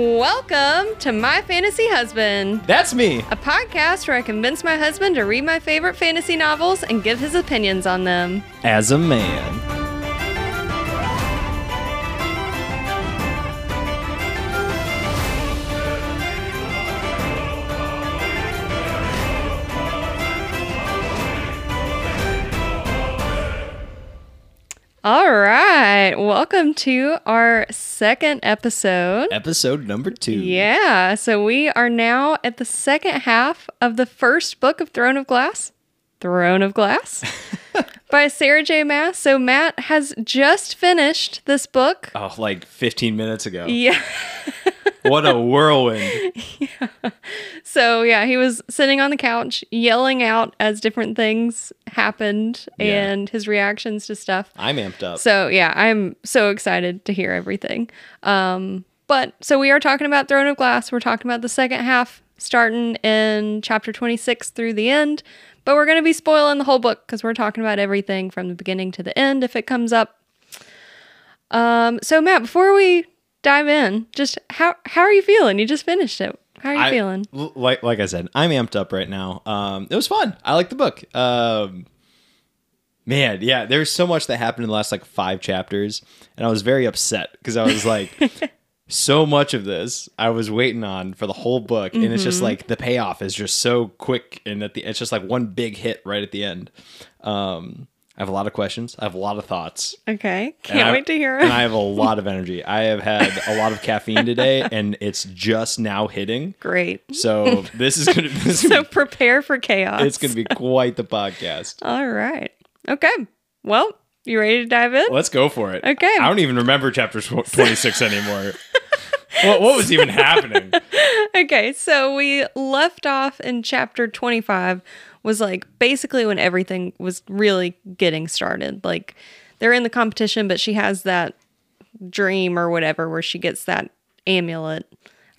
Welcome to My Fantasy Husband, That's me. a podcast where I convince my husband to read my favorite fantasy novels and give his opinions on them. As a man. Right, welcome to our second episode. Episode number two. Yeah, so we are now at the second half of the first book of Throne of Glass. Throne of Glass by Sarah J. Maas. So Matt has just finished this book. Oh, like 15 minutes ago. Yeah. What a whirlwind. yeah. So yeah, he was sitting on the couch yelling out as different things happened Yeah. and his reactions to stuff. I'm amped up. So yeah, I'm so excited to hear everything. Um, but so we are talking about Throne of Glass. We're talking about the second half, starting in chapter 26 through the end. But we're going to be spoiling the whole book because we're talking about everything from the beginning to the end if it comes up. Um, so Matt, before we dive in, just how how are you feeling? You just finished it. How are you I- feeling? like like I said, I'm amped up right now. Um, it was fun. I like the book. Um, man, yeah, there's so much that happened in the last like five chapters, and I was very upset because I was like, so much of this I was waiting on for the whole book, and it's Mm-hmm. just like the payoff is just so quick, and at the it's just like one big hit right at the end. Um, I have a lot of questions. I have a lot of thoughts. Okay, can't I- wait to hear And. I have a lot of energy. I have had a lot of caffeine today, and it's just now hitting. Great. So this is this is So prepare for chaos. it's gonna be quite the podcast. All right. Okay. Well, you ready to dive in? Let's go for it. Okay. I don't even remember chapter twenty six anymore. what what was even happening? Okay, so we left off in chapter 25 was like basically when everything was really getting started. Like they're in the competition, but she has that dream or whatever where she gets that amulet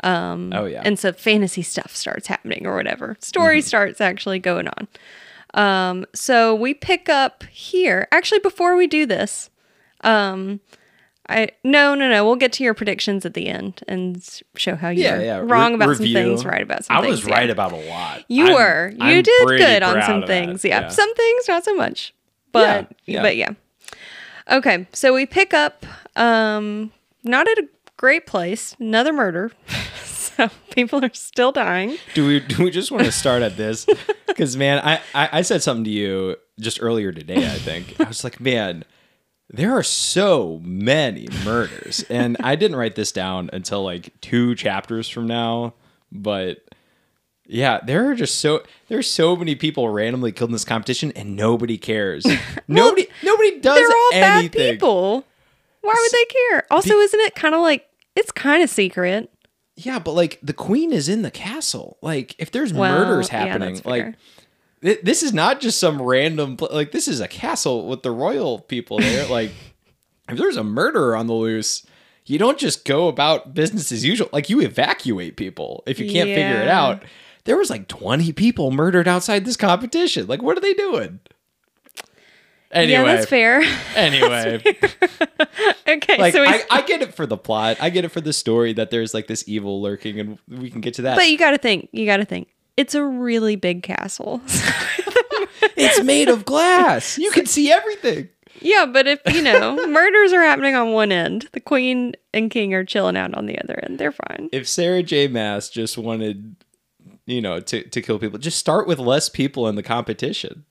Um, Oh yeah. and so fantasy stuff starts happening or whatever. Story starts actually going on. Um, so we pick up here. Actually, before we do this, um, I no no no. We'll get to your predictions at the end and show how you're yeah, yeah. wrong Re- about review. some things, right about some I things. was yeah. right about a lot. You I'm- were. You I'm did good on some things. Yeah. Some things not so much. But Yeah, but yeah. Okay, so we pick up um not at a great place, another murder. so people are still dying. Do we do we just want to start at this? Because man, I, I I said something to you just earlier today. I think I was like, man, there are so many murders, and I didn't write this down until like two chapters from now. But yeah, there are just so there's so many people randomly killed in this competition, and nobody cares. nobody nobody does They're all anything. bad people. Why would they care? Also, isn't it kind of like it's kind of secret? Yeah, but like the queen is in the castle. Like if there's Well, murders yeah, happening, that's like fair. Thi- this is not just some random pl- like this is a castle with the royal people there. like if there's a murderer on the loose, you don't just go about business as usual. Like you evacuate people if you can't figure it out. There was like 20 people murdered outside this competition. Like what are they doing? Anyway, Yeah, that's fair. anyway, okay, like so we, I, I get it for the plot. I get it for the story that there's like this evil lurking, and we can get to that. but you got to think. You got to think. It's a really big castle. It's made of glass. You can see everything. yeah, but if you know murders are happening on one end, the queen and king are chilling out on the other end. They're fine. If Sarah J. Maas just wanted, you know, to, to kill people, just start with less people in the competition.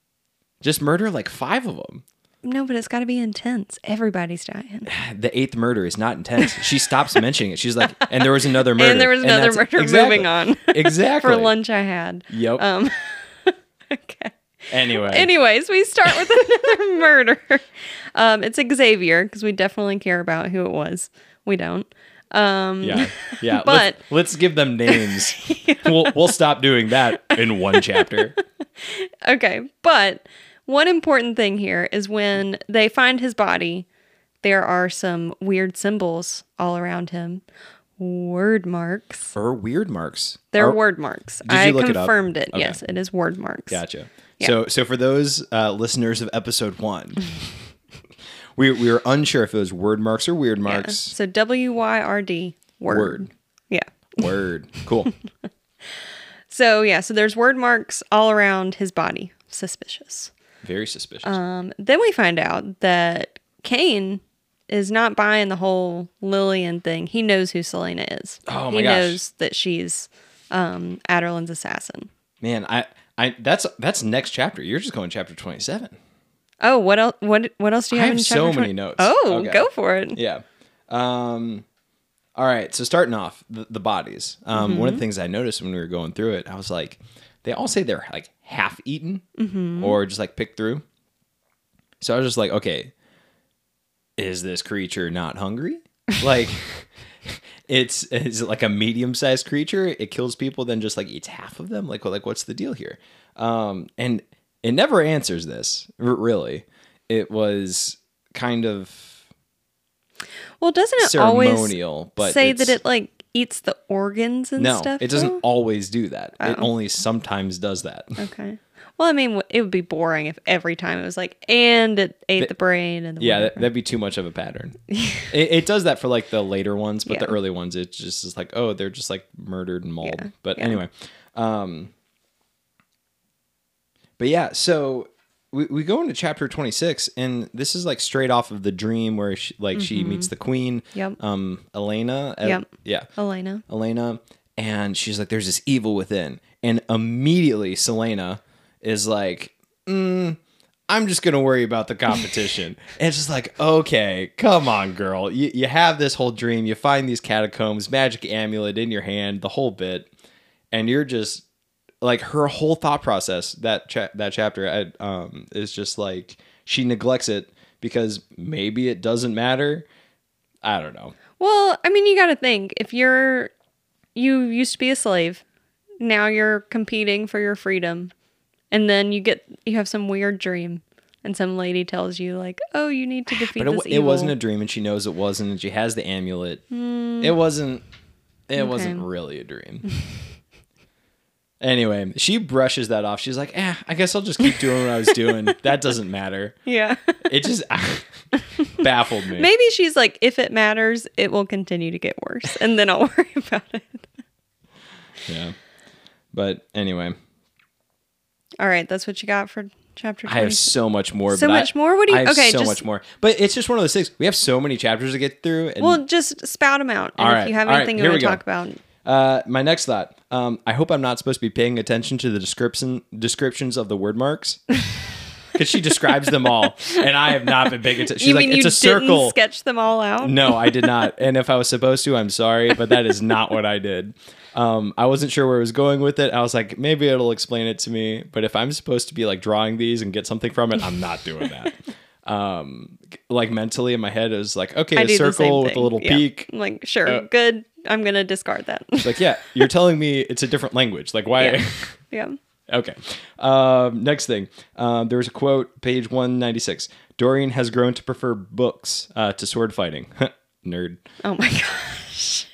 Just murder like five of them. No, but it's got to be intense. Everybody's dying. The eighth murder is not intense. She stops mentioning it. She's like, and there was another murder. And there was another murder exactly. moving on Exactly. for lunch I had. Yep. Um, okay. anyway. Anyways, we start with another murder. Um, it's Xavier because we definitely care about who it was. We don't. Um, yeah. Yeah. But- let's, let's give them names. We'll, we'll stop doing that in one chapter. Okay, but one important thing here is when they find his body, there are some weird symbols all around him. Wyrdmarks. For weird marks. They're Are- Wyrdmarks. Did you I look it up? confirmed it. Okay. Yes, it is Wyrdmarks. Gotcha. Yeah. So, so for those uh, listeners of episode one, we we were unsure if it was Wyrdmarks or weird Yeah. marks. So W Y R D word. Word. Yeah. Word. Cool. So yeah, so there's Wyrdmarks all around his body. Suspicious. Very suspicious. Um, then we find out that Cain is not buying the whole Lillian thing. He knows who Celaena is. Oh he my gosh. knows that she's um, Adarlan's assassin. Man, I, I that's that's next chapter. You're just going chapter 27. Oh, what else? What what else do you have? I have? in so chapter many notes. Oh, Okay. go for it. Yeah. Um all right, so starting off the, the bodies. Um one of the things I noticed when we were going through it, I was like they all say they're like half eaten or just like picked through. So I was just like, okay, is this creature not hungry? Like it's is it like a medium sized creature? It kills people, then just like eats half of them. Like, like what's the deal here? Um, and it never answers this. Really, it was kind of Well, doesn't it always but say that it like eats the organs and no, stuff? it doesn't though? always do that. It Oh. only sometimes does that. Okay. Well, I mean, it would be boring if every time it was like, and it ate the brain and the Yeah, that, that'd be too much of a pattern. it, it does that for like the later ones, but the early ones, it just is like, oh, they're just like murdered and mauled. Yeah, But yeah. anyway, um, but yeah, so we, we go into chapter 26, and this is like straight off of the dream where she, like she meets the queen, Mm-hmm. Yep. um, Elena. uh, Yep. Yeah. Elena. Elena, and she's like, "There's this evil within," and immediately Celaena is like, mm, "I'm just gonna worry about the competition." and it's just like, okay, come on, girl, you you have this whole dream, you find these catacombs, magic amulet in your hand, the whole bit, and you're just like her whole thought process that cha- that chapter I, um is just like she neglects it because maybe it doesn't matter. I don't know. Well, I mean, you got to think if you're, you used to be a slave, now you're competing for your freedom, and then you get, you have some weird dream, and some lady tells you, like, oh, you need to defeat But it, it wasn't a dream, and she knows it wasn't, and she has the amulet. It wasn't. It wasn't really a dream. anyway, she brushes that off. She's like, "Eh, I guess I'll just keep doing what I was doing. that doesn't matter." yeah. It just baffled me. Maybe she's like, if it matters, it will continue to get worse, and then I'll worry about it. Yeah. But anyway, All right, that's what you got for chapter I have so much more. So but I- much more? What do you- I have okay, so just- much more. But it's just one of those things. We have so many chapters to get through. And Well, just spout them out, and All if you have all right, anything you want to talk about, Uh, my next thought. Um, I hope I'm not supposed to be paying attention to the description descriptions of the Wyrdmarks because she describes them all, and I have not been paying attention. She's you like, mean it's you a didn't circle. sketch them all out? no, I did not. And if I was supposed to, I'm sorry, but that is not what I did. Um, I wasn't sure where I was going with it. I was like, maybe it'll explain it to me. But if I'm supposed to be like drawing these and get something from it, I'm not doing that. um, like mentally in my head, it was like, okay, I a do the same circle with a little Yeah. peak. I'm like, sure, Uh, good. I'm gonna discard that. It's like, yeah, you're telling me it's a different language. Like, why? Yeah. yeah. Okay. Um, next thing. Um, there was a quote, page 196. Dorian has grown to prefer books uh, to sword fighting. Nerd. Oh my gosh.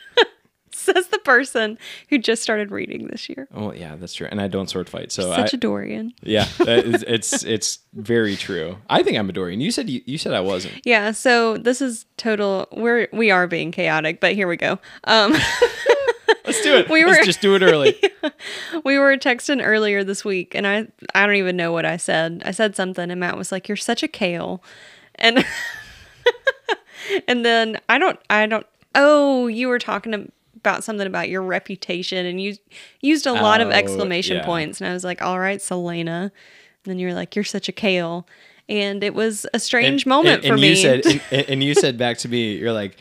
Says the person who just started reading this year. Oh, yeah, that's true. And I don't sword fight. So, I, Such a Dorian. yeah, is, it's it's very true. I think I'm a Dorian. You said you, you said I wasn't. Yeah, so this is total we're we are being chaotic, but here we go. Um Let's do it. We Let's were- just do it early. we were texting earlier this week and I I don't even know what I said. I said something and Matt was like, You're such a Chaol. And and then I don't I don't oh, you were talking about something about your reputation and you used a lot of Oh, exclamation yeah. points and I was like, All right, Celaena. And then you were like, You're such a Chaol. And it was a strange moment and, for and me. You said, and, and you said back to me, you're like,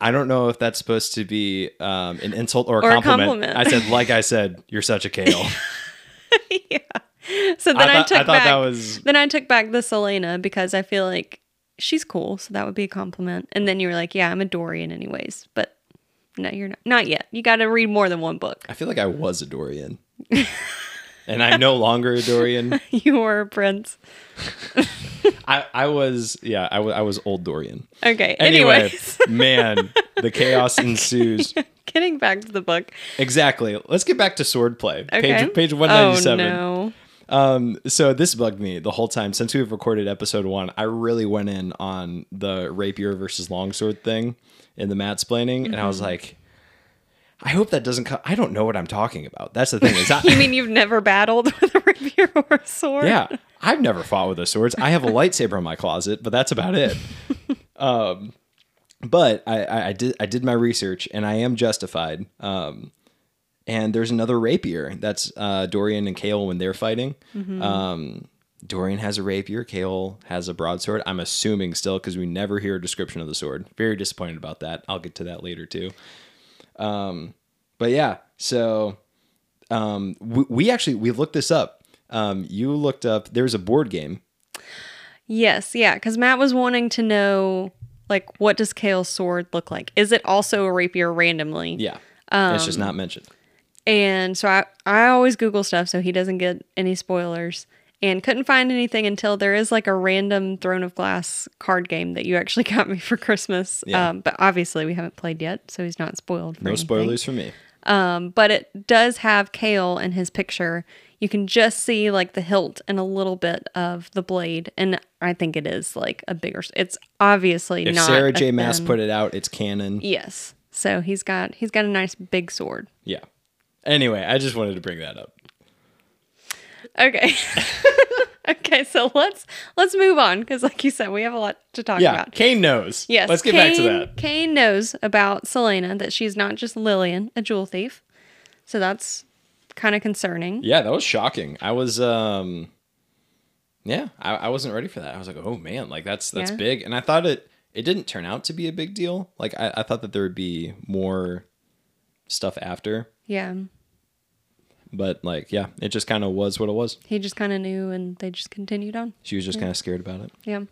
I don't know if that's supposed to be um, an insult or a, Or a compliment. compliment. I said, like I said, you're such a Chaol. yeah. So then I, thought- took I thought back that was- then I took back the Celaena because I feel like she's cool, so that would be a compliment. And then you were like, "Yeah, I'm a Dorian, anyways," but no, you're not. Not yet. You got to read more than one book. I feel like I was a Dorian. and I'm no longer a Dorian. you were a prince. I, I was, yeah, I wa- I was old Dorian. Okay. Anyway, man, the chaos ensues. getting back to the book. Exactly. Let's get back to swordplay. Okay. Page, page 197. Oh no. Um, so this bugged me the whole time since we've recorded episode one. I really went in on the rapier versus longsword thing in the mat splaining, and I was like, I hope that doesn't come. I don't know what I'm talking about. That's the thing. Is I, You mean you've never battled with a rapier or a sword? yeah, I've never fought with the swords. I have a lightsaber in my closet, but that's about it. Um, but I, I, I did I did my research, and I am justified. Um, and there's another rapier. That's uh, Dorian and Chaol when they're fighting. Um, Dorian has a rapier. Chaol has a broadsword. I'm assuming still because we never hear a description of the sword. Very disappointed about that. I'll get to that later too. Um, but yeah, so um, we, we actually we looked this up. Um, you looked up. There's a board game. Yes, yeah, because Matt was wanting to know, like, what does Chaol's sword look like? Is it also a rapier randomly? Yeah, it's just not mentioned. And so I, I always Google stuff so he doesn't get any spoilers. And couldn't find anything until there is like a random Throne of Glass card game that you actually got me for Christmas. Yeah. Um, but obviously we haven't played yet, so he's not spoiled. For No anything. spoilers for me. Um, but it does have Chaol in his picture. You can just see like the hilt and a little bit of the blade, and I think it is like a bigger. It's obviously If not. Sarah J. Maas put it out, it's canon. Yes. So he's got he's got a nice big sword. Yeah. Anyway, I just wanted to bring that up. Okay. okay, so let's let's move on because, like you said, we have a lot to talk Yeah, about. Cain knows. Yes, Let's get Cain, back to that. Cain knows about Celaena that she's not just Lillian, a jewel thief. So that's kind of concerning. Yeah, that was shocking. I was um yeah, I, I wasn't ready for that. I was like, oh man, like that's that's Yeah. big. And I thought it it didn't turn out to be a big deal. Like I, I thought that there would be more stuff after. Yeah, But like, yeah, it just kind of was what it was. he just kind of knew, and they just continued on. She was just kind of scared about it. Yeah.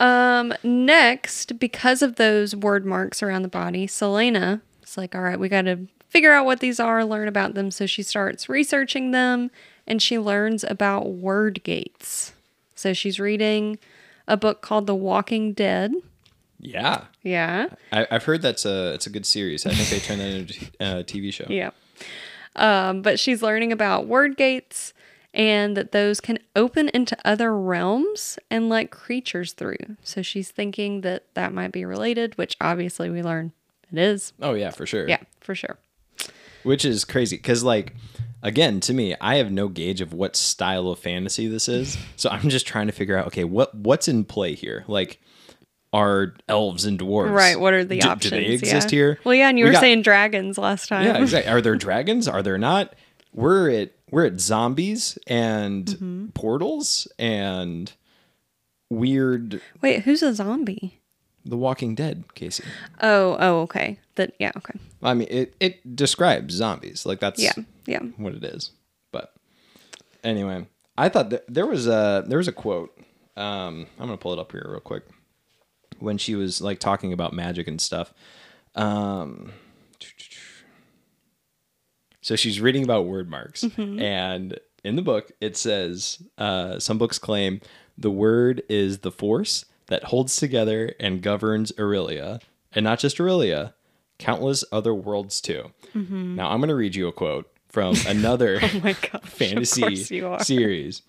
Um. Next, because of those Wyrdmarks around the body, Celaena is like, "All right, we got to figure out what these are, learn about them." So she starts researching them, and she learns about Wyrdgates. So she's reading a book called The Walking Dead. Yeah, Yeah. I, I've heard that's a it's a good series. I think they turned that into a TV show. Yeah. Um, but she's learning about Wyrdgates and that those can open into other realms and let creatures through. So she's thinking that that might be related, which obviously we learn it is. Oh yeah, for sure. Yeah, for sure. which is crazy because like again to me i have no gauge of what style of fantasy this is so i'm just trying to figure out okay what what's in play here like are elves and dwarves Right. What are the do, options? do they exist yeah. here Well, yeah, and you We were got- saying dragons last time. yeah exactly are there dragons are there not we're at we're at zombies and Mm-hmm. portals and weird Wait, who's a zombie? the walking dead casey Oh, oh, okay. That yeah, okay. i mean it, it describes zombies like that's Yeah, yeah. what it is. But anyway, I thought that there was a there was a quote. Um, I'm gonna pull it up here real quick. When she was like talking about magic and stuff. Um, so she's reading about Wyrdmarks, and in the book it says uh, some books claim the word is the force that holds together and governs Erilea, and not just Erilea, countless other worlds too. Now I'm going to read you a quote from another Oh my gosh. Fantasy course you are. series.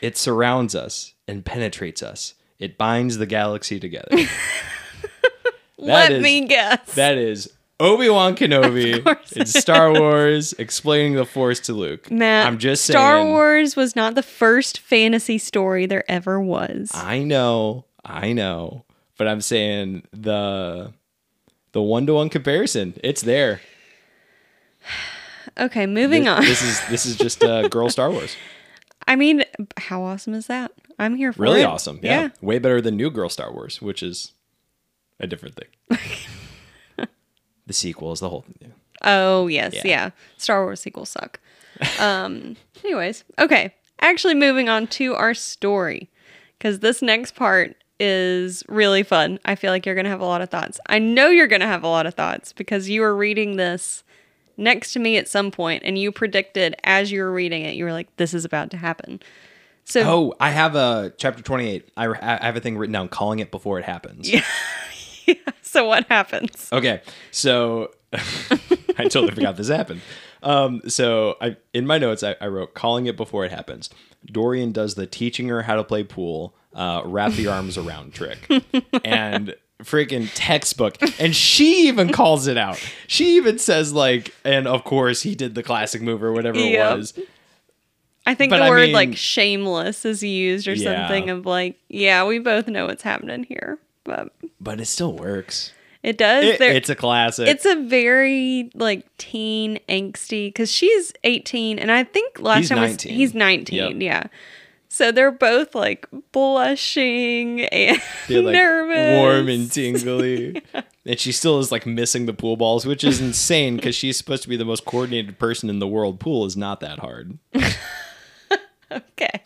It surrounds us and penetrates us. It binds the galaxy together. Let is- me guess. that is Obi Wan Kenobi in Star Wars explaining the Force to Luke. Matt, I'm just saying Star saying. Wars was not the first fantasy story there ever was. I know, I know, but I'm saying the the one to one comparison. It's there. Okay, moving This, on. this is this is just uh, girl Star Wars. I mean, how awesome is that? I'm here for Really it. awesome. Yeah. way better than new girl Star Wars, which is a different thing. the sequel is the whole thing. Oh, yes. Yeah. Yeah. Star Wars sequels suck. Um, anyways, okay. Actually, moving on to our story because this next part is really fun. I feel like you're going to have a lot of thoughts. I know you're going to have a lot of thoughts because you were reading this next to me at some point and you predicted as you were reading it, you were like, this is about to happen. So, Oh, I have a chapter 28. I, I have a thing written down calling it before it happens. Yeah. so what happens? Okay, so I totally forgot this happened. Um, so I in my notes I, I wrote calling it before it happens. Dorian does the teaching her how to play pool, uh, wrap the arms around trick, and freaking textbook and she even calls it out she even says like and of course he did the classic move or whatever it was I think But the I word mean- like shameless is used or Yeah. something of like, yeah, we both know what's happening here. But but it still works it does. It- it's a classic it's a very like teen angsty because she's 18 and I think last He's time was he's 19. Yep. Yeah. So they're both like blushing and They're like nervous. warm and tingly. And she still is like missing the pool balls, which is insane because she's supposed to be the most coordinated person in the world. Pool is not that hard. okay.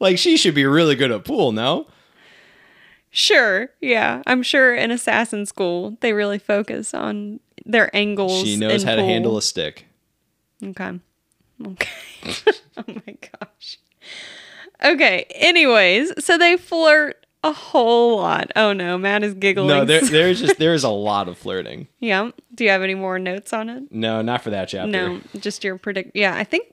Like she should be really good at pool, no? Sure. Yeah. I'm sure in assassin school they really focus on their angles. She knows how to handle a stick. Okay. Okay. oh my gosh. Okay. Anyways, so they flirt a whole lot. Oh no, Matt is giggling. No, there, there's just there's a lot of flirting. yeah. Do you have any more notes on it? No, not for that chapter. No, just your predict. Yeah, I think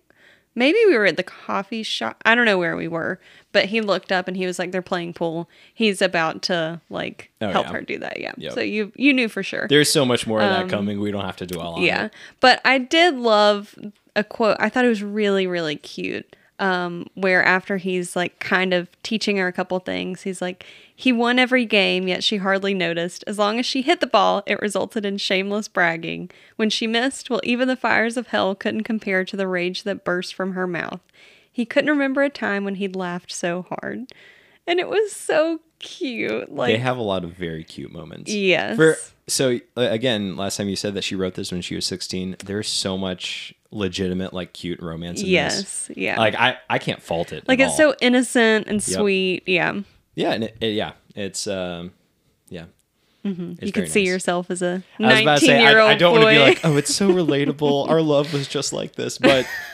maybe we were at the coffee shop. I don't know where we were, but he looked up and he was like, "They're playing pool." He's about to like Oh, help yeah. her do that. Yeah. Yep. So you you knew for sure. There's so much more of that coming. We don't have to dwell on Um, yeah it. but i did love a quote i thought it was really really cute um where after he's like kind of teaching her a couple things he's like he won every game yet she hardly noticed as long as she hit the ball it resulted in shameless bragging when she missed well even the fires of hell couldn't compare to the rage that burst from her mouth he couldn't remember a time when he'd laughed so hard and it was so cute like they have a lot of very cute moments. yes For so again, last time you said that she wrote this when she was 16. There's so much legitimate, like cute romance in this. yes yeah Like I, I can't fault it. like it's all. so innocent and Yep. sweet yeah Yeah, and it, it- yeah, it's um, yeah. It's you could see yourself as a I was about to 19 say year I, old I don't want to be like, oh, it's so relatable. Our love was just like this, but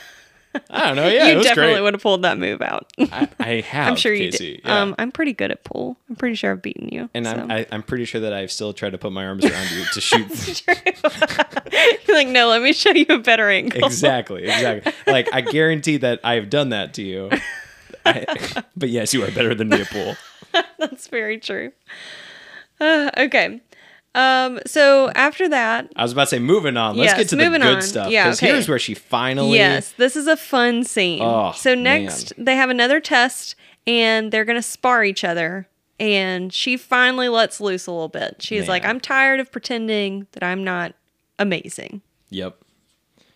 I don't know. Yeah, you definitely great. would have pulled that move out. I, I have. I'm sure Casey, you did. yeah. Um, I'm pretty good at pool. I'm pretty sure I've beaten you. and so. I'm I, I'm pretty sure that I've still tried to put my arms around you to shoot. You're like, no, let me show you a better angle. exactly, exactly. Like I guarantee that I've done that to you. I, but yes, you are better than me at pool. That's very true. Uh, okay. Um, so after that, I was about to say, moving on. Let's Yes, get to the good on. stuff. Yeah, Because okay. here's where she finally. yes, this is a fun scene. Oh, so next, they have another test, and they're gonna spar each other. And she finally lets loose a little bit. She's like, "I'm tired of pretending that I'm not amazing." Yep.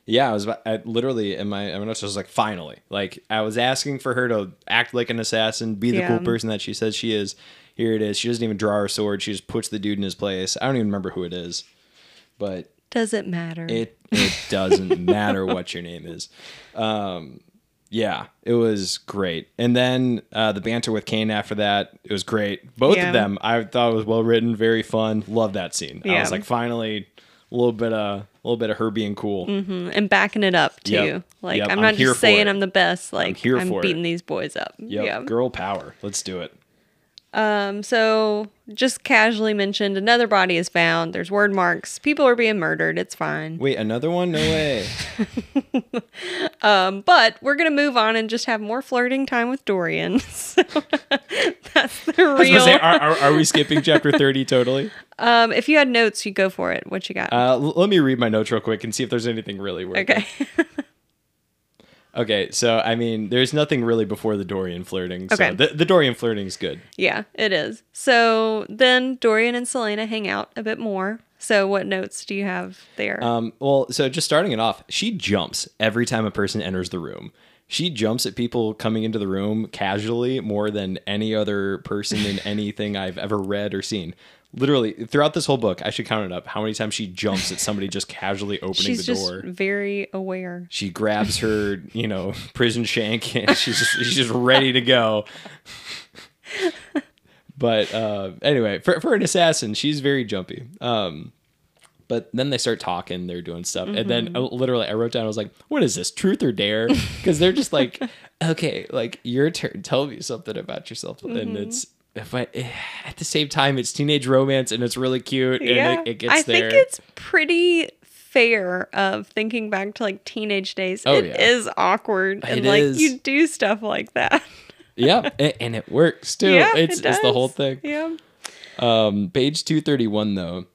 Yeah, I was about, I literally in my I mean, I was like finally. Like I was asking for her to act like an assassin, be the Yeah. cool person that she says she is. Here it is. She doesn't even draw her sword. She just puts the dude in his place. I don't even remember who it is. But Does it matter? it it doesn't matter what your name is. Um yeah, it was great. And then uh, the banter with Cain after that, it was great. Both Yeah. of them, I thought it was well written, very fun. Love that scene. I was like, finally, a little bit of a little bit of her being cool. Mhm, and backing it up too. Yep. Like Yep, I'm I'm not here just saying. I'm the best. Like here I'm, for it. beating these boys up. Yep, Yeah. girl power. Let's do it. Um. So just casually mentioned, another body is found. There's Wyrdmarks. People are being murdered. It's fine. Wait, another one? No way. Um. But we're gonna move on and just have more flirting time with Dorian. So that's the I was real. say, are, are, are we skipping chapter 30 totally? um. If you had notes, you go for it. What you got? Uh, l- let me read my notes real quick and see if there's anything really worth it. okay. Okay, so I mean, there's nothing really before the Dorian flirting. So Okay. the, the Dorian is good. yeah, it is. So then Dorian and Celaena hang out a bit more. So what notes do you have there? Um, well, so just starting it off, she jumps every time a person enters the room. She jumps at people coming into the room casually more than any other person in anything I've ever read or seen. Literally, throughout this whole book, I should count it up how many times she jumps at somebody just casually opening She's the just door. very aware. She grabs her, you know, prison shank and she's just, she's just ready to go. But uh, anyway, for, for an assassin, she's very jumpy. Um, but then they start talking, they're doing stuff. And then uh, literally, I wrote down, I was like, what is this, truth or dare? Because they're just like, okay, like, your turn. Tell me something about yourself. And it's, but eh, at the same time, it's teenage romance and it's really cute. And it, it gets I there. think it's pretty fair of thinking back to like teenage days. Oh, It yeah. is awkward and It like is. you do stuff like that. yeah. And, and it works too. yeah, it's, it it's the whole thing. Yeah. Um, page 231, though.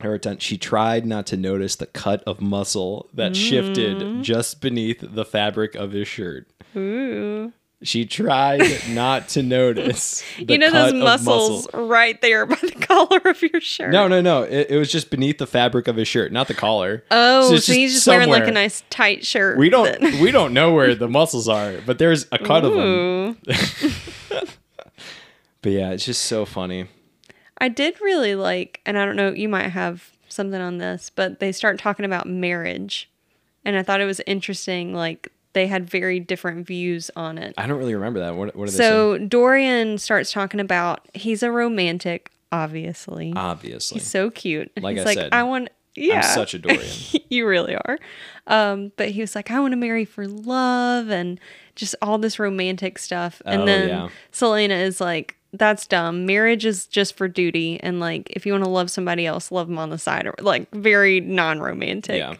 Her attempt, she tried not to notice the cut of muscle that Mm. shifted just beneath the fabric of his shirt. Ooh. She tried not to notice. You know those muscles muscle. right there by the collar of your shirt. No, no, no. It, it was just beneath the fabric of his shirt, not the collar. Oh, it's so he's just wearing like a nice tight shirt. We don't that- we don't know where the muscles are, but there's a cut of them. But yeah, it's just so funny. I did really like, and I don't know, you might have something on this, but they start talking about marriage. And I thought it was interesting. Like, they had very different views on it. I don't really remember that. What, what are they saying? So Dorian starts talking about he's a romantic, obviously. Obviously. he's so cute. Like he's I like, said, I want, yeah. such a Dorian. you really are. Um, but he was like, I want to marry for love and just all this romantic stuff. And Oh, then yeah. Celaena is like, that's dumb. Marriage is just for duty. And like, if you want to love somebody else, love them on the side or like very non romantic. yeah.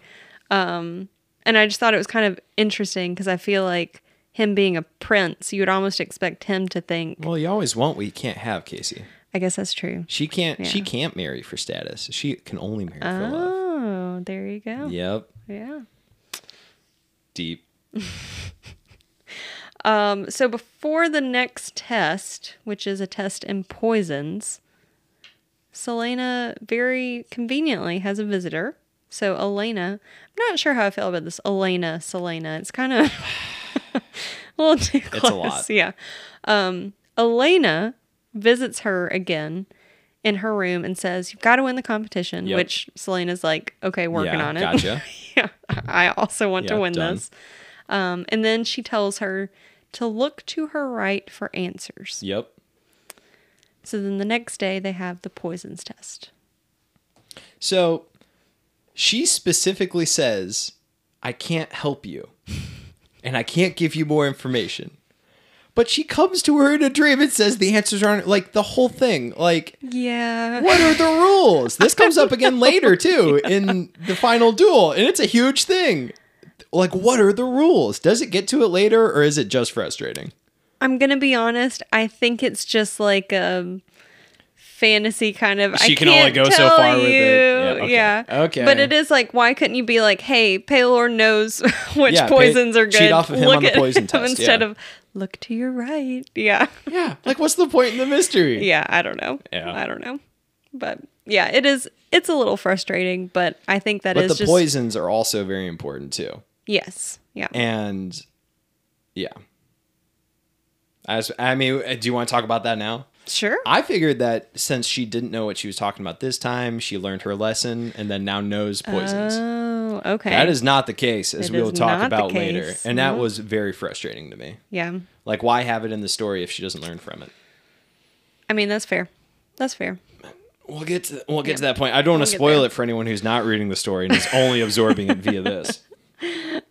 And I just thought it was kind of interesting because I feel like him being a prince, you would almost expect him to think, Well, you always want what you can't have, Casey. I guess that's true. She can't she can't marry for status. She can only marry for love. Oh, there you go. Yep. yeah. Deep. Um, so before the next test, which is a test in poisons, Celaena very conveniently has a visitor. So Elena, I'm not sure how I feel about this. Elena, Celaena. It's kind of a little too close. It's a lot. Yeah. Um, Elena visits her again in her room and says, You've got to win the competition, Yep. which Celaena's like, Okay, working Yeah, on it. gotcha. yeah. I also want to win done. this. Um, and then she tells her to look to her right for answers. Yep. So then the next day they have the poisons test. So she specifically says, I can't help you. And I can't give you more information. But she comes to her in a dream and says the answers aren't like the whole thing. Like, Yeah. what are the rules? This comes up again later too in the final duel, and it's a huge thing. Like, what are the rules? Does it get to it later, or is it just frustrating? I'm going to be honest. I think it's just like a fantasy kind of. She I can only can't go so tell far with it. Yeah, okay. Yeah. Okay. But it is like, why couldn't you be like, hey, Pelor knows which Yeah, pay- poisons are cheat good. off of him look on the at poison him test, instead yeah. of look to your right. Yeah. Yeah. Like, what's the point in the mystery? yeah. I don't know. Yeah. I don't know. But yeah, it is. It's a little frustrating, but I think that is But the just poisons are also very important too. yes. Yeah. And yeah. As I mean, uh, do you want to talk about that now? Sure. I figured that since she didn't know what she was talking about this time, she learned her lesson and then now knows poisons. Oh, okay. That is not the case, as It we will talk about later. And that was very frustrating to me. yeah. Like, why have it in the story if she doesn't learn from it? I mean, that's fair. That's fair. We'll get to we'll get to that point. I don't want We'll to spoil it for anyone who's not reading the story and is only absorbing it via this.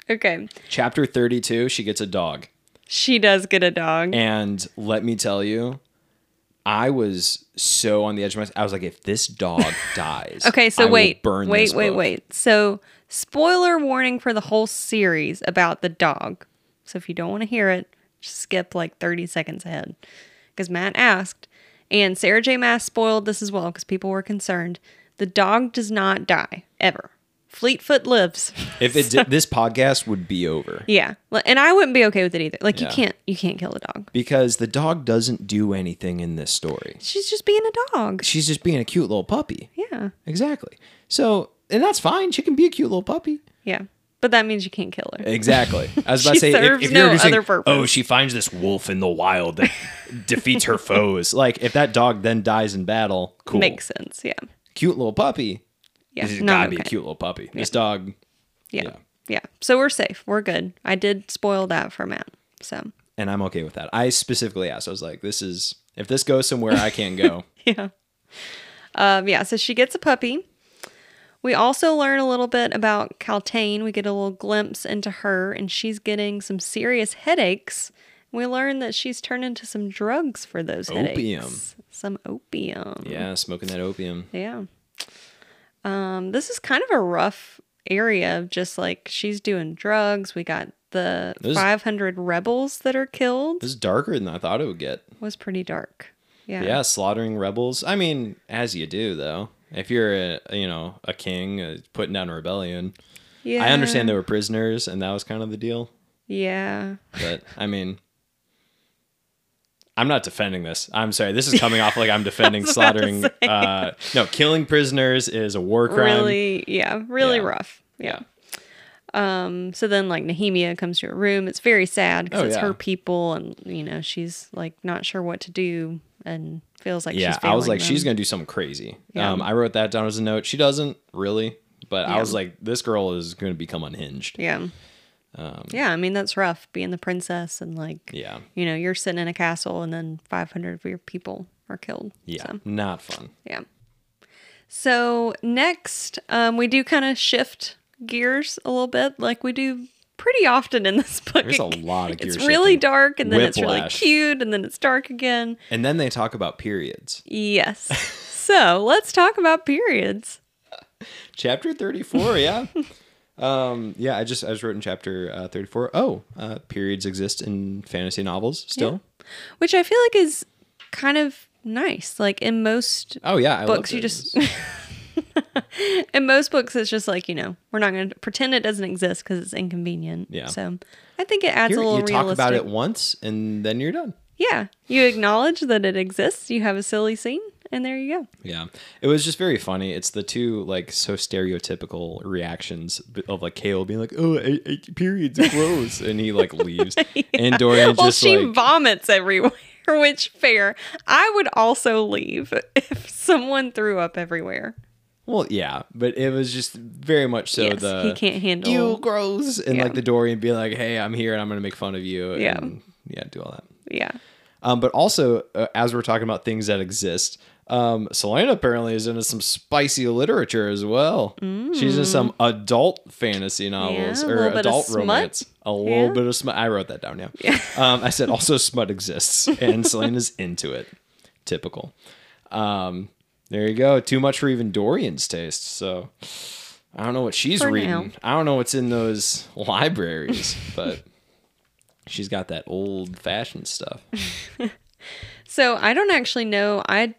Okay. Chapter 32, she gets a dog. She does get a dog. And let me tell you, I was so on the edge of my I was like, if this dog dies, Okay, I so will wait, burn wait, wait, book. wait. So, spoiler warning for the whole series about the dog. So, if you don't want to hear it, just skip like 30 seconds ahead. Because Matt asked, and Sarah J. Maas spoiled this as well because people were concerned. The dog does not die ever. Fleetfoot lives. If it did, this podcast would be over yeah, and I wouldn't be okay with it either. Like you can't, you can't kill the dog. because the dog doesn't do anything in this story. She's just being a dog. She's just being a cute little puppy. Yeah, Exactly. So, and that's fine. She can be a cute little puppy. yeah. But that means you can't kill her. Exactly. I was about to say, if, serves if you're no saying, other purpose. oh, she finds this wolf in the wild that defeats her foes. Like, if that dog then dies in battle, cool. Makes sense. Yeah. cute little puppy. Yeah. This has not gotta be a cute little puppy. This dog, Yeah. Yeah. yeah. So we're safe. We're good. I did spoil that for Matt. So and I'm okay with that. I specifically asked, I was like, this is, if this goes somewhere I can't go. yeah. Um, yeah. So she gets a puppy. We also learn a little bit about Kaltain. We get a little glimpse into her, and she's getting some serious headaches. We learn that she's turned into some drugs for those Opium. headaches. Some opium. yeah, smoking that opium. Yeah. Um, this is kind of a rough area of just like she's doing drugs. We got the This- 500 rebels that are killed. This is darker than I thought it would get. was pretty dark. Yeah. yeah, slaughtering rebels. I mean, as you do though. If you're a you know a king uh, putting down a rebellion, Yeah. I understand they were prisoners and that was kind of the deal. Yeah. But I mean, I'm not defending this. I'm sorry. This is coming off like I'm defending was about to slaughtering. Uh, no, killing prisoners is a war crime. Really, yeah, really Yeah. rough. Yeah. Um, so then like Nehemia comes to her room. It's very sad because Oh, it's yeah. her people and you know, she's like not sure what to do and feels like yeah, she's I was like, she's gonna do something crazy. Yeah. Um, I wrote that down as a note. She doesn't really, but I was like, this girl is gonna become unhinged. Yeah. Yeah, I mean that's rough being the princess and like Um, Yeah, you know, you're sitting in a castle and then 500 of your people are killed. yeah, So, not fun. yeah. So next, um, we do kind of shift gears a little bit, like we do pretty often in this book. There's a lot of gear It's really shifting. dark, and then it's really cute, and then it's dark again. And then they talk about periods. Yes. so let's talk about periods. Chapter 34, yeah. um, yeah, I just I just wrote in chapter uh, 34. Oh, uh, periods exist in fantasy novels still. which I feel like is kind of nice. Like in most Oh yeah, I books, you just in most books, it's just like you know we're not going to pretend it doesn't exist because it's inconvenient. Yeah. So I think it adds Here, a little you talk realistic. about it once and then you're done. Yeah, you acknowledge that it exists. You have a silly scene, and there you go. Yeah, it was just very funny. It's the two like so stereotypical reactions of like Chaol being like, "Oh, I, I, periods, gross," and he like leaves, and Dorian well, just she like, vomits everywhere. Which fair? I would also leave if someone threw up everywhere. well, yeah, but it was just very much so yes, the he can't handle. you gross, and Yeah. like the Dorian being like, "Hey, I'm here and I'm gonna make fun of you," Yeah. and yeah, do all that. Yeah. Um, but also, uh, as we're talking about things that exist, um, Celaena apparently is into some spicy literature as well. She's in some adult fantasy novels Mm. a or little bit of adult romance. A Yeah. little bit of smut. I wrote that down. Yeah. um, I said also smut exists, and Celaena's into it. Typical. Um, there you go. Too much for even Dorian's taste. So I don't know what she's For reading. now. I don't know what's in those libraries, but. She's got that old fashioned stuff. So I don't actually know. I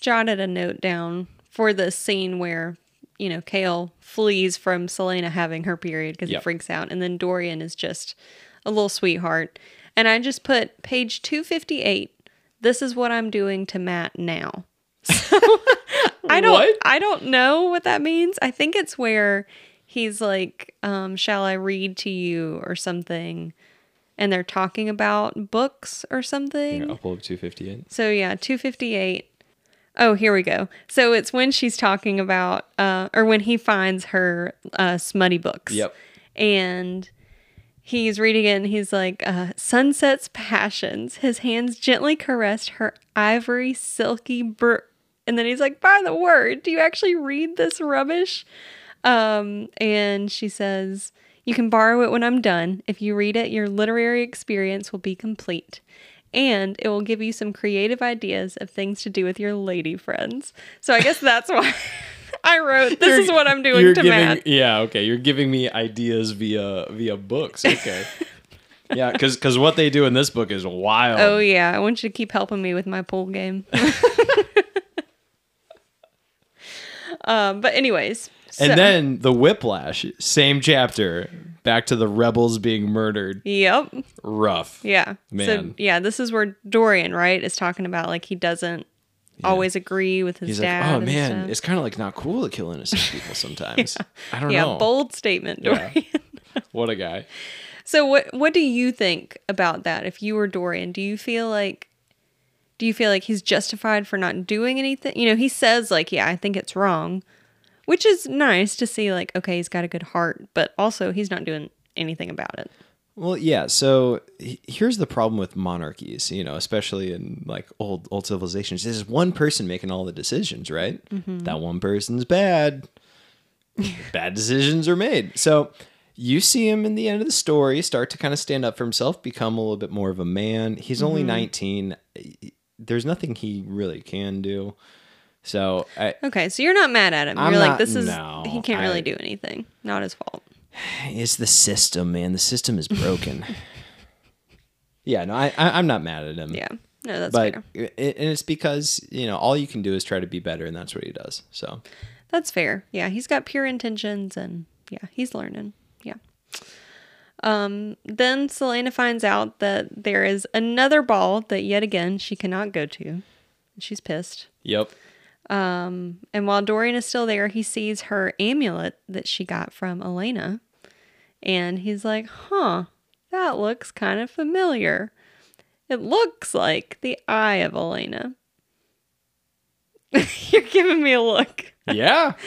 jotted a note down for the scene where, you know, Chaol flees from Celaena having her period because Yep. he freaks out. And then Dorian is just a little sweetheart. And I just put page 258. This is what I'm doing to Matt now. So I don't What? I don't know what that means. I think it's where he's like, um, shall I read to you or something? And they're talking about books or something. Here, I'll pull up 258. So yeah, 258. Oh, here we go. So it's when she's talking about uh or when he finds her uh smutty books. Yep. And he's reading it and he's like uh sunset's passions. His hands gently caressed her ivory silky br and then he's like, by the word, do you actually read this rubbish? Um, and she says, You can borrow it when I'm done. If you read it, your literary experience will be complete. And it will give you some creative ideas of things to do with your lady friends. So I guess that's why I wrote, This is what I'm doing You're to giving, Matt. Yeah, okay. You're giving me ideas via via books. Okay. yeah, because because what they do in this book is wild. Oh, yeah. I want you to keep helping me with my pool game. um, but, anyways. and so- then the whiplash, same chapter. Back to the rebels being murdered. Yep. Rough. Yeah. So yeah, this is where Dorian, right, is talking about like he doesn't always agree with his He's dad. like, oh man, stuff." it's kind of like not cool to kill innocent people sometimes. I don't yeah, know. bold statement, Yeah. Dorian. What a guy. so what what do you think about that? If you were Dorian, do you feel like do you feel like he's justified for not doing anything? You know, he says like, yeah, I think it's wrong, which is nice to see like, okay, he's got a good heart, but also he's not doing anything about it. Well, yeah. So here's the problem with monarchies, you know, especially in like old old civilizations. There's one person making all the decisions, right? Mm-hmm. That one person's bad. bad decisions are made. So you see him in the end of the story start to kind of stand up for himself, become a little bit more of a man. He's only Mm-hmm. 19. There's nothing he really can do. So I, Okay, so you're not mad at him. I'm you're like, this is no, he can't really I- do anything. Not his fault. it's the system, man. The system is broken. yeah, no, I, I I'm not mad at him. Yeah. No, that's but fair. it, and it's because you know all you can do is try to be better, and that's what he does. So That's fair. Yeah, he's got pure intentions and yeah, he's learning. Yeah. Um, then Celaena finds out that there is another ball that yet again she cannot go to. She's pissed. yep, And while Dorian is still there, he sees her amulet that she got from Elena. And he's like, huh, that looks kind of familiar. It looks like the eye of Elena. You're giving me a look. yeah,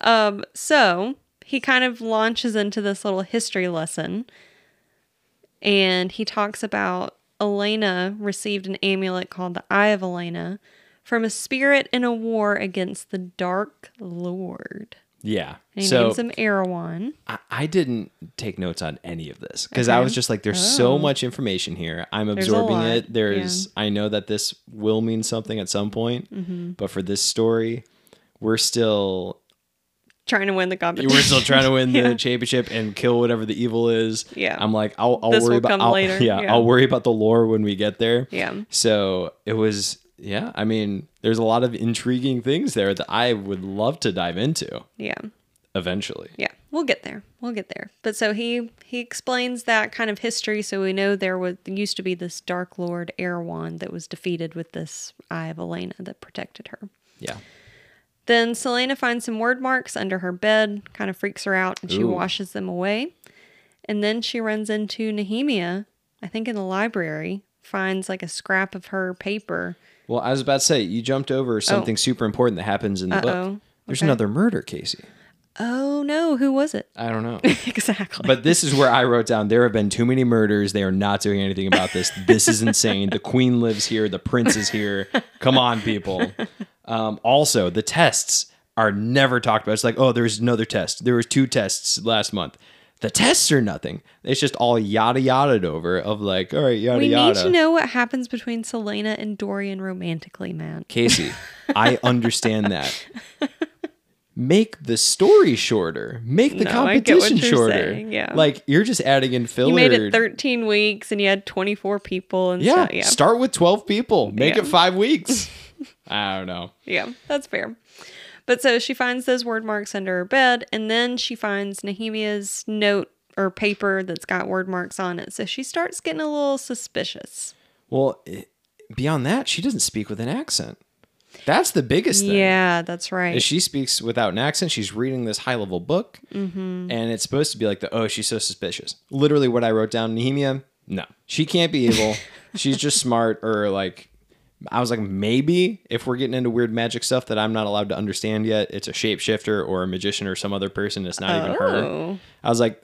Um, so he kind of launches into this little history lesson and he talks about Elena received an amulet called the Eye of Elena from a spirit in a war against the Dark Lord. yeah. And he so names him Erawan. I, I didn't take notes on any of this because I was just like, there's so Oh. much information here. I'm There's absorbing it. There's, I know that this will mean something at some point, Mm-hmm. but for this story, we're still Trying to win the competition. we're still trying to win the Yeah. championship and kill whatever the evil is. Yeah. I'm like, I'll, I'll This worry about I'll- later. Yeah, Yeah. I'll worry about the lore when we get there. Yeah. So it was, yeah. I mean, there's a lot of intriguing things there that I would love to dive into Yeah. eventually. Yeah, we'll get there. We'll get there. But so he he explains that kind of history. So we know there was used to be this Dark Lord Erawan that was defeated with this Eye of Elena that protected her. Yeah. Then Celaena finds some Wyrdmarks under her bed, kind of freaks her out, and she Ooh. washes them away. And then she runs into Nehemia, I think in the library, finds like a scrap of her paper. Well, I was about to say you jumped over something super important that happens in the book. Uh-oh. There's Okay. another murder, Casey. Oh no, who was it? I don't know. exactly. But this is where I wrote down there have been too many murders. They are not doing anything about this. This is insane. The queen lives here. The prince is here. Come on, people. Um, also, the tests are never talked about. It's like, oh, there's another test. There was two tests last month. The tests are nothing. It's just all yada yada over of like, all right, yada we yada. need to know what happens between Celaena and Dorian romantically, man. Casey, I understand that. Make the story shorter. Make the No, I get what competition shorter. saying, yeah. Like you're just adding in filler. You made it 13 weeks and you had 24 people and yeah, stuff. Yeah. Start with 12 people. Make Yeah. it 5 weeks. I don't know. Yeah, that's fair. But so she finds those Wyrdmarks under her bed, and then she finds Nehemia's note or paper that's got Wyrdmarks on it. So she starts getting a little suspicious. Well, beyond that, she doesn't speak with an accent. That's the biggest thing. Yeah, that's right. Is she speaks without an accent. She's reading this high level book, Mm-hmm. and it's supposed to be like the oh, she's so suspicious. Literally, what I wrote down, Nehemia. No, she can't be evil. she's just smart, or like I was like maybe if we're getting into weird magic stuff that I'm not allowed to understand yet, it's a shapeshifter or a magician or some other person. It's not even her. Oh. I was like,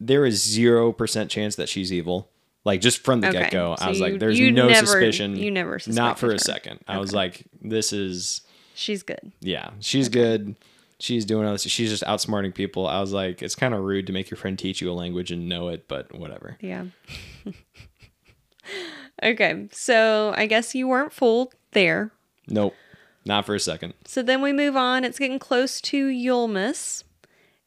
there is zero percent chance that she's evil. Like just from the Okay, get go, so I was you- like, "There's no never- suspicion." you never not for a her. second. I was like, "This is She's good. yeah, she's good. She's doing all this. She's just outsmarting people." I was like, "It's kind of rude to make your friend teach you a language and know it, but whatever." Yeah. okay, so I guess you weren't fooled there. Nope, not for a second. So then we move on. It's getting close to Yulemas.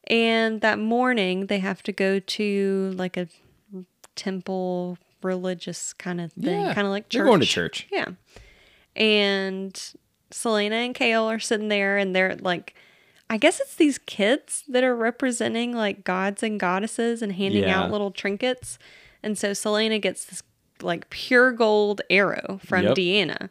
And that morning, they have to go to like a temple religious kind of thing, Yeah, kind of like church. they're going to church. Yeah. And Celaena and Chaol are sitting there and they're like, I guess it's these kids that are representing like gods and goddesses and handing Yeah. out little trinkets. And so Celaena gets this like pure gold arrow from Yep. Deanna,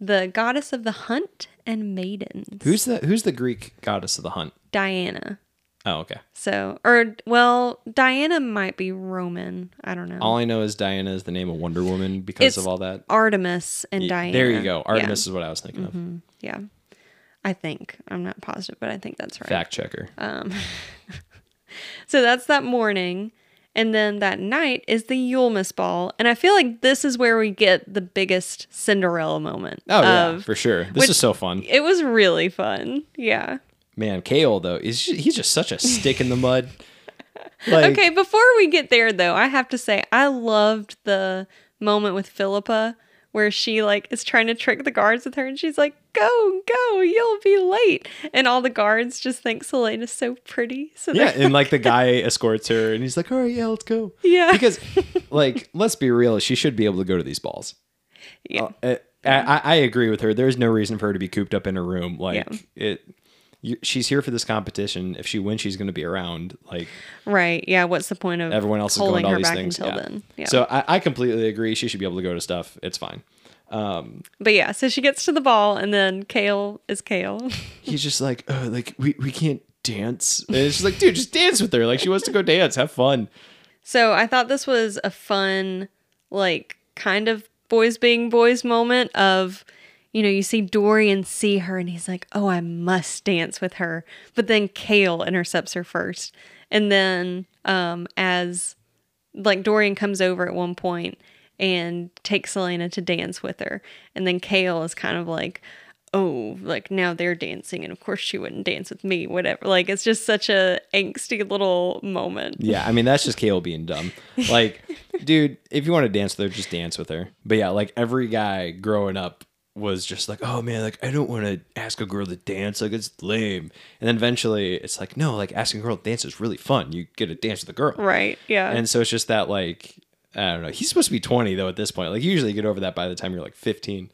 the goddess of the hunt and maidens. Who's the Who's the Greek goddess of the hunt? Diana? Oh, okay. So, or well, Diana might be Roman. I don't know. All I know is Diana is the name of Wonder Woman because It's of all that. Artemis and Y- Diana. There you go. Yeah. Artemis is what I was thinking of. Yeah. I think. I'm not positive, but I think that's right. Fact checker. Um, So that's that morning. And then that night is the Yulemas ball. And I feel like this is where we get the biggest Cinderella moment. oh yeah, for sure. This is so fun. It was really fun. Yeah. Man, Chaol though is he's just such a stick in the mud. Like, Okay, before we get there though, I have to say I loved the moment with Philippa where she like is trying to trick the guards with her and she's like, Go, go, you'll be late. And all the guards just think Celaena is so pretty. So Yeah, and like the guy escorts her, and he's like, "All right, yeah, let's go." Yeah. because like let's be real, she should be able to go to these balls. Yeah. Uh, I, I, agree with her. There's no reason for her to be cooped up in a room. Like Yeah. it, you, she's here for this competition. If she wins, she's going to be around. Like Right. Yeah. What's the point of everyone else is going to all these things. until yeah. then? Yeah. So I, I completely agree. She should be able to go to stuff. It's fine. Um, but yeah, so she gets to the ball, and then Chaol is Chaol. He's just like, oh, like we, we can't dance. And it's like, dude, just dance with her. Like she wants to go dance. Have fun. So I thought this was a fun, like, kind of boys being boys moment of, you know, you see Dorian see her and he's like, oh, I must dance with her. But then Chaol intercepts her first. And then um, as, like, Dorian comes over at one point and takes Celaena to dance with her. And then Chaol is kind of like, oh, like now they're dancing. And of course she wouldn't dance with me, whatever. Like, it's just such a angsty little moment. Yeah, I mean that's just Chaol being dumb. Like, dude, if you want to dance with her, just dance with her. But yeah, like every guy growing up was just like, oh man, like I don't want to ask a girl to dance, like it's lame. And then eventually, it's like, no, like asking a girl to dance is really fun. You get to dance with a girl, Right. Yeah. and so it's just that like I don't know. He's supposed to be twenty though at this point. Like you usually get over that by the time you're like fifteen.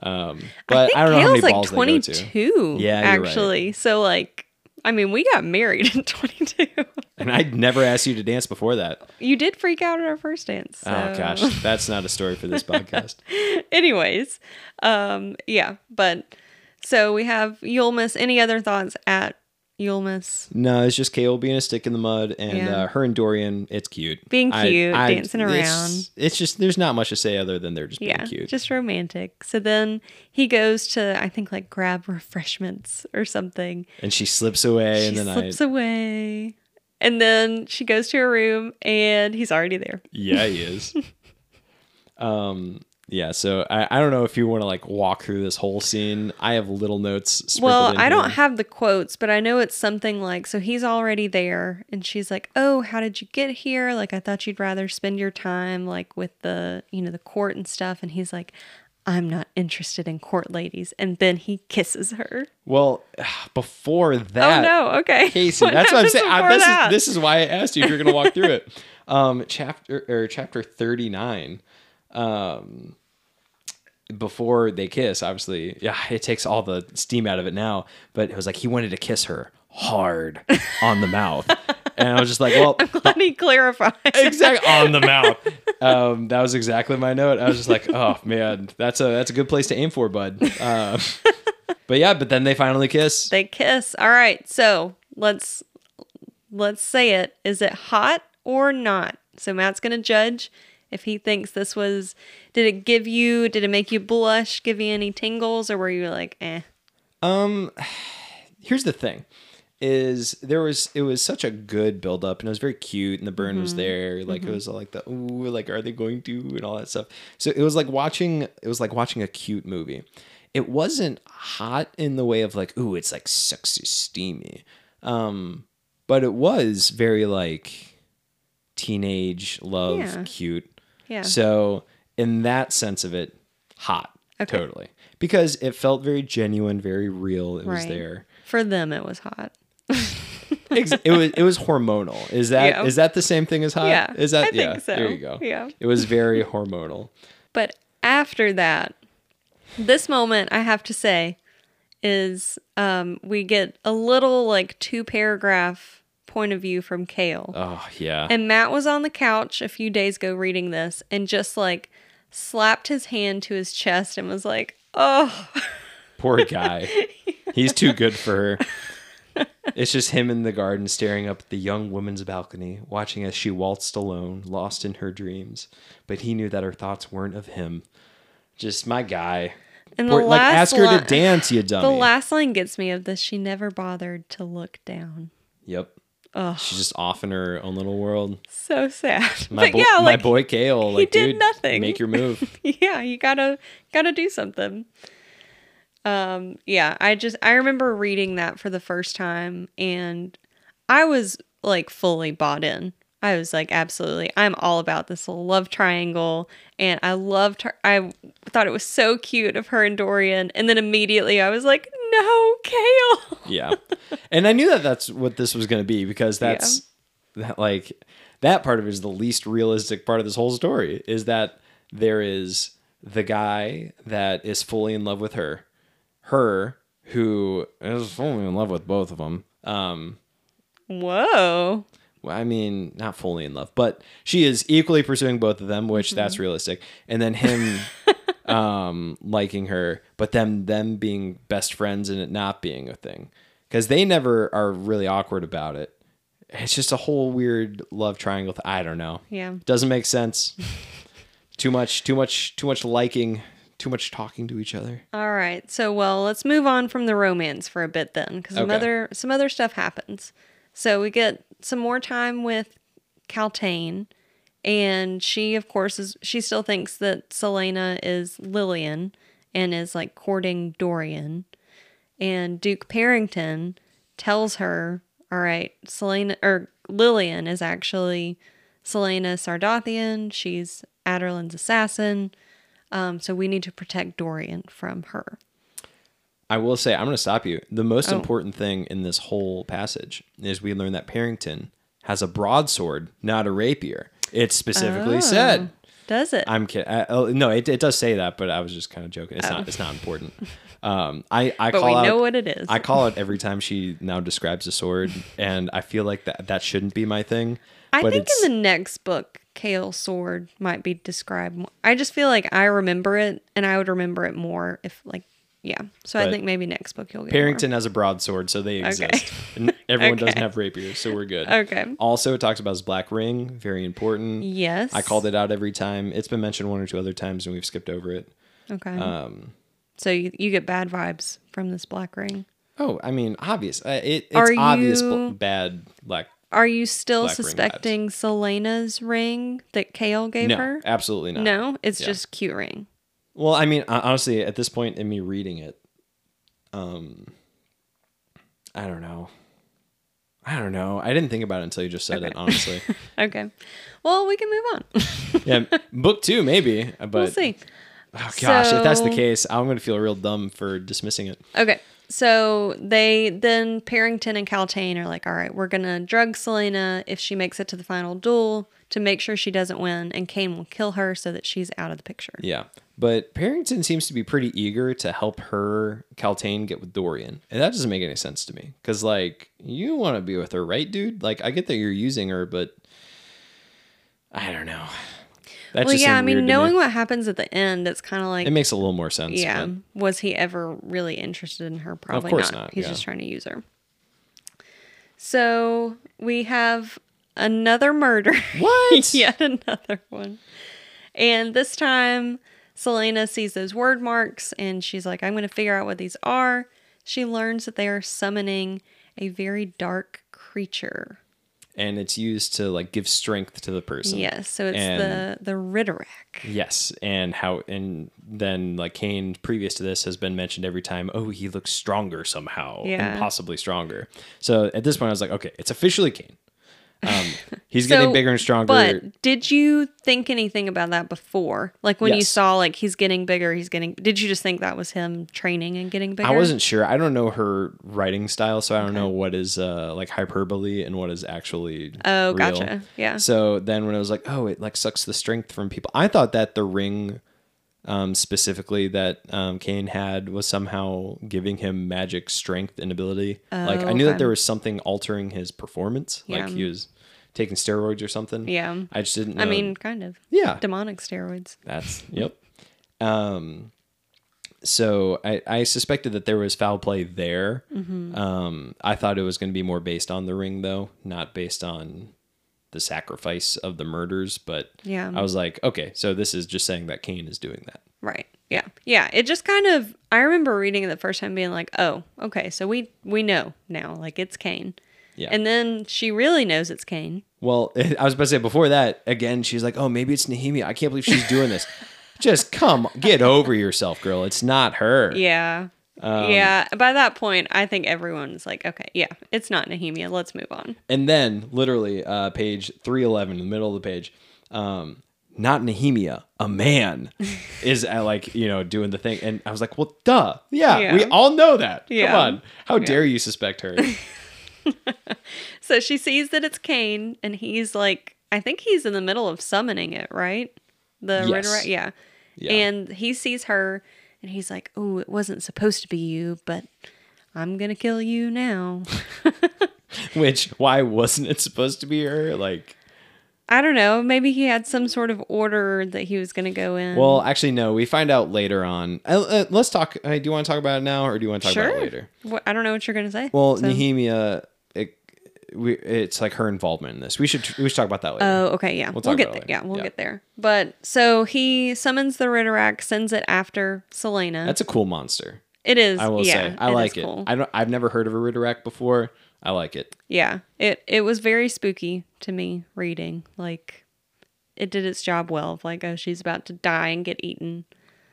Um, but I, don't know how many Chaol's balls like they go to. 22. Yeah, you're right. actually. So like, I mean, we got married in 22. And I'd never asked you to dance before that. you did freak out at our first dance. So. Oh gosh, that's not a story for this podcast. Anyways, um, yeah, but so we have Yulemas. Any other thoughts at Yulemas? No, it's just Chaol being a stick in the mud, and Yeah. uh, her and Dorian. It's cute, Being cute, dancing around. It's, just there's not much to say other than they're just being cute. just romantic. So then he goes to, I think, like grab refreshments or something. and she slips away, she and then I slips I away. And then she goes to her room and he's already there. yeah, he is. um, yeah. So I, I don't know if you want to like walk through this whole scene. I have little notes. Well, in I don't here. have the quotes, but I know it's something like so he's already there and she's like, "Oh, how did you get here? Like I thought you'd rather spend your time like with the, you know, the court and stuff." And he's like, "I'm not interested in court ladies." And then he kisses her. Well, before that, oh no, okay. Casey. What that's what I'm saying. I- this that? is this is why I asked you if you're going to walk through it. Um, chapter or chapter 39. Um, before they kiss, obviously, yeah, it takes all the steam out of it now. But it was like he wanted to kiss her hard on the mouth, and I was just like, well, I'm Glad he clarified. exactly on the mouth. Um, that was exactly my note. I was just like, oh man, that's a that's a good place to aim for, bud. Um, but yeah, but then they finally kiss. They kiss. All right. So, let's let's say it. Is it hot or not? So Matt's going to judge if he thinks this was did it give you did it make you blush, give you any tingles or were you like, "Eh." Um, here's the thing is there was it was such a good build up and it was very cute and the burn was there like it was all like the ooh like are they going to? and all that stuff. So it was like watching it was like watching a cute movie. It wasn't hot in the way of like ooh it's like sexy steamy. Um but it was very like teenage love Yeah. cute Yeah. so in that sense of it hot Okay. totally because it felt very genuine very real it was there For them it was hot. It was it was hormonal. Is that is Yeah. that the same thing as hot? Yeah, Is that I yeah? so. There you go. Yeah. It was very hormonal. But after that, this moment I have to say is um we get a little like two paragraph point of view from Chaol. Oh yeah. And Matt was on the couch a few days ago reading this and just like slapped his hand to his chest and was like, "Oh, Poor guy. He's too good for her. It's just him in the garden staring up at the young woman's balcony, watching as she waltzed alone, lost in her dreams. But he knew that her thoughts weren't of him. Just my guy. And Poor- the like last ask her li- to dance, you dummy. The last line gets me of this. She never bothered to look down. yep. Ugh, She's just off in her own little world. so sad. My, but bo- yeah, my boy Chaol, like did dude, nothing. make your move. yeah, you gotta gotta do something. Um, yeah, I just I remember reading that for the first time and I was like fully bought in. I was like, absolutely, I'm all about this love triangle, and I loved her. I thought it was so cute of her and Dorian, and then immediately I was like, no, Chaol. yeah and i knew that that's what this was going to be because that's that like that part of it is the least realistic part of this whole story is that there is the guy that is fully in love with her, her who is fully in love with both of them. Um, Whoa. Well, I mean, not fully in love, but she is equally pursuing both of them, which that's realistic. And then him um, liking her, but them them being best friends and it not being a thing, because they never are really awkward about it. It's just a whole weird love triangle. th- I don't know. Yeah. Doesn't make sense. too much, too much, too much liking, too much talking to each other. All right. So, well, let's move on from the romance for a bit then, because some other some other stuff happens. So we get some more time with Kaltain, and she, of course, is she still thinks that Celaena is Lillian and is like courting Dorian, and Duke Perrington tells her, "All right, Celaena or Lillian is actually Celaena Sardothien. She's Adarlan's assassin." Um, so we need to protect Dorian from her. I will say, I'm going to stop you. The most Oh. important thing in this whole passage is we learn that Perrington has a broadsword, not a rapier. It's specifically Oh. said. Does it? I'm kidding. I, oh, no, it, it does say that, but I was just kind of joking. It's not. It's not important. Um, I I Oh. but call we out. know what it is. I call it every time she now describes a sword, and I feel like that that shouldn't be my thing. I think in the next book, Chaol sword might be described. More. I just feel like I remember it, and I would remember it more if, like, yeah. So I think maybe next book you'll get Perrington has a broadsword, so they Okay. exist. And everyone doesn't have rapiers, so we're good. Okay. Also, it talks about his black ring, very important. More. Yes. I called it out every time. It's been mentioned one or two other times, and we've skipped over it. Okay. Um, so you, you get bad vibes from this black ring. oh, I mean, obvious. Uh, it, it's Are obvious you- bad black. Are you still Black ring suspecting Celaena's ring that Chaol gave No, her? absolutely not. No, it's Yeah. just cute ring. Well, I mean, honestly, at this point in me reading it, um, I don't know. I don't know. I didn't think about it until you just said it. Honestly, Okay. Well, we can move on. yeah, book two maybe, but we'll see. oh gosh, if that's the case, I'm gonna feel real dumb for dismissing it. Okay. So they then Perrington and Kaltain are like, all right, we're gonna drug Celaena if she makes it to the final duel to make sure she doesn't win, and Cain will kill her so that she's out of the picture. Yeah. But Perrington seems to be pretty eager to help her, Kaltain, get with Dorian. And that doesn't make any sense to me. Because, like, you want to be with her, right, dude? Like, I get that you're using her, but I don't know. That well, yeah, I mean, knowing me. what happens at the end, it's kind of like, It makes a little more sense. yeah, but- was he ever really interested in her? Probably course not. not, He's yeah. just trying to use her. So we have another murder. What? Yet another one. And this time, Celaena sees those Wyrdmarks and she's like, I'm going to figure out what these are. She learns that they are summoning a very dark creature. And it's used to, like, give strength to the person. Yes, so it's And- the the Ridderak. Yes, and how and then like Cain previous to this has been mentioned every time. Oh, he looks stronger somehow, Yeah. and possibly stronger. So at this point, I was like, okay, it's officially Cain. Um, he's So, getting bigger and stronger. But did you think anything about that before? Like when you saw like he's getting bigger, he's getting did you just think that was him training and getting bigger? I wasn't sure. I don't know her writing style, so I don't know what is uh, like hyperbole and what is actually. Oh, real. gotcha. Yeah. So then when I was like, oh, it like sucks the strength from people. I thought that the ring, um, specifically that um, Cain had was somehow giving him magic strength and ability. like I knew okay. that there was something altering his performance. Like he was taking steroids or something. Yeah. I just didn't. Know. I mean, kind of. yeah, Demonic steroids. that's yep. Um, so I, I suspected that there was foul play there. Mm-hmm. Um, I thought it was going to be more based on the ring, though, not based on the sacrifice of the murders. But Yeah. I was like, okay, so this is just saying that Cain is doing that. Right. Yeah. Yeah. It just kind of I remember reading it the first time being like, "Oh, okay, so we we know now, like it's Cain. Yeah. And then she really knows it's Cain. Well, I was about to say before that again. She's like, oh, maybe it's Nehemia. I can't believe she's doing this. just come, get over yourself, girl. It's not her. Yeah. Um, yeah. By that point, I think everyone's like, "Okay, yeah, it's not Nehemia. Let's move on." And then, literally, uh, page 311, in the middle of the page, um, not Nehemia, a man is uh, like, you know, doing the thing. And I was like, well, duh. Yeah, Yeah. we all know that. Yeah. Come on. How dare you suspect her? So she sees that it's Cain, and he's like, I think he's in the middle of summoning it, right? The Yes. Yeah. Yeah. And he sees her and he's like, Oh, it wasn't supposed to be you, but I'm going to kill you now. Which why wasn't it supposed to be her? Like, I don't know. Maybe he had some sort of order that he was going to go in. well, actually, no. We find out later on. Uh, uh, let's talk. Uh, do you want to talk about it now, or do you want to talk about it later? What, I don't know what you're going to say. Well, so- Nehemia, we, it's like her involvement in this. We should we should talk about that later. Oh, okay, yeah. We'll, talk get about there. it Yeah, we'll Yeah. get there. But so he summons the Ridderak, sends it after Celaena. That's a cool monster. it is. I will yeah, say, I is like it. cool. I don't. I've never heard of a Ridderak before. I like it. Yeah, it it was very spooky to me reading. Like, it did its job well. Of like, oh, she's about to die and get eaten.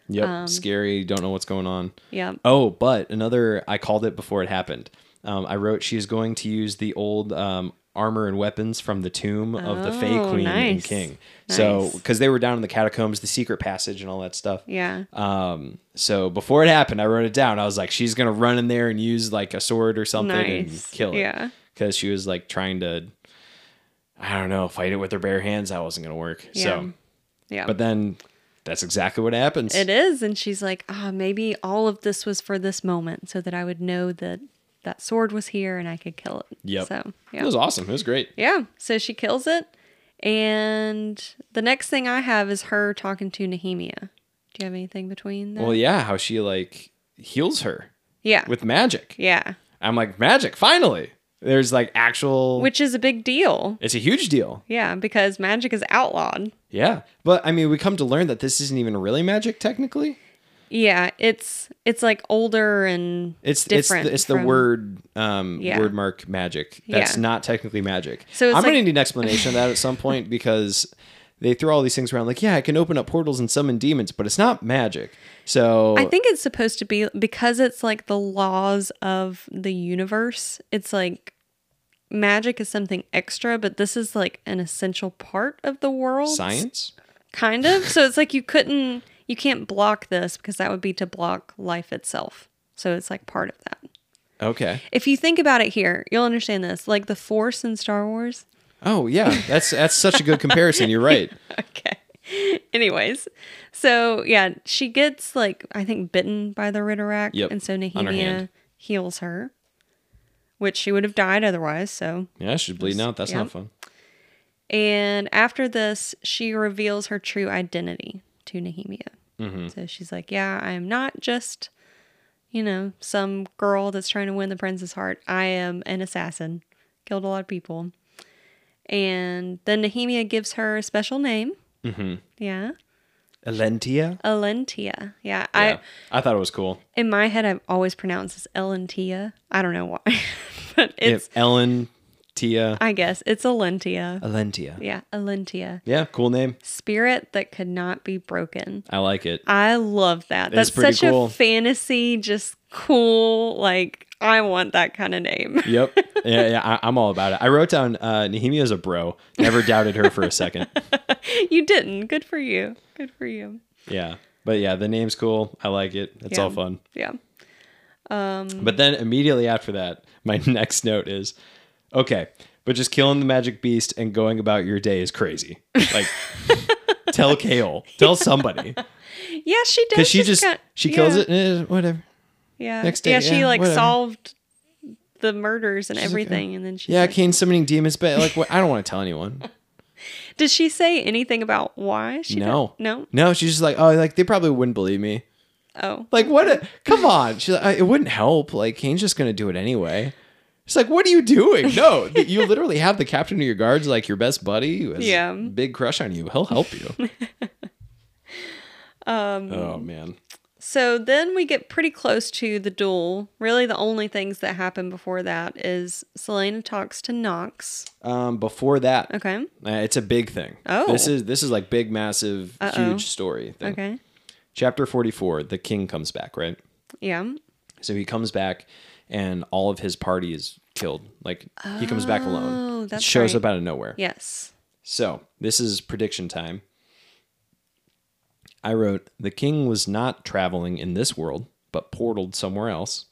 Yep. Um, Scary. Don't know what's going on. Yeah. Oh, but another. I called it before it happened. Um, I wrote she is going to use the old um, armor and weapons from the tomb of the Fey Oh, Queen and nice. King. So Nice. because they were down in the catacombs, the secret passage, and all that stuff. Yeah. Um, so before it happened, I wrote it down. I was like, she's gonna run in there and use like a sword or something and Nice. kill it. Yeah. Because she was like trying to, I don't know, fight it with her bare hands. That wasn't gonna work. So, Yeah. but then that's exactly what happens. it is, and she's like, ah, maybe all of this was for this moment, so that I would know that that sword was here and I could kill it. Yep. So yeah. It was awesome. It was great. Yeah. So she kills it. And the next thing I have is her talking to Nehemia. Do you have anything between that? Well, yeah, how she like heals her yeah. with magic. yeah. I'm like, magic, finally. There's like actual Which is a big deal. it's a huge deal. Yeah, because magic is outlawed. Yeah. But I mean, we come to learn that this isn't even really magic technically. Yeah, it's it's like older and It's different. it's the, it's the word um Yeah. Wyrdmark magic. That's Yeah. not technically magic. So it's I'm like- gonna need an explanation of that at some point because they throw all these things around like, yeah, I can open up portals and summon demons, but it's not magic. So I think it's supposed to be because it's like the laws of the universe. It's like magic is something extra, but this is like an essential part of the world. science. kind of so it's like you couldn't you can't block this because that would be to block life itself so it's like part of that Okay. if you think about it here you'll understand this like the force in star wars Oh yeah, that's that's such a good comparison. You're right. okay anyways so yeah she gets like i think bitten by the Ridderak Yep, and so on her nehemia heals her which she would have died otherwise so Yeah, she's bleeding out. That's Yep. not fun. And after this, she reveals her true identity to Nehemia. Mm-hmm. So she's like, Yeah, I am not just, you know, some girl that's trying to win the prince's heart. I am an assassin, killed a lot of people. And then Nehemia gives her a special name. Mm-hmm. Yeah. Elentia. Alentia. Yeah. Yeah, I I thought it was cool. in my head I've always pronounced this Elentia. I don't know why. but it's If Ellen Tia I guess it's Alentia. Alentia. Yeah, Alentia. Yeah, cool name. Spirit that could not be broken. I like it. I love that. It's That's such cool. a fantasy, just cool. Like I want that kind of name. Yep. Yeah, yeah. I, I'm all about it. I wrote down uh, Nehemia's a bro. Never doubted her for a second. you didn't. Good for you. Good for you. Yeah. But yeah, the name's cool. I like it. It's all fun. Yeah. Um. But then immediately after that, my next note is okay, but just killing the magic beast and going about your day is crazy. Like, tell Chaol, tell somebody. Yeah, she does. Because she just, got- she kills yeah, it, eh, whatever. Yeah. next day, yeah, she yeah, like whatever. solved the murders and She's like, everything, and then she. Yeah, like, Cain summoning demons, but like, what? I don't want to tell anyone. Did she say anything about why she? did- No. No. No, she's just like, oh, like they probably wouldn't believe me. Oh. Like, what? A, come on. Like, it wouldn't help. Like, Cain's just going to do it anyway. It's like, what are you doing? No, you literally have the captain of your guards, like your best buddy, who has Yeah. a big crush on you. He'll help you. Um. oh, man. So then we get pretty close to the duel. Really, the only things that happen before that is Celaena talks to Nox. Um, before that, Okay. uh, it's a big thing. Oh. This is this is like big, massive, Uh-oh. huge story thing. Okay. Chapter 44, the king comes back, right? Yeah. So he comes back and all of his party is killed. Like, he comes back alone. Oh, alone. that's it shows right. up out of nowhere. Yes. So, this is prediction time. I wrote The king was not traveling in this world, but portaled somewhere else.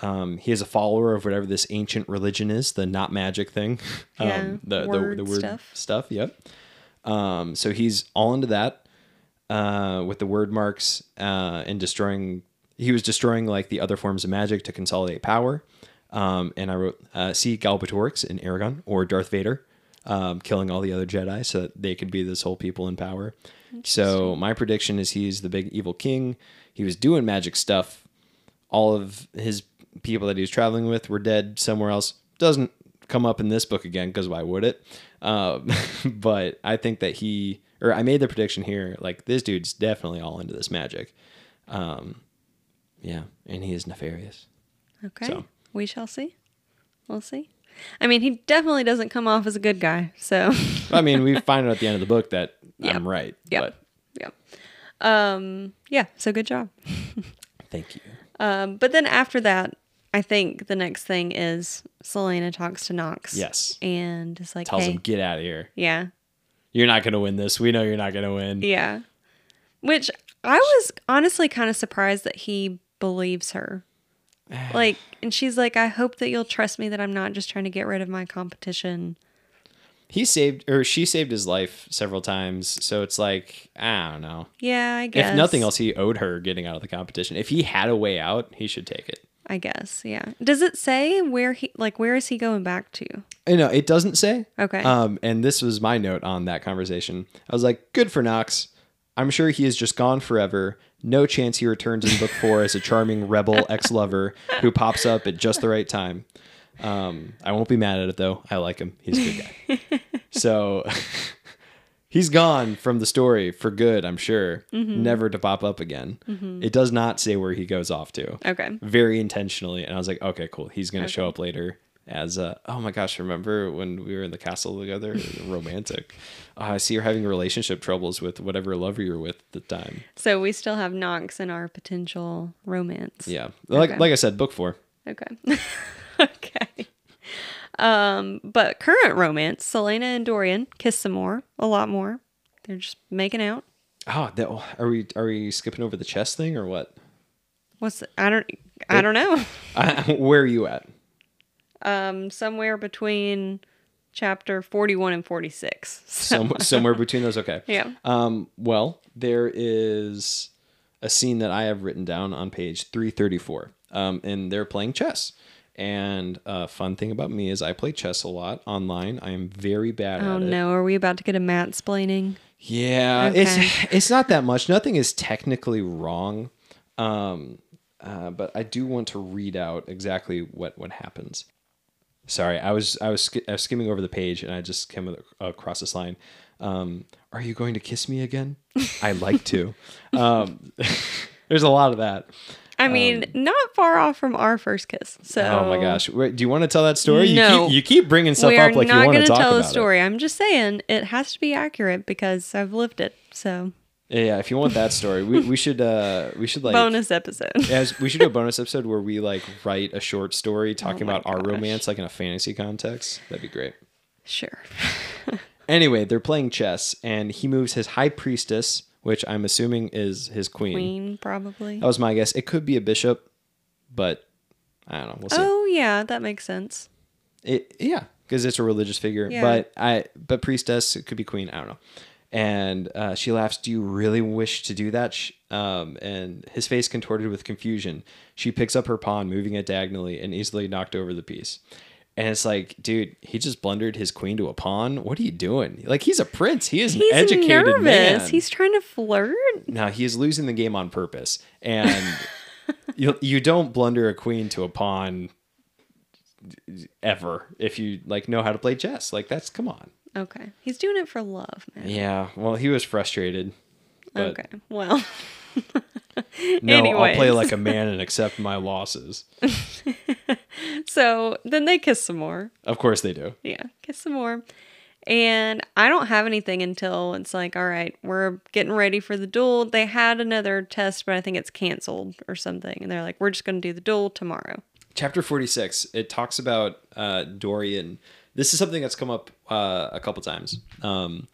Um, he is a follower of whatever this ancient religion is, the not magic thing. Yeah, um, the, word the, the word stuff. stuff. Yep. Um, so he's all into that. uh, with the Wyrdmarks uh, and destroying. He was destroying like the other forms of magic to consolidate power. Um, and I wrote uh, see Galbatorix in Eragon or Darth Vader, um, killing all the other Jedi so that they could be this whole people in power. So my prediction is he's the big evil king. He was doing magic stuff. All of his people that he was traveling with were dead somewhere else. Doesn't come up in this book again because why would it? Um, but I think that he or I made the prediction here. Like this dude's definitely all into this magic. Um, yeah, and he is nefarious. Okay. So. We shall see. We'll see. I mean, he definitely doesn't come off as a good guy. So, I mean, we find out at the end of the book that Yep. I'm right. Yeah. But yeah. Um, yeah. So good job. thank you. Um, but then after that, I think the next thing is Celaena talks to Nox. Yes. And is like, Tells hey, him, get out of here. yeah, You're not going to win this. We know you're not going to win. yeah. Which I was honestly kind of surprised that he believes her. Like, and she's like, I hope that you'll trust me that I'm not just trying to get rid of my competition. He saved, or she saved his life several times. So it's like, I don't know. Yeah, I guess. If nothing else, he owed her getting out of the competition. If he had a way out, he should take it. I guess, yeah. Does it say where he like where is he going back to? You know, it doesn't say. Okay. Um, and this was my note on that conversation. I was like, good for Nox. I'm sure he is just gone forever. No chance he returns in book four as a charming rebel ex lover who pops up at just the right time. Um, I won't be mad at it though. I like him. He's a good guy. so he's gone from the story for good, I'm sure, never to pop up again. It does not say where he goes off to Okay. very intentionally and i was like okay cool he's gonna show up later as uh oh my gosh remember when we were in the castle together romantic oh, i see you're having relationship troubles with whatever lover you're with at the time So we still have Nox in our potential romance. yeah like Okay. like i said book four Okay. okay. Um, but current romance, Celaena and Dorian kiss some more, a lot more. They're just making out. oh that, are we are we skipping over the chess thing or what What's I don't I don't know. I, where are you at Um, somewhere between chapter forty-one and forty-six. So, Some, somewhere between those okay yeah. Um, well, there is a scene that I have written down on page 334. Um, and they're playing chess. And a fun thing about me is I play chess a lot online. I am very bad Oh at it. Oh no, are we about to get a mat splaining? Yeah, Okay. it's it's not that much. Nothing is technically wrong. Um, uh, but I do want to read out exactly what what happens. Sorry, I was I was, sk- I was skimming over the page and I just came across this line. Um, Are you going to kiss me again? I'd like to. um, there's a lot of that. I mean, not far off from our first kiss. So Oh my gosh! Wait, do you want to tell that story? No. You keep, you keep bringing stuff we are up like you not want going to to tell about the it. story. I'm just saying it has to be accurate because I've lived it. So Yeah, yeah, if you want that story, we, we should uh we should like bonus episode. As we should do a bonus episode where we like write a short story talking Oh about our gosh. romance, like in a fantasy context. That'd be great. sure. Anyway, they're playing chess, and he moves his high priestess, which I'm assuming is his queen. Queen probably. That was my guess. It could be a bishop, but I don't know. We'll see. Oh yeah, that makes sense. It, yeah, because it's a religious figure. Yeah. But I but priestess it could be queen. I don't know. And uh, she laughs. Do you really wish to do that? Um, and his face contorted with confusion. She picks up her pawn, moving it diagonally, and easily knocked over the piece. And it's like, dude, he just blundered his queen to a pawn. What are you doing? Like he's a prince. He is an He's educated nervous. man. He's trying to flirt. No, he is losing the game on purpose. And you you don't blunder a queen to a pawn ever if you like know how to play chess. Like that's come on. Okay, he's doing it for love, man. Yeah. Well, he was frustrated. Okay, well. no, I'll play like a man and accept my losses. So then they kiss some more. Of course they do. Yeah, kiss some more. And I don't have anything until it's like, all right, we're getting ready for the duel. They had another test, but I think it's canceled or something. And they're like, we're just going to do the duel tomorrow. Chapter 46, it talks about uh, Dorian. This is something that's come up uh, a couple times. Um,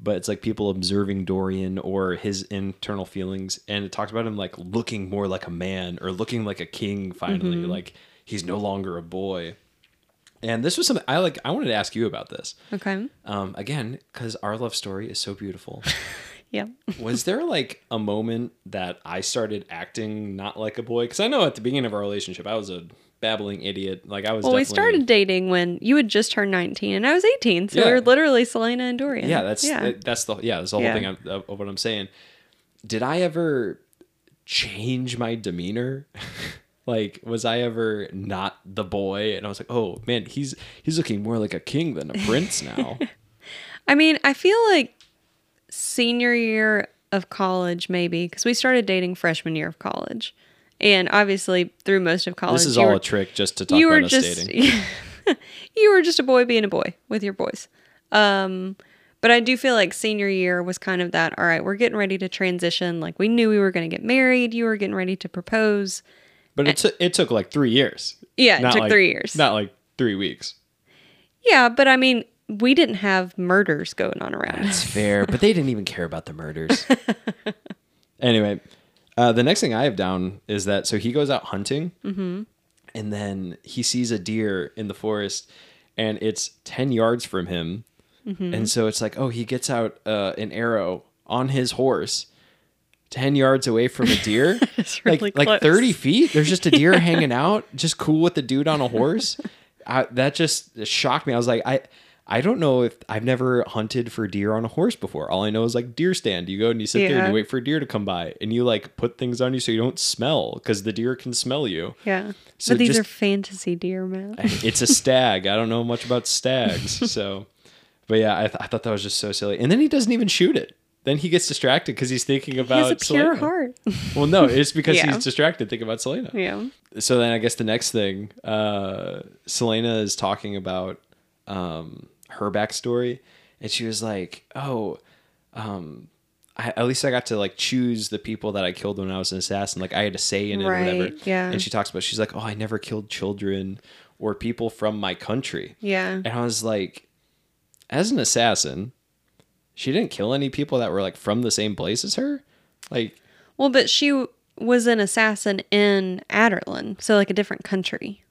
but it's like people observing Dorian or his internal feelings. And it talks about him like looking more like a man or looking like a king finally. Like he's no longer a boy. And this was something I like. I wanted to ask you about this. Okay. Um, again, because our love story is so beautiful. Yeah. was there like a moment that I started acting not like a boy? Because I know at the beginning of our relationship, I was a babbling idiot. Like I was. Well, we started dating when you had just turned 19 and I was 18. So we Yeah. were literally Celaena and Dorian. Yeah, that's yeah. that's the yeah, that's the whole Yeah. thing I'm, of what I'm saying. Did I ever change my demeanor? like, was I ever not the boy? And I was like, oh man, he's he's looking more like a king than a prince now. I mean, I feel like senior year of college, maybe, because we started dating freshman year of college. And obviously, through most of college, this is all were, a trick just to talk you were about us just dating. you were just a boy being a boy with your boys. Um, but I do feel like senior year was kind of that. All right, we're getting ready to transition. Like we knew we were going to get married. You were getting ready to propose. But it took it took like three years. Yeah, it took like- three years. Not like three weeks. Yeah, but I mean, we didn't have murders going on around. That's fair, but they didn't even care about the murders. anyway, uh, the next thing I have down is that so he goes out hunting, Mm-hmm. and then he sees a deer in the forest, and it's ten yards from him, Mm-hmm. and so it's like, oh, he gets out uh, an arrow on his horse. 10 yards away from a deer really like like 30 feet there's just a deer hanging out just cool with the dude on a horse I, that just shocked me i was like i i don't know if i've never hunted for deer on a horse before all i know is like deer stand you go and you sit there and you wait for a deer to come by and you like put things on you so you don't smell because the deer can smell you Yeah, So but these just- are fantasy deer, man. it's a stag i don't know much about stags so but yeah I, th- I thought that was just so silly and then he doesn't even shoot it then he gets distracted because he's thinking He about has a pure Celaena. heart. well no it's because Yeah. he's distracted thinking about celaena yeah. so then I guess the next thing, uh, Selena is talking about um, her backstory, and she was like, "Oh, um, I, at least I got to like choose the people that I killed when I was an assassin. Like I had a say in it, or whatever." Yeah. And she talks about she's like, "Oh, I never killed children or people from my country," Yeah. and I was like, as an assassin, she didn't kill any people that were like from the same place as her, like. Well, but she was an assassin in Adarlan, so like a different country.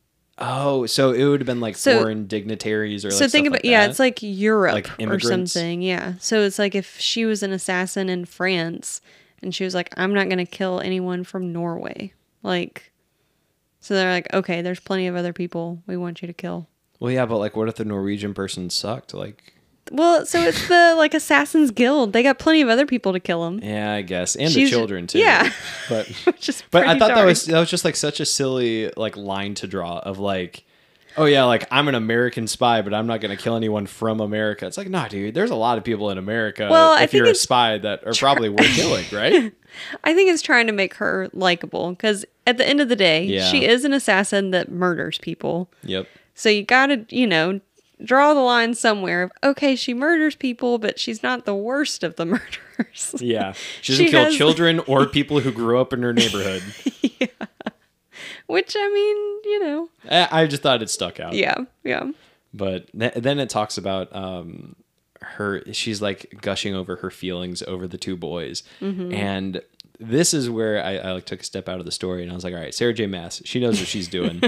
Oh, so it would have been like So- foreign dignitaries or like so think stuff about like yeah, that? it's like Europe Like or something. Yeah. So it's like if she was an assassin in France and she was like, I'm not gonna kill anyone from Norway. Like so they're like, Okay, there's plenty of other people we want you to kill. Well, yeah, but like, what if the Norwegian person sucked? Like, Well, so it's the like Assassin's Guild. They got plenty of other people to kill him. yeah, I guess, and She's- the children too. yeah. but is but I thought that was that was just like such a silly like line to draw of like, oh yeah, like I'm an American spy, but I'm not gonna kill anyone from America. It's like, nah, dude, there's a lot of people in America. Well, if you're a spy that are probably worth killing, right? I think it's trying to make her likable because at the end of the day, Yeah. she is an assassin that murders people. Yep. So you gotta, you know, draw the line somewhere. of, Okay, she murders people, but she's not the worst of the murderers. Yeah. She doesn't She kill has- children or people who grew up in her neighborhood. yeah. Which I mean, you know, I I just thought it stuck out. yeah, yeah, but th- then it talks about um her she's like gushing over her feelings over the two boys and this is where I, I like took a step out of the story and i was like all right sarah j maas she knows what she's doing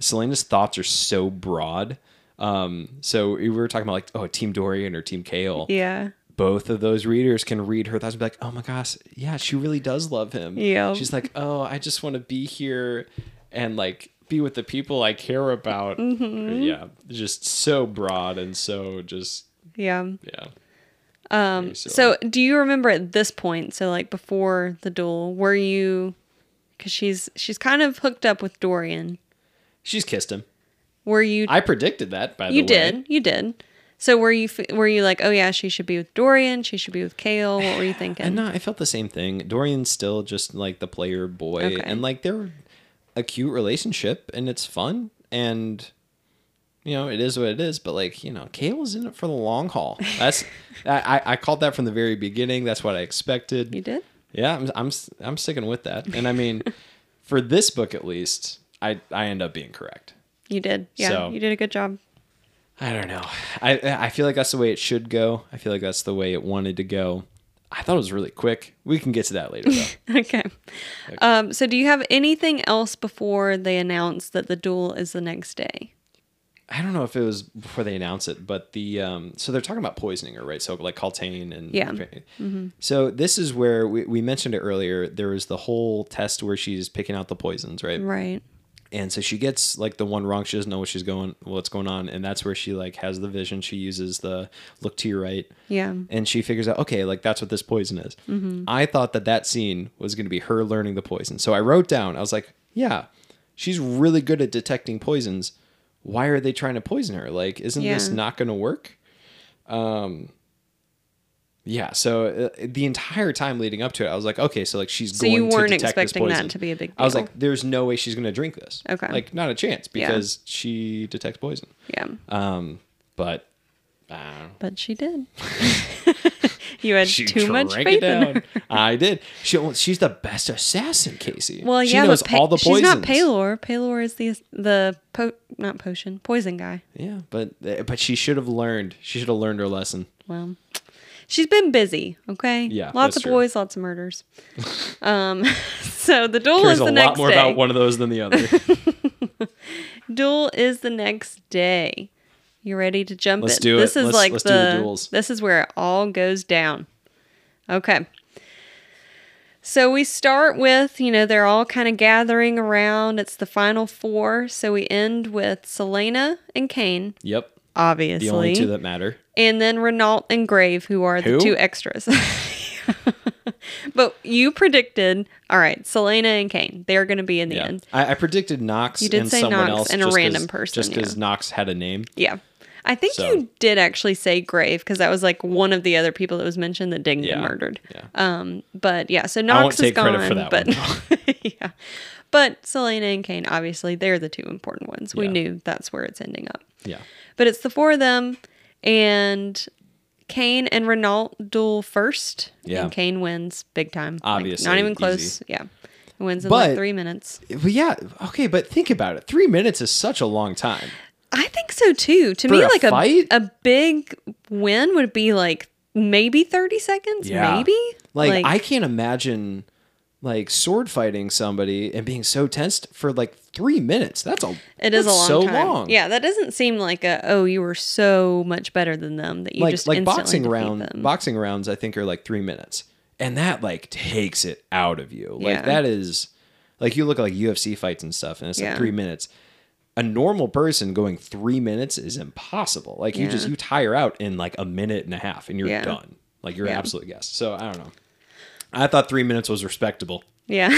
celaena's thoughts are so broad um so we were talking about like oh team dorian or team kale yeah. both of those readers can read her thoughts and be like, oh my gosh, yeah, she really does love him. Yeah. She's like, oh, I just want to be here and like be with the people I care about. Mm-hmm. Yeah. Just so broad and so just, Yeah. yeah. Um, so do you remember at this point, so like before the duel, were you cuz she's she's kind of hooked up with Dorian. she's kissed him. Were you I predicted that, by the You way. You did. You did. So were you were you like, "Oh yeah, she should be with Dorian, she should be with Chaol." What were you thinking? And no, I felt the same thing. Dorian's still just like the player boy, Okay. and like they're a cute relationship, and it's fun, and you know it is what it is. But like you know, Kale is in it for the long haul. That's I, I I called that from the very beginning. That's what I expected. You did? Yeah, I'm I'm I'm sticking with that. And I mean, for this book at least, I I end up being correct. You did. Yeah, So- you did a good job. I don't know. I I feel like that's the way it should go. I feel like that's the way it wanted to go. I thought it was really quick. We can get to that later though. okay. Um, so do you have anything else before they announce that the duel is the next day? I don't know if it was before they announce it, but the um, so they're talking about poisoning her, right? So like Kaltain and Yeah. Mm-hmm. So this is where we, we mentioned it earlier. There was the whole test where she's picking out the poisons, right? Right. And so she gets like the one wrong. She doesn't know what she's going, what's going on, and that's where she like has the vision. She uses the look to your right, Yeah. and she figures out, okay, like that's what this poison is. I thought that that scene was going to be her learning the poison. So I wrote down, I was like, yeah, she's really good at detecting poisons. Why are they trying to poison her? Like, isn't this not going to work? Um, yeah. So uh, the entire time leading up to it, I was like, okay, so like she's So going you weren't to detect this expecting that to be a big I was like, there's no way she's going to drink this. Okay. Like, not a chance Yeah. because she detects poison. Yeah. Um, but. Uh, But she did. you had she too much drank faith in her. I did. She, she's the best assassin, Casey. Well, she yeah, knows but pa- all the poisons. she's not Pelor. Pelor is the the po- not potion poison guy. Yeah, but but she should have learned. She should have learned her lesson. Well, she's been busy. Okay. Yeah, Lots of true. boys, lots of murders. um, so the duel is the next day. A lot more day. about one of those than the other. Duel is the next day. You ready to jump Let's in? do This is Let's- like let's the, do the duels. This is where it all goes down. Okay. So we start with, you know, they're all kind of gathering around. It's the final four. So we end with Celaena and Cain, yep, obviously. the only two that matter. and then Renault and Grave, who are the two extras. but you predicted, all right, Celaena and Cain, they're going to be in the Yeah, end. I, I predicted Nox You did and say someone Nox else and a random person, just because yeah. Nox had a name. Yeah. I think So- you did actually say Grave because that was like one of the other people that was mentioned that didn't Yeah, get murdered. yeah. Um, but yeah, so Nox is gone, but yeah, but Celaena and Cain, obviously, they're the two important ones. We Yeah. knew that's where it's ending up. Yeah, But it's the four of them, and Cain and Renault duel first. Yeah. and Cain wins big time. Like, Obviously, not even easy. close. Yeah, wins in like three minutes. but yeah, okay, but think about it. Three minutes is such a long time. I think so too. To For me, a like fight? a a big win would be like maybe thirty seconds, Yeah. maybe. Like, I can't imagine like sword fighting somebody and being so tensed for like three minutes. That's a it is a long so time. long. Yeah, that doesn't seem like a oh you were so much better than them that you like just like boxing round them. boxing rounds I think are like three minutes, and that like takes it out of you. Like Yeah. that is like you look at like UFC fights and stuff, and it's like Yeah. three minutes. A normal person going three minutes is impossible. Like you just you tire out in like a minute and a half, and you're done. Like you're absolute guest. So I don't know. I thought three minutes was respectable. yeah,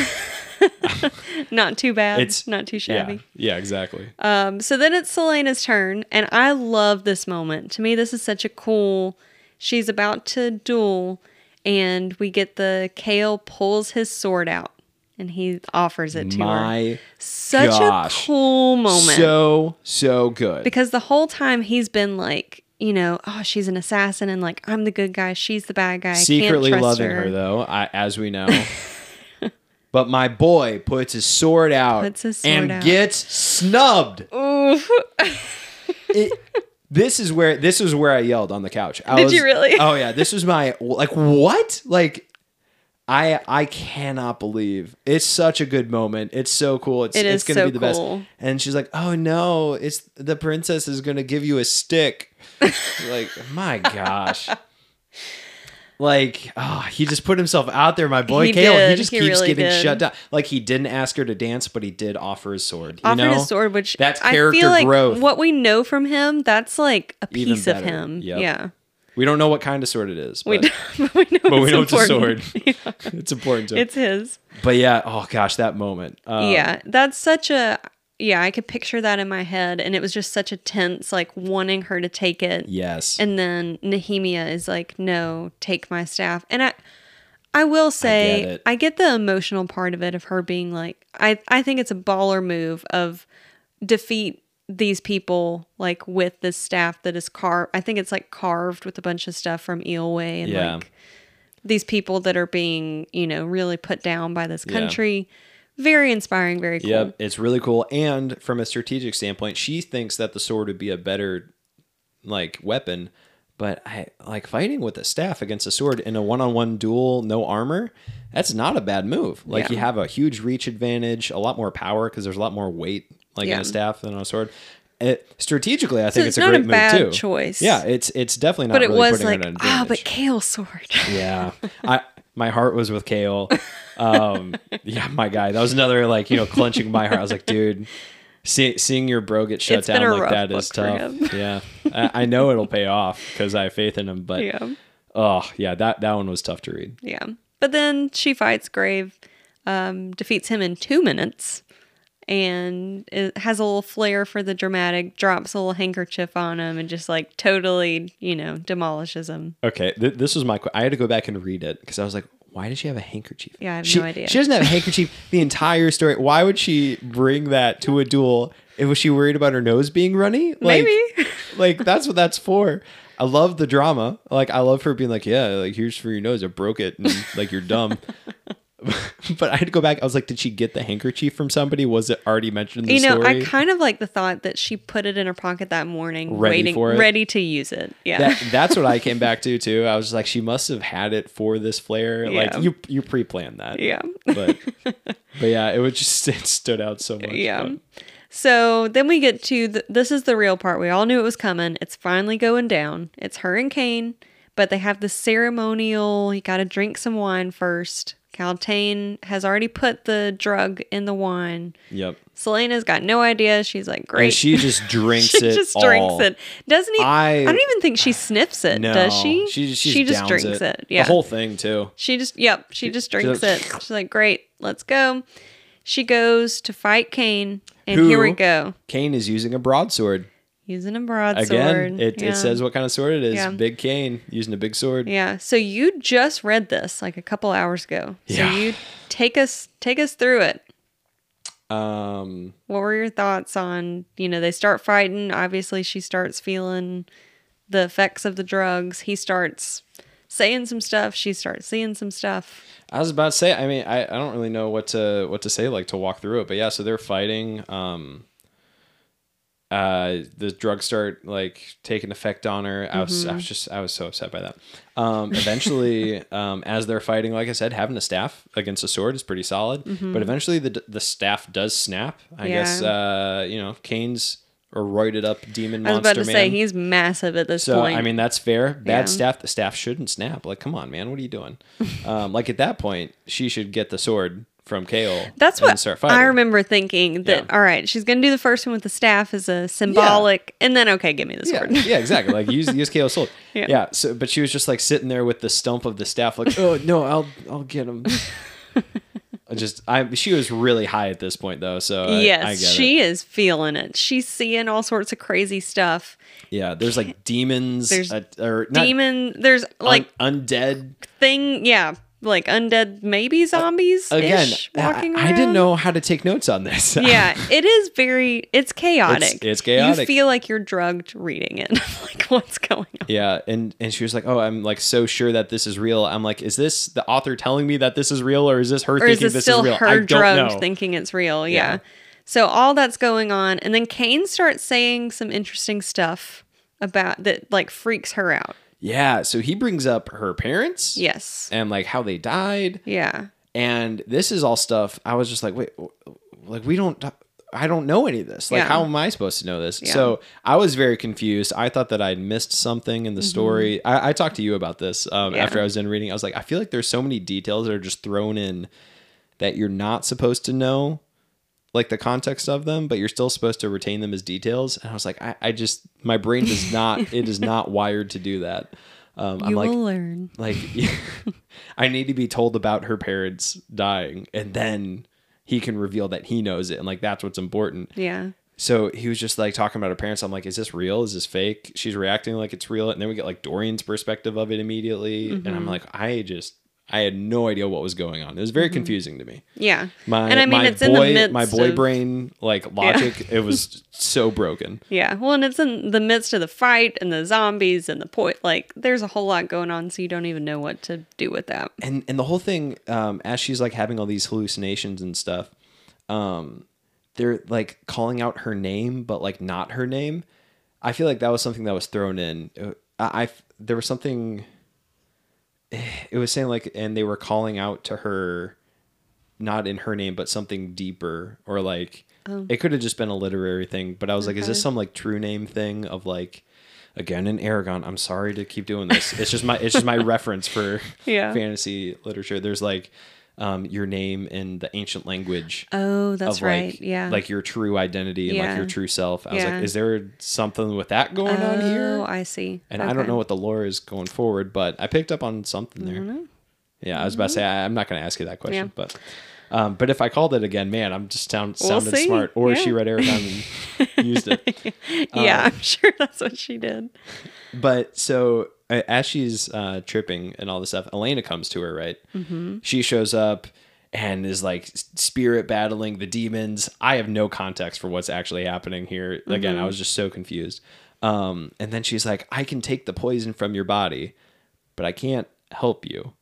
not too bad. It's not too shabby. yeah, exactly. Um, so then it's Celaena's turn, and I love this moment. To me, this is such a cool. She's about to duel, and we get the Chaol pulls his sword out, and he offers it to her. My Such gosh. a cool moment so so good. because the whole time he's been like, you know, oh, she's an assassin, and like I'm the good guy, she's the bad guy. I secretly can't trust loving her, though, I, as we know. but my boy puts his sword out his sword and out. gets snubbed. Oof. It- this is where this is where I yelled on the couch. I Did was- you really? Oh yeah, this was my like what like. I I cannot believe it's such a good moment. It's so cool. It's It it's gonna so be the best. And she's like, "Oh no, it's the princess is gonna give you a stick." like, my gosh. Like, oh, he just put himself out there, my boy He Chaol. He just He keeps really getting did. shut down. Like he didn't ask her to dance, but he did offer his sword. You offered know? his sword, which That's I character feel like growth. what we know from him, that's like a piece of him. Yep. Yeah. We don't know what kind of sword it is, We, but, do- but we know, but we know it's a sword. Yeah. it's important to him. It's his. But yeah, oh gosh, that moment. Um, yeah, that's such a yeah. I could picture that in my head, and it was just such a tense, like wanting her to take it, Yes. and then Nehemia is like, "No, take my staff." And I, I will say, it. I get the emotional part of it of her being like, I, I think it's a baller move of defeat these people like with this staff that is carved. I think it's like carved with a bunch of stuff from Eyllwe and Yeah. like these people that are being, you know, really put down by this Yeah. country. Very inspiring, very cool. Yep, it's really cool. And from a strategic standpoint, she thinks that the sword would be a better like weapon. But I like fighting with a staff against a sword in a one-on-one duel, no armor. That's not a bad move. Like Yeah. you have a huge reach advantage, a lot more power because there's a lot more weight like in a staff than on a sword. it, strategically, I think it's it's, a not great a move bad too. choice. Yeah, it's it's definitely not. but it really was like, ah, but. Chaol sword. Yeah, I my heart was with Chaol. Um, yeah, my guy, that was another like you know clenching my heart. I was like, dude, see, seeing your bro get shut It's down like that is tough. Yeah, I, I know it'll pay off because I have faith in him. But yeah. oh yeah, that that one was tough to read. Yeah. But then she fights Grave, um, defeats him in two minutes, and it has a little flair for the dramatic, drops a little handkerchief on him, and just like totally, you know, demolishes him. Okay, th- this was my. que- I had to go back and read it because I was like, why does she have a handkerchief? Yeah, I have she, no idea. She doesn't have a handkerchief the entire story. Why would she bring that to a duel? And was she worried about her nose being runny? Like, Maybe. like that's what that's for. I love the drama. Like I love her being like, yeah, like here's for your nose. I broke it, and like you're dumb. but I had to go back. I was like, did she get the handkerchief from somebody? Was it already mentioned in the you know, story? I kind of like the thought that she put it in her pocket that morning, Ready waiting, for it? ready to use it. Yeah. that, that's what I came back to too. I was just like, she must have had it for this flare. Yeah. Like you, you pre-planned that. yeah. But, but yeah, it was just it stood out so much. Yeah. but- So then we get to the, this is the real part. We all knew it was coming. It's finally going down. It's her and Cain, but they have the ceremonial. You got to drink some wine first. Kaltain has already put the drug in the wine. Yep. Celaena's got no idea. She's like, great. And she just drinks it. She it. just all. drinks it. Doesn't he? I, I- don't even think she sniffs it. No, does she? She, she, she just drinks it. Yeah. The whole thing too. She just, yep, she just drinks it. She's like, great, let's go. She goes to fight Cain, and Who- here we go. Cain is using a broadsword. Using a broadsword. Again, it, Yeah. it says what kind of sword it is. Yeah. Big Cain using a big sword. Yeah. So you just read this like a couple hours ago. So Yeah. you take us take us through it. Um, What were your thoughts on, you know, they start fighting, obviously she starts feeling the effects of the drugs. He starts saying some stuff, she starts seeing some stuff. I was about to say. I mean, I, I don't really know what to what to say like to walk through it, but yeah. So they're fighting. Um, uh, the drugs start like taking effect on her. I was I was just I was so upset by that. Um, eventually, um, as they're fighting, like I said, having a staff against a sword is pretty solid. But eventually, the the staff does snap. I Yeah. guess uh, you know Cain's a roided up demon I was about to man. say he's massive at this So point. I mean that's fair. Bad Yeah. staff. The staff shouldn't snap. Like, come on, man, what are you doing? um, like at that point, she should get the sword from Chaol. That's what start fighting. I remember thinking that Yeah. all right, she's gonna do the first one with the staff as a symbolic and then okay, give me the sword. yeah, exactly. Like use use Chaol's sword. Yeah. Yeah. So, but she was just like sitting there with the stump of the staff, like, oh no, I'll I'll get him. I just I she was really high at this point though, so I, yes, I she it. is feeling it. She's seeing all sorts of crazy stuff. Yeah, there's like demons. There's uh, or not, Demon, there's like un- undead thing, yeah, like undead, maybe zombies. again. walking I, I didn't know how to take notes on this. Yeah, it is very. It's chaotic. it's chaotic. You feel like you're drugged reading it. like what's going on? Yeah, and and she was like, "Oh, I'm like so sure that this is real." I'm like, "Is this the author telling me that this is real, or is this her Or is thinking this this still is real?" her I don't drugged know. thinking it's real? Yeah. Yeah. So all that's going on, and then Cain starts saying some interesting stuff about that, like freaks her out. Yeah, so he brings up her parents, Yes. and like how they died, Yeah. and this is all stuff. I was just like, "Wait, like we don't." I don't know any of this. Like, Yeah. how am I supposed to know this? Yeah. So I was very confused. I thought that I'd missed something in the story. I, I talked to you about this um, Mm-hmm. Yeah. after I was done reading. I was like, I feel like there's so many details that are just thrown in that you're not supposed to know like the context of them, but you're still supposed to retain them as details. And I was like, I, I just my brain does not it is not wired to do that. Um, I'm like will learn. like I need to be told about her parents dying, and then he can reveal that he knows it, and like that's what's important. Yeah. So he was just like talking about her parents. I'm like, is this real? Is this fake? She's reacting like it's real, and then we get like Dorian's perspective of it immediately, and Mm-hmm. I'm like, I just I had no idea what was going on. It was very confusing to me. Yeah. My and I mean, it's boy, in the midst my boy of, brain like logic. It was so broken. Yeah. Well, and it's in the midst of the fight and the zombies and the point. Like, there's a whole lot going on, so you don't even know what to do with that. and and the whole thing um as she's like having all these hallucinations and stuff um they're like calling out her name but like not her name i feel like that was something that was thrown in Uh, i, I there was something it was saying like and they were calling out to her not in her name but something deeper or like oh. It could have just been a literary thing, but I was like, is this some like true name thing of like again in Eragon? I'm sorry to keep doing this. It's just my it's just my reference for Yeah. fantasy literature. There's like um, your name in the ancient language. Oh, that's of right. yeah. like your true identity and like your true self. I was like, is there something with that going on Oh, here? I see. And I don't know what the lore is going forward, but I picked up on something there. Yeah, I was about to say I, I'm not going to ask you that question, Mm-hmm. Yeah. but um, but if I called it again, man, I'm just sound, We'll sounding see. smart. Or Yeah. she read Eragon and used it. yeah, Um, I'm sure that's what she did. But so as she's uh, tripping and all this stuff, Elena comes to her, right? Mm-hmm. She shows up and is like spirit battling the demons. I have no context for what's actually happening here. Again, Mm-hmm. I was just so confused. Um, and then she's like, I can take the poison from your body, but I can't help you.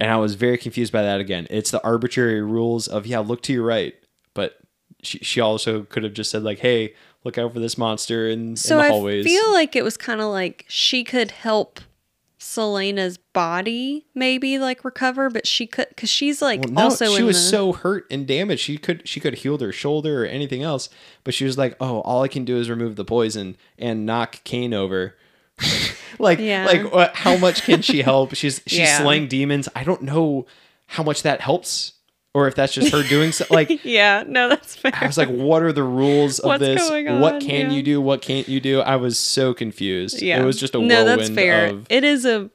And I was very confused by that again. It's the arbitrary rules of, yeah, look to your right. But she, she also could have just said, like, hey, look out for this monster in, So in the I hallways. feel like it was kind of like she could help Celaena's body maybe like recover, but she could because she's like Well, no, also she was the, so hurt and damaged. She could she could healed her shoulder or anything else, but she was like, "Oh, all I can do is remove the poison and knock Cain over." like, Yeah. like what, how much can she help? She's she's Yeah. slaying demons. I don't know how much that helps, or if that's just her doing so. Like, yeah, no, that's fair. I was like, "What are the rules of What's this? going What can Yeah. you do? What can't you do?" I was so confused. yeah, it was just a no, that's fair. of It is a.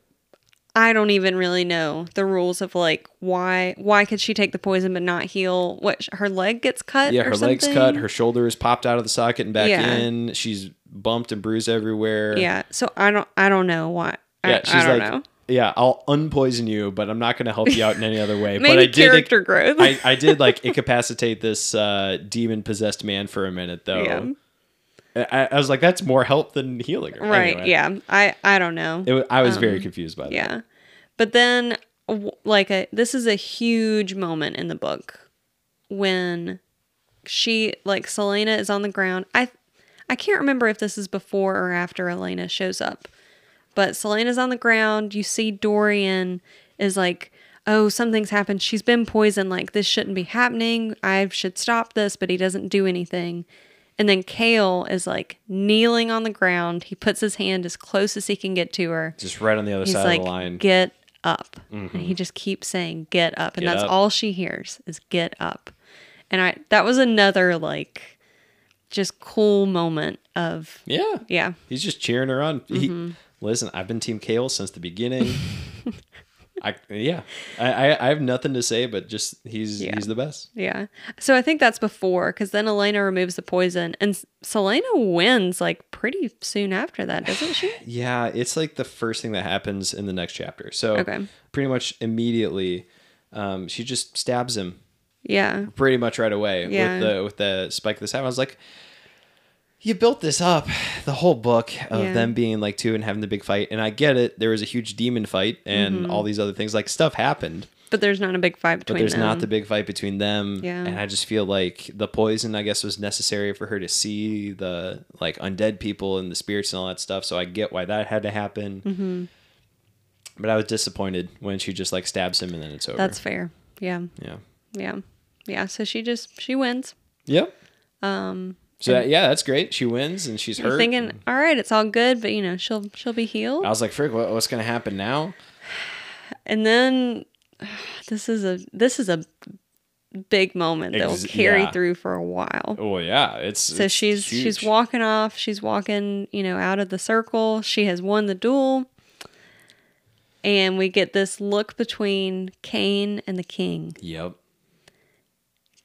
I don't even really know the rules of like why why could she take the poison but not heal? What her leg gets cut? Yeah, her legs cut, her shoulder is popped out of the socket and back Yeah. in. She's bumped and bruised everywhere. Yeah, so I don't I don't know why. Yeah, I, she's I don't like, know. Yeah, I'll unpoison you, but I'm not going to help you out in any other way. Maybe but I did, character growth. I, I did like incapacitate this uh, demon possessed man for a minute, though. Yeah. I, I was like, that's more help than healing her. right? Anyway, Yeah, I I don't know. It, I was very confused by that. Yeah. But then like a this is a huge moment in the book when she like Celaena is on the ground. I I can't remember if this is before or after Elena shows up. But Celaena's on the ground, you see Dorian is like Oh, something's happened. She's been poisoned. Like, this shouldn't be happening. I should stop this, but he doesn't do anything. And then Chaol is like kneeling on the ground. He puts his hand as close as he can get to her Just right on the other he's side like of the line. get up and he just keeps saying get up and Get that's up. all she hears is get up and i that was another like just cool moment of yeah. yeah He's just cheering her on. Mm-hmm. Listen, I've been Team Chaol since the beginning. I yeah, I, I I have nothing to say, but just he's Yeah. he's the best. yeah so i think that's before because then elena removes the poison and celaena wins like pretty soon after that doesn't she Yeah, it's like the first thing that happens in the next chapter. So Okay. pretty much immediately, um, she just stabs him yeah pretty much right away Yeah. with the with the spike of the staff. I was like, you built this up the whole book of Yeah. them being like two and having the big fight, and I get it. There was a huge demon fight and Mm-hmm. all these other things. Like stuff happened, but there's not a big fight between them. but there's them not the big fight between them. Yeah. and I just feel like the poison, I guess, was necessary for her to see the like undead people and the spirits and all that stuff. So I get why that had to happen. Mm-hmm. But I was disappointed when she just like stabs him and then it's over. that's fair yeah yeah. yeah yeah so she just she wins Yep. Um. So that, yeah, that's great. She wins and she's You're hurt. thinking, all right, it's all good, but you know, she'll she'll be healed. I was like, "Frick, what, what's gonna happen now?" And then this is a this is a big moment that will carry yeah. through for a while. Oh yeah, it's So she's she's huge. walking off. She's walking, you know, out of the circle. She has won the duel. And we get this look between Cain and the king. Yep,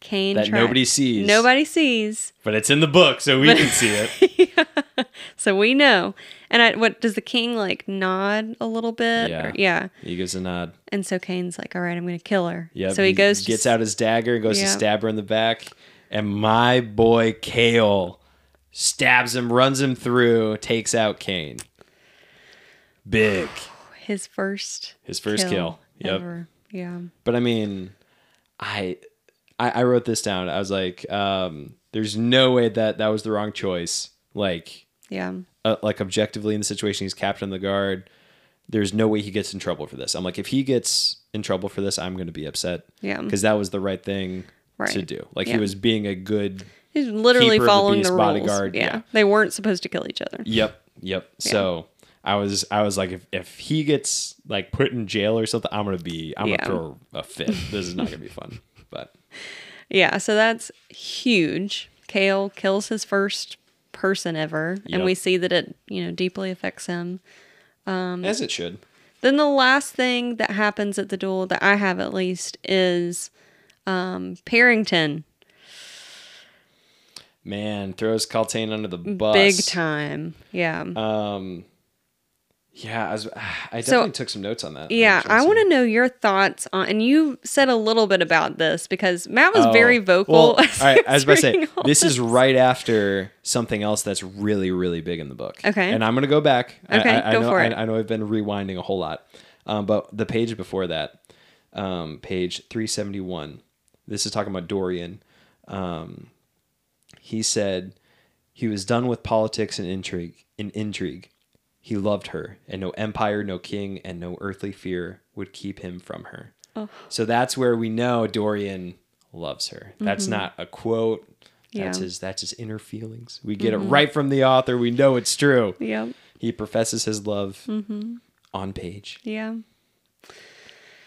Cain that nobody sees. Nobody sees. but it's in the book, so we can see it. So we know. And I, what does the king like nod a little bit? Yeah. Or- yeah. He gives a nod. And so Cain's like, all right, I'm going to kill her. Yeah. So he goes, gets out his dagger, and goes Yeah. to stab her in the back, and my boy Chaol stabs him, runs him through, takes out Cain. Big, his first, his first kill. Yep. ever. Yeah. But I mean, I, I I wrote this down. I was like, um, there's no way that that was the wrong choice. Like, Yeah. uh, like objectively in the situation, he's captain of the guard. There's no way he gets in trouble for this. I'm like, if he gets in trouble for this, I'm going to be upset Yeah. because that was the right thing to do. Like Yeah. he was being a good He's literally the following beast the rules. bodyguard, Yeah. yeah. they weren't supposed to kill each other. Yep, yep. So I was I was like if, if he gets like put in jail or something, I'm gonna be I'm Yeah. gonna throw a fit. This is not gonna be fun. Yeah, so that's huge. Chaol kills his first person ever, and Yep. we see that it, you know, deeply affects him. Um, as it should. Then the last thing that happens at the duel that I have at least is um, Perrington, Man, throws Kaltain under the bus. big time. Yeah. Um yeah, I, was, I So- definitely took some notes on that. yeah, I want to know your thoughts on, and you said a little bit about this because Matt was Oh, very vocal. Well, as all right, I was about to say this is right after something else that's really, really big in the book. Okay. and I'm gonna go back. I- Okay, I, I go know, for it. I know I've been rewinding a whole lot, um, but the page before that, um, page 371. This is talking about Dorian. Um, he said he was done with politics and intrigue. In intrigue, he loved her, and no empire, no king, and no earthly fear would keep him from her. So that's where we know Dorian loves her. That's mm-hmm. not a quote. That's Yeah. his that's his inner feelings. We get it mm-hmm. right from the author. We know it's true. Yep. He professes his love mm-hmm. on page. Yeah.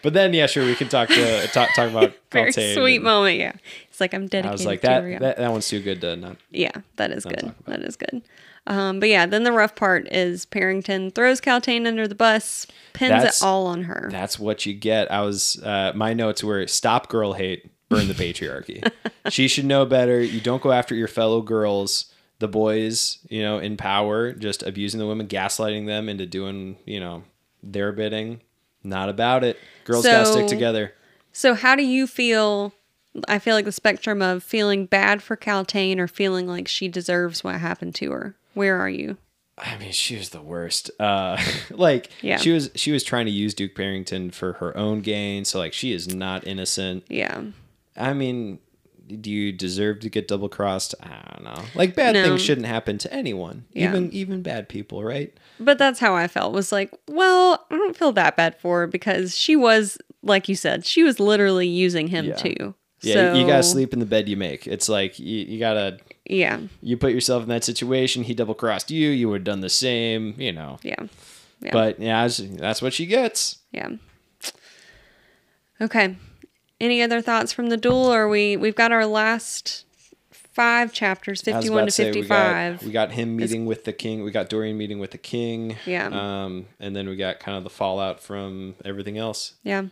But then yeah, sure, we can talk to talk talk about Very sweet and moment. Yeah. It's like I'm dedicated I was like to that, that that one's too good to not Yeah, that is good. That is good. Um, but yeah, then the rough part is Perrington throws Kaltain under the bus, pins That's- it all on her. That's what you get. I was uh, my notes were stop girl hate, burn the patriarchy. she should know better. You don't go after your fellow girls, the boys, you know, in power, just abusing the women, gaslighting them into doing, you know, their bidding. Not about it. Girls gotta stick together. So how do you feel? I feel like the spectrum of feeling bad for Kaltain or feeling like she deserves what happened to her. Where are you? I mean, she was the worst. Uh, like Yeah. she was she was trying to use Duke Perrington for her own gain. So like she is not innocent. Yeah. I mean, do you deserve to get double crossed? I don't know. Like bad No. things shouldn't happen to anyone, Yeah. even even bad people, right? But that's how I felt. Was like, well, I don't feel that bad for her because she was, like you said, she was literally using him Yeah. too. Yeah, you, you gotta sleep in the bed you make. It's like you, you gotta Yeah. you put yourself in that situation. He double crossed you. You would have done the same, you know. Yeah. Yeah. But yeah, that's, what she gets. Yeah. Okay. Any other thoughts from the duel? Or we we've got our last five chapters, fifty one about to fifty five. we we got him meeting with the king. We got Dorian meeting with the king. Yeah. Um, and then we got kind of the fallout from everything else. Yeah.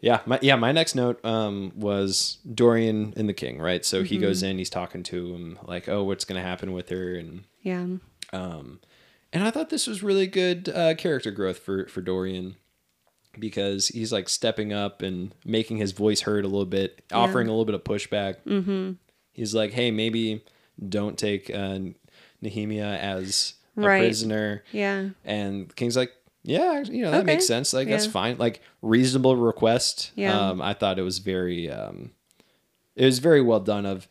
Yeah, my yeah, my next note um was Dorian and the king, right? So he goes Mm-hmm. in, he's talking to him like, "Oh, what's going to happen with her?" and Yeah. um and I thought this was really good uh character growth for for Dorian because he's like stepping up and making his voice heard a little bit, offering a little bit of pushback. Mm-hmm. He's like, "Hey, maybe don't take uh Nehemia as a Right. prisoner." Yeah. And the king's like, yeah, you know, that Okay. makes sense. Like, that's fine. Like, reasonable request. Yeah. Um, I thought it was very, um, it was very well done. Of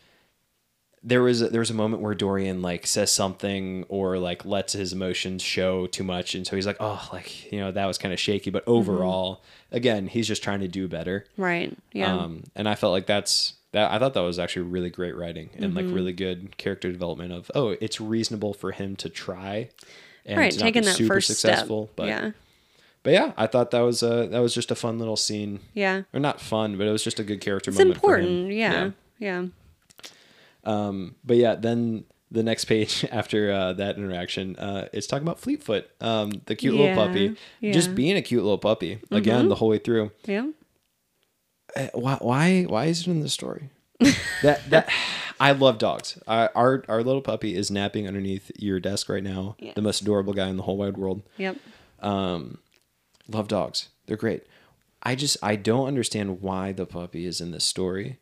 there was a, there was a moment where Dorian like says something or like lets his emotions show too much, and so he's like, oh, like you know, that was kind of shaky. But overall, again, he's just trying to do better. Right. Yeah. Um, and I felt like that's that. I thought that was actually really great writing and Mm-hmm. like really good character development. Of oh, it's reasonable for him to try. And right. Taking that super first successful, step. but yeah. but yeah, I thought that was a that was just a fun little scene, Yeah. or not fun, but it was just a good character It's moment. for him. important. Yeah. Yeah. Um, but yeah, then the next page after uh, that interaction, uh, it's talking about Fleetfoot, um, the cute Yeah, little puppy, yeah. just being a cute little puppy again the whole way through. Yeah. Uh, Why why why is it in the story? That that I love dogs. Uh, our our little puppy is napping underneath your desk right now. Yes. The most adorable guy in the whole wide world. Yep. Um, love dogs. They're great. I just I don't understand why the puppy is in this story.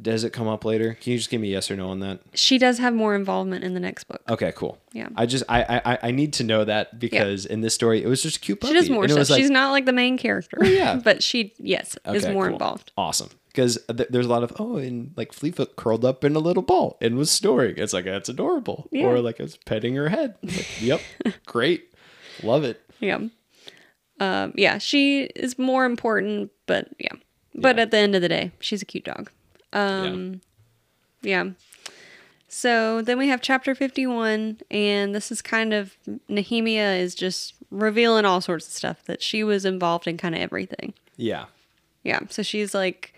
Does it come up later? Can you just give me a yes or no on that? She does have more involvement in the next book. Okay, cool. Yeah. I just I I I need to know that because in this story it was just a cute puppy. She does more stuff. like, She's not like the main character. yeah. But she, yes, is more cool. involved. Awesome. Because th- there's a lot of oh, and like Fleetfoot curled up in a little ball and was snoring. It's like that's adorable. Yeah. Or like it's petting her head. Like, yep, great, love it. Yeah. Um, yeah. She is more important, but yeah. But Yeah. at the end of the day, she's a cute dog. Um, yeah. So then we have chapter 51, and this is kind of Nehemia is just revealing all sorts of stuff that she was involved in kind of everything. Yeah. Yeah. So she's like,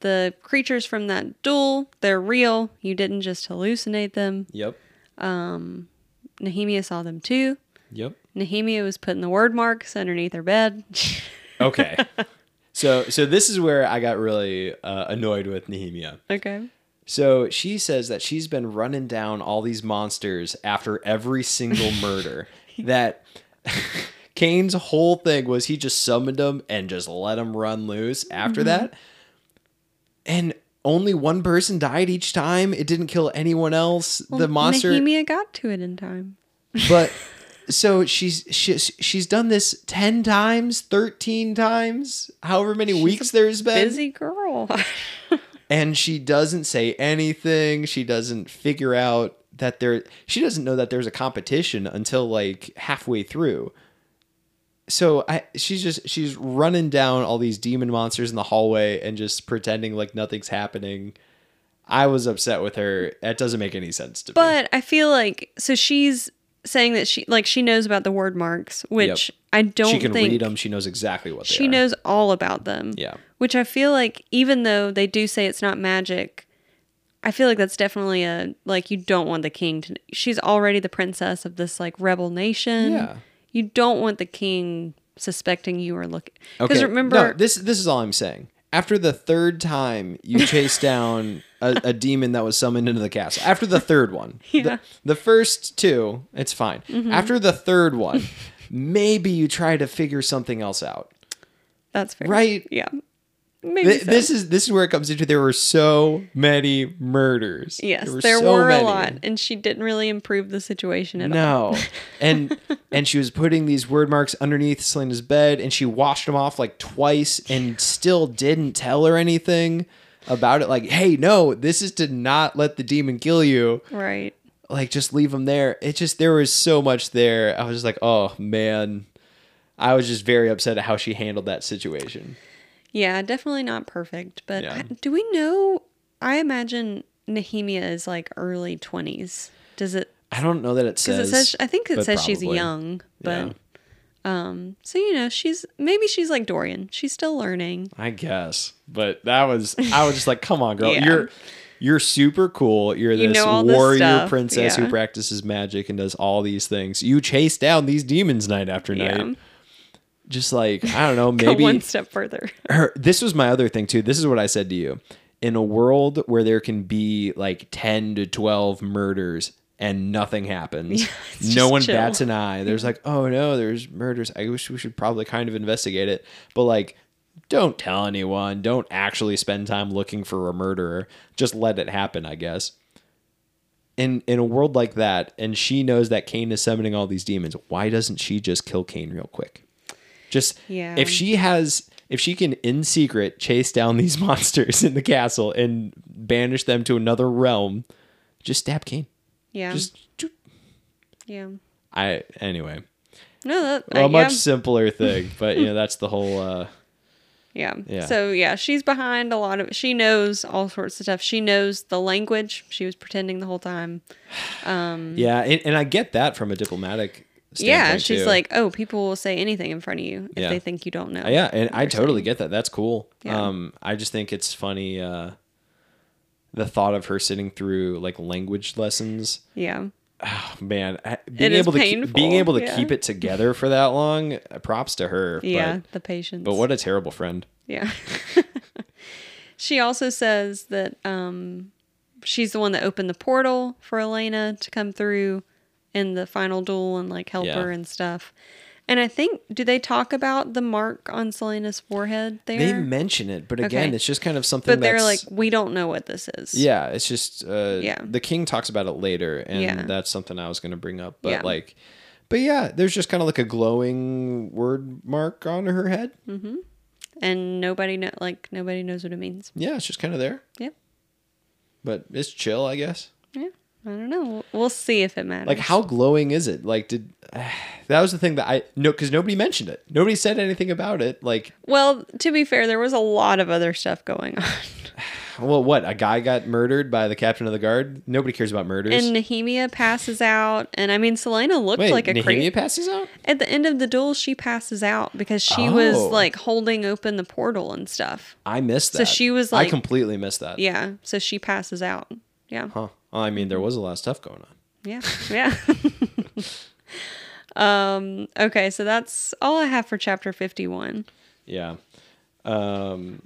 the creatures from that duel, they're real. You didn't just hallucinate them. Yep. Um, Nehemia saw them too. Yep. Nehemia was putting the Wyrdmarks underneath her bed. Okay. so so this is where I got really uh, annoyed with Nehemia. okay. So she says that she's been running down all these monsters after every single murder. that Cain's whole thing was he just summoned them and just let them run loose after that. And only one person died each time. It didn't kill anyone else. the monster Nehemia got to it in time. but so she's she's she's done this 10 times 13 times however many weeks there's been Busy girl. and she doesn't say anything she doesn't figure out that there she doesn't know that there's a competition until like halfway through so I, she's just she's running down all these demon monsters in the hallway and just pretending like nothing's happening. I was upset with her. That doesn't make any sense to me. But I feel like so she's saying that she like she knows about the Wyrdmarks, which I don't she can read them she knows exactly what they she are. knows all about them. yeah. Which I feel like even though they do say it's not magic, I feel like that's definitely a like you don't want the king to she's already the princess of this like rebel nation. Yeah. You don't want the king suspecting you are looking because Okay. remember no, this this is all I'm saying. After the third time you chase down a, a demon that was summoned into the castle, after the third one, Yeah. Mm-hmm. the, the first two, it's fine. After the third one, maybe you try to figure something else out. that's fair. Right. Yeah. Maybe Th- so. This is this is where it comes into. There were so many murders. Yes, there so were, a lot, and she didn't really improve the situation at all. No. And and she was putting these Wyrdmarks underneath Celaena's bed and she washed them off like twice and still didn't tell her anything about it like, "Hey, no, this is to not let the demon kill you. Right. Like just leave them there." It just there was so much there. I was just like, "Oh, man." I was just very upset at how she handled that situation. Yeah, definitely not perfect, but Yeah. I- do we know? I imagine Nehemia is like early twenties. Does it? I don't know that it says it says I think it says she's young, but Yeah. um. So you know, she's maybe she's like Dorian. She's still learning. I guess. But that was I was just like, come on, girl. Yeah. You're you're super cool. You're You this know all this warrior princess yeah. who practices magic and does all these things. You chase down these demons night after night. Yeah. Just like, I don't know, maybe one step further. her this was my other thing too. This is what I said to you. In a world where there can be like 10 to 12 murders and nothing happens. it's no one chill. bats an eye. There's like, "Oh no, there's murders. I wish we should probably kind of investigate it." But like don't tell anyone. Don't actually spend time looking for a murderer. Just let it happen, I guess. In in a world like that, and she knows that Cain is summoning all these demons, why doesn't she just kill Cain real quick? Just Yeah. if she has if she can in secret chase down these monsters in the castle and banish them to another realm, just stab Cain. Yeah. Just yeah. I anyway. No, that Well, uh, a much yeah. simpler thing, but you know that's the whole. uh Yeah. Yeah. So yeah, she's behind a lot of. She knows all sorts of stuff. She knows the language. She was pretending the whole time. Um, yeah, and, and I get that from a diplomatic. Yeah, she's too. like, oh, people will say anything in front of you if Yeah. they think you don't know. Yeah, and I totally saying. get that. That's cool. Yeah. Um, I just think it's funny. uh The thought of her sitting through like language lessons. Yeah. Oh, man, being able to keep, being able to yeah. keep it together for that long. uh, Props to her. Yeah. But, the patience. but what a terrible friend. Yeah. she also says that um, she's the one that opened the portal for Elena to come through in the final duel and like help Yeah. her and stuff. And I think do they talk about the mark on Celaena's forehead there? They mention it, but again, Okay. it's just kind of something. but they're like, we don't know what this is. Yeah, it's just uh Yeah. the king talks about it later and Yeah. that's something I was going to bring up. But Yeah. like but yeah, there's just kind of like a glowing Wyrdmark on her head. And nobody know like nobody knows what it means. Yeah, it's just kind of there. Yep. But it's chill, I guess. I don't know. We'll- see if it matters. Like how glowing is it? Like did that was the thing that I no because nobody mentioned it. Nobody said anything about it. Like Well, to be fair, there was a lot of other stuff going on. well, what a guy got murdered by the captain of the guard. Nobody cares about murders. And Nehemia passes out, and I mean, Celaena looked Wait, like a Nehemia crazy. passes out. At the end of the duel, she passes out because she was Oh. like holding open the portal and stuff. I missed that. So she was, like, I completely missed that. Yeah, so she passes out. Yeah, Huh. I mean, there was a lot of stuff going on. yeah, yeah. um. Okay, so that's all I have for chapter fifty-one. Yeah. Um,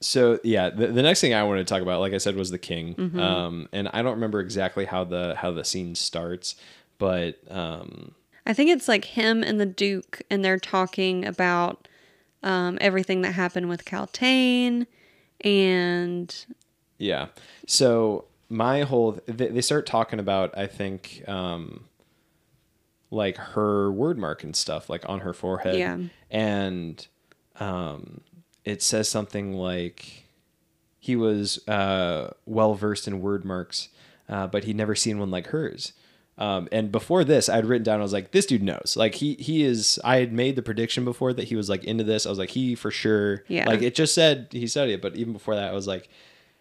so yeah, the, the next thing I wanted to talk about, like I said, was the king. Mm-hmm. Um, and I don't remember exactly how the how the scene starts, but um, I think it's like him and the Duke, and they're talking about um, everything that happened with Kaltain, and yeah. So my whole they, they start talking about I think um, like her Wyrdmark and stuff like on her forehead. Yeah. And um, it says something like he was uh, well versed in Wyrdmarks, uh, but he'd never seen one like hers. Um, and before this, I'd written down, I was like, this dude knows. Like he he is. I had made the prediction before that he was like into this. I was like, he for sure. Yeah. Like it just said he studied it, but even before that, I was like,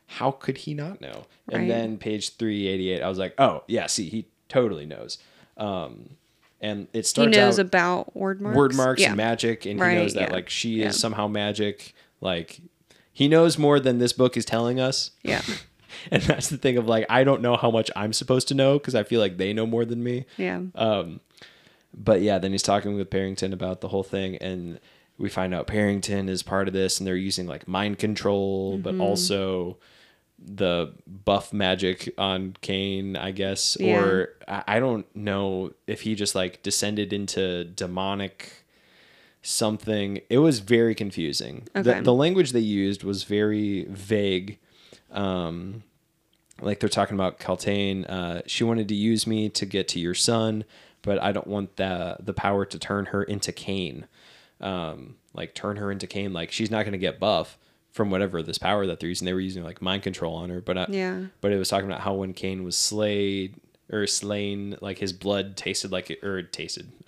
how could he not know? And then page three eighty eight, I was like, oh yeah, see, he totally knows. Um, and it starts he knows out about Wyrdmarks. word marks Yeah. and magic, and Right, he knows that yeah. like she Yeah. is somehow magic. Like he knows more than this book is telling us. Yeah, And that's the thing of like I don't know how much I'm supposed to know because I feel like they know more than me. yeah, Um, but yeah, then he's talking with Perrington about the whole thing, and we find out Perrington is part of this, and they're using like mind control, but also the buff magic on Cain, I guess, Yeah. or I don't know if he just like descended into demonic something. It was very confusing. Okay. The, the language they used was very vague. Um, like they're talking about Kaltain. Uh, she wanted to use me to get to your son, but I don't want the the power to turn her into Cain. Um, like turn her into Cain. Like she's not going to get buff from whatever this power that they're using. They were using like mind control on her, but uh, Yeah. But it was talking about how when Cain was slayed or slain, like his blood tasted like it or it tasted.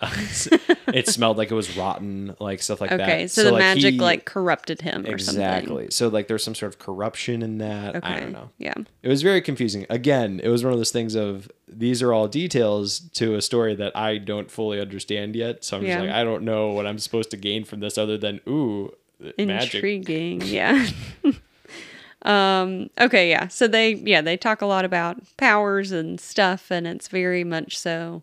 it smelled like it was rotten, like stuff like that. Okay, so, the like, magic he- like corrupted him or something. exactly. So like there's some sort of corruption in that. Okay. I don't know. Yeah. It was very confusing. Again, it was one of those things of these are all details to a story that I don't fully understand yet. So I'm Yeah. just like, I don't know what I'm supposed to gain from this other than ooh, magic. Intriguing. Yeah. um okay, yeah. So they yeah, they talk a lot about powers and stuff and it's very much so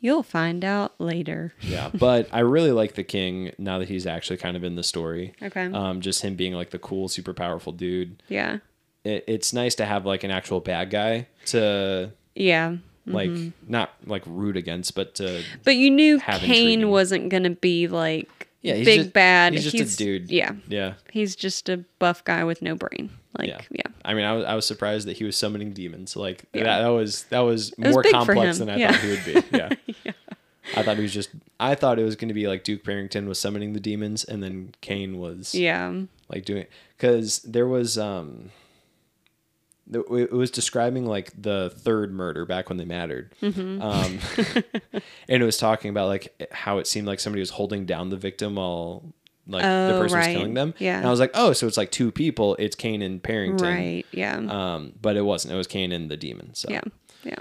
you'll find out later. Yeah, but I really like the king now that he's actually kind of in the story. Okay. Um, just him being like the cool, super powerful dude. Yeah. It, it's nice to have like an actual bad guy to Yeah. like Mm-hmm. not like root against, but to But you knew Cain intriguing. wasn't going to be like Yeah, he's big just- bad. he's just a dude. Yeah. yeah. He's just a buff guy with no brain. Like, Yeah. yeah. I mean, I was I was surprised that he was summoning demons. Like Yeah. that, that was that was was more big for complex than I yeah. thought he would be. Yeah. I thought he was just. I thought it was going to be like Duke Perrington was summoning the demons, and then Cain was Yeah. like doing because there was um. The- It was describing like the third murder back when they mattered, Mm-hmm. um, and it was talking about like how it seemed like somebody was holding down the victim while like the Oh, person right. was killing them. Yeah. and I was like, oh, so it's like two people. It's Cain and Perrington, Right. Yeah. um, but it wasn't. It was Cain and the demon. So yeah. Yeah.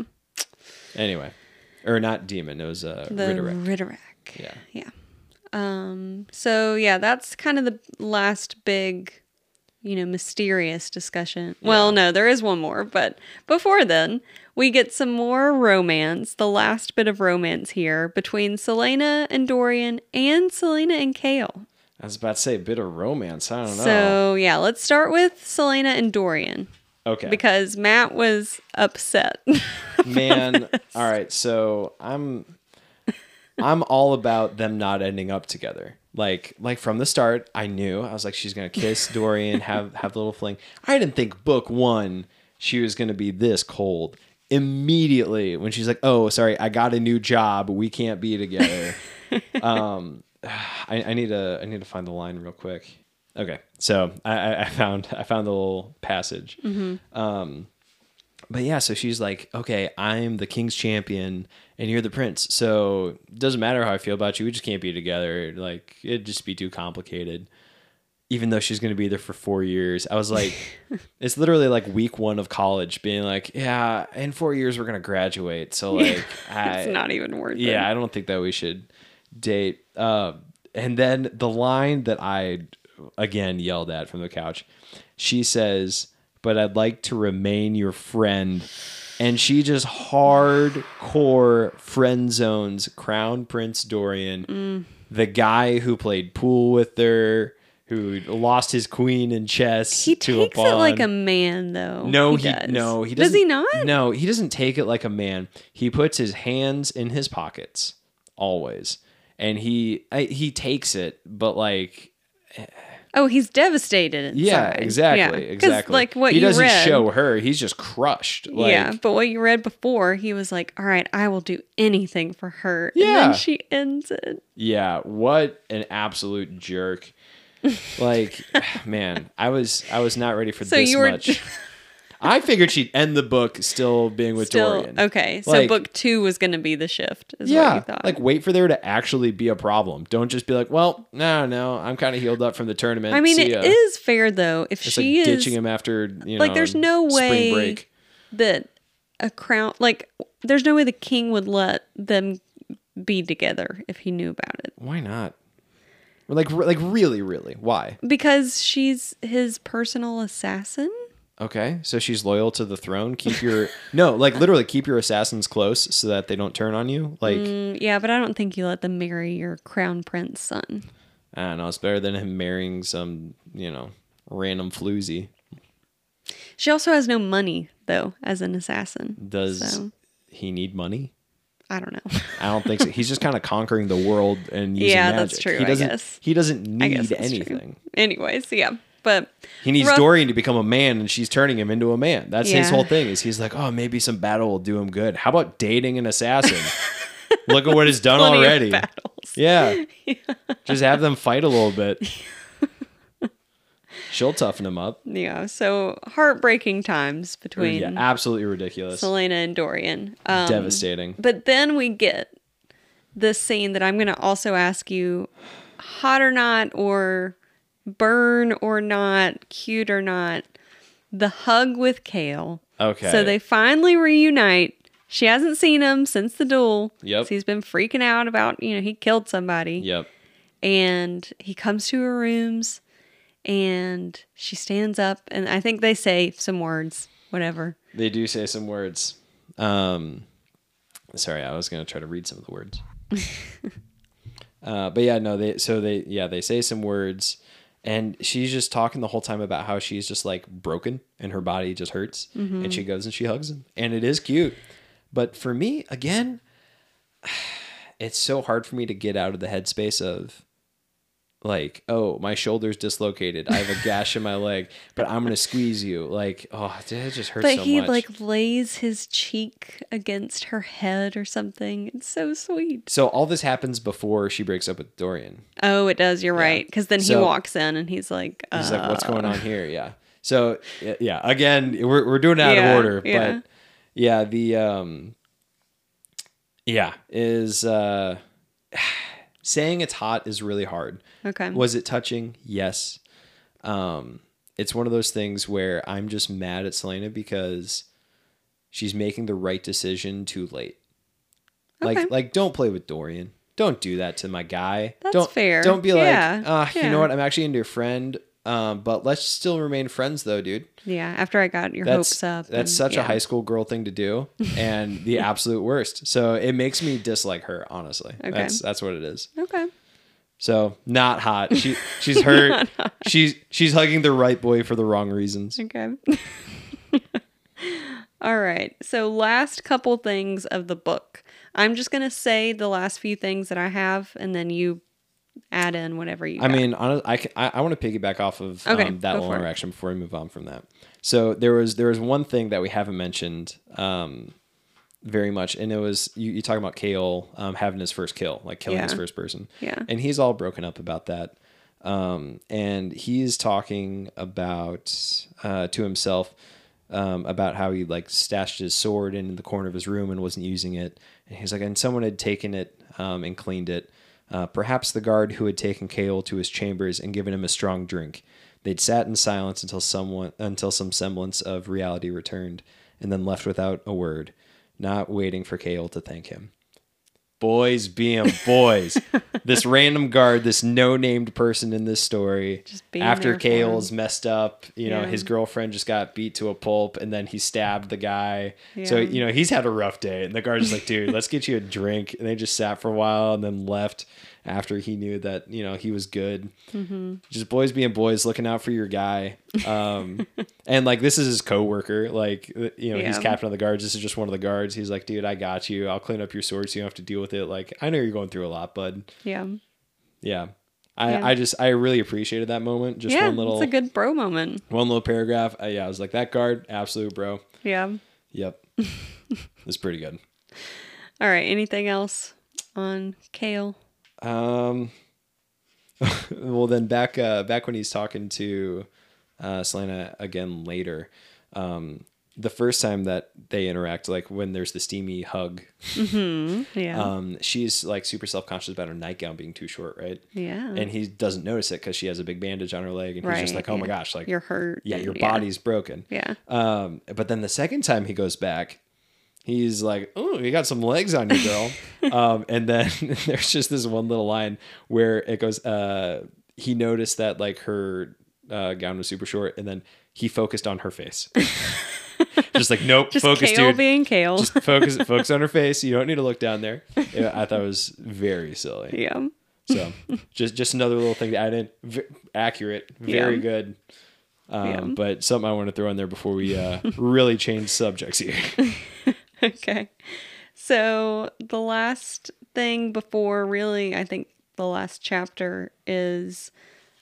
anyway, or not demon. It was uh, The. Ridderak. Yeah. Yeah. Um, so yeah, that's kind of the last big, you know, mysterious discussion. Well, no, there is one more, but before then, we get some more romance, the last bit of romance here between Celaena and Dorian and Celaena and Chaol. I was about to say a bit of romance. I don't know. So yeah, let's start with Celaena and Dorian okay, because Matt was upset. man. All right, so I'm I'm all about them not ending up together. Like like from the start, I knew I was like she's gonna kiss Dorian, have have a little fling. I didn't think book one she was gonna be this cold. Immediately when she's like, "Oh, sorry, I got a new job. We can't be together." um, I, I need to I need to find the line real quick. Okay, so I, I- I found I found the little passage. Um, but yeah, so she's like, okay, I'm the king's champion and you're the prince. So it doesn't matter how I feel about you. We just can't be together. Like it'd just be too complicated. Even though she's going to be there for four years, I was like, it's literally like week one of college, being like, yeah, in four years we're going to graduate. So like, I, it's not even worth it. yeah, I don't think that we should date. Uh, and then the line that I again yelled at from the couch, she says, "But I'd like to remain your friend." And she just hardcore friend zones Crown Prince Dorian, Mm. the guy who played pool with her, who lost his queen in chess He to a takes it like a man, though. No, he, does. no, he does. doesn't. he not? No, he doesn't take it like a man. He puts his hands in his pockets always, and he I, he takes it, but like Oh, he's devastated. yeah, exactly, Yeah. exactly. Like what he you doesn't read. show her; he's just crushed. Like, yeah, but what you read before, he was like, "All right, I will do anything for her." And Yeah. then she ends it. yeah. What an absolute jerk! Like, man, I was I was not ready for So this much. I figured she'd end the book still being with Still Dorian. okay. So Like- book two was going to be the shift. Is what Yeah, you thought. like wait for there to actually be a problem. Don't just be like, "Well, no, no, I'm kind of healed up from the tournament." I mean, See it ya." is fair though if Just she like is ditching him after you know, like, there's no way- break. that a crown like there's no way the king would let them be together if he knew about it Why not? Like, like really, really, why? because she's his personal assassin. Okay, so she's loyal to the throne. Keep your no, like literally, keep your assassins close so that they don't turn on you. Like, Mm, yeah, but I don't think you let them marry your crown prince son. I don't know, it's better than him marrying some, you know, random floozy. She also has no money though as an assassin. Does So, he need money? I don't know. I don't think so. He's just kind of conquering the world and using Yeah, magic. that's true, He doesn't. He doesn't need that's true. anything. Anyways, yeah, but He needs Dorian to become a man, and she's turning him into a man. That's his Yeah. whole thing. Is he's like, oh, maybe some battle will do him good. How about dating an assassin? Look at what it's done plenty of already. battles. Yeah. just have them fight a little bit. She'll toughen him up. Yeah, so heartbreaking times between Yeah, absolutely ridiculous. Celaena and Dorian. Um, Devastating. But then we get this scene that I'm going to also ask you hot or not, or burn or not, cute or not. The hug with Chaol. Okay. So they finally reunite. She hasn't seen him since the duel. Yep. He's been freaking out about, you know, he killed somebody. Yep. And he comes to her rooms and she stands up and I think they say some words, whatever. They do say some words. Um, sorry, I was gonna try to read some of the words. uh, but yeah, no, they so they yeah they say some words, and she's just talking the whole time about how she's just like broken and her body just hurts, mm-hmm. and she goes and she hugs him, and it is cute. But for me, again, it's so hard for me to get out of the headspace of like, oh, my shoulder's dislocated. I have a gash in my leg, but I'm gonna squeeze you. Like, oh, it just hurts But so he much. like he like lays his cheek against her head or something. It's so sweet. so all this happens before she breaks up with Dorian. Oh, it does. You're right. Because then he walks in and he's like, He's uh, like, "What's going on here?" Yeah. So yeah, again, we're we're doing it out Yeah, of order, yeah. but yeah, the um, yeah is uh, saying it's hot is really hard. Okay. Was it touching? Yes. Um, it's one of those things where I'm just mad at Celaena because she's making the right decision too late. Okay. Like, like don't play with Dorian. Don't do that to my guy. That's don't, fair. Don't be Yeah, like, uh, you know what? I'm actually into your friend. Um, but let's still remain friends, though, dude. yeah. After I got your That's hopes up. that's and- such a high school girl thing to do, and the absolute worst. So it makes me dislike her. Honestly, Okay. that's that's what it is. Okay. So not hot. She she's hurt. she's she's hugging the right boy for the wrong reasons. Okay. All right. So, last couple things of the book. I'm just going to say the last few things that I have, and then you add in whatever you I got. mean, hon- I I, I want to piggyback off of Okay, um, that little interaction before we move on from that. So there was there was one thing that we haven't mentioned um, very much, and it was you, you talking about Chaol um, having his first kill, like killing his first person. Yeah. and he's all broken up about that. Um, and he's talking about uh, to himself um, about how he like stashed his sword in the corner of his room and wasn't using it. And he's like, and someone had taken it um, and cleaned it. Uh, perhaps the guard who had taken Chaol to his chambers and given him a strong drink. They'd sat in silence until someone until some semblance of reality returned, and then left without a word, not waiting for Chaol to thank him boys being boys. this random guard, this no named person in this story, after Chaol's messed up, you know, Yeah. his girlfriend just got beat to a pulp and then he stabbed the guy. So, you know, he's had a rough day. And the guard's like, dude, let's get you a drink. And they just sat for a while and then left after he knew that, you know, he was good. Mm-hmm. Just boys being boys, looking out for your guy. Um, and like, this is his coworker. Like, you know, he's captain of the guards. This is just one of the guards. He's like, dude, I got you. I'll clean up your sword so you don't have to deal with it. Like, I know you're going through a lot, bud. Yeah. Yeah. I, Yeah. I just I really appreciated that moment. Just yeah. one little It's a good bro moment. one little paragraph. Uh, yeah, I was like that guard, absolute bro. Yeah. Yep, it's pretty good. All right. Anything else on Chaol? Um, well then back uh back when he's talking to uh Celaena again later, um, the first time that they interact, like when there's the steamy hug, Yeah. um, she's like super self conscious about her nightgown being too short, right? yeah. And he doesn't notice it because she has a big bandage on her leg, and he's just like, "Oh my gosh, like You're hurt. yeah, your body's broken." Yeah. Um, but then the second time he goes back, he's like, "Oh, you got some legs on you, girl." um, and then there's just this one little line where it goes, uh, he noticed that like her uh, gown was super short, and then he focused on her face. just like, nope, Just focus, Chaol dude. being Chaol. just focus, focus on her face. You don't need to look down there. Yeah, I thought it was very silly. yeah. So just just another little thing to add in. V- accurate, very Yeah. good. Um, Yeah. But something I want to throw in there before we uh, really change subjects here. Okay. So the last thing before really, I think the last chapter is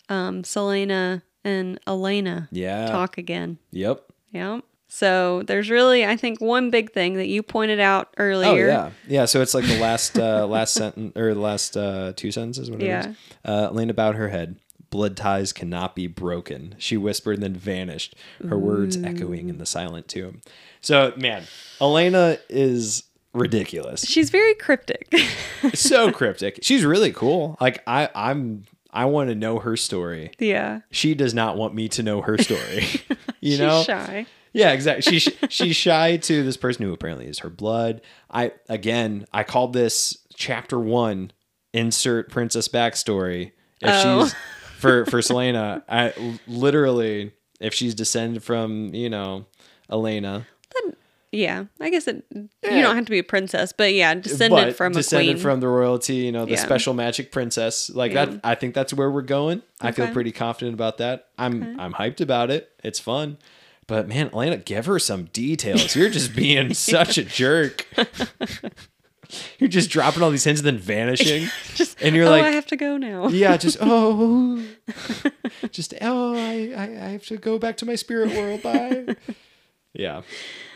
um, Celaena and Elena Yeah. talk again. Yep. Yeah. So there's really, I think, one big thing that you pointed out earlier. Oh yeah, yeah. So it's like the last uh, last sentence or the last uh, two sentences, whatever. Yeah. It is. Uh, Elena bowed her head. Blood ties cannot be broken. She whispered and then vanished, her words mm. echoing in the silent tomb. So man, Elena is ridiculous. She's very cryptic. so cryptic. She's really cool. Like I, I'm. I want to know her story. yeah. She does not want me to know her story. you know. Shy. Yeah, exactly. She's she's shy to this person who apparently is her blood. I again, I called this chapter one. Insert princess backstory. If Oh. she's for for Celaena, I literally if she's descended from you know Elena, Yeah. I guess it, you don't have to be a princess, but yeah, descended but from a descended queen. from the royalty, you know, the Yeah. special magic princess. Like Yeah. that, I think that's where we're going. I feel pretty confident about that. I'm I'm hyped about it. It's fun. But man, Elena, give her some details. You're just being such a jerk. you're just dropping all these hints and then vanishing. Just, and you're oh, like, I have to go now. yeah, just oh, just oh, I, I I have to go back to my spirit world. Bye. yeah,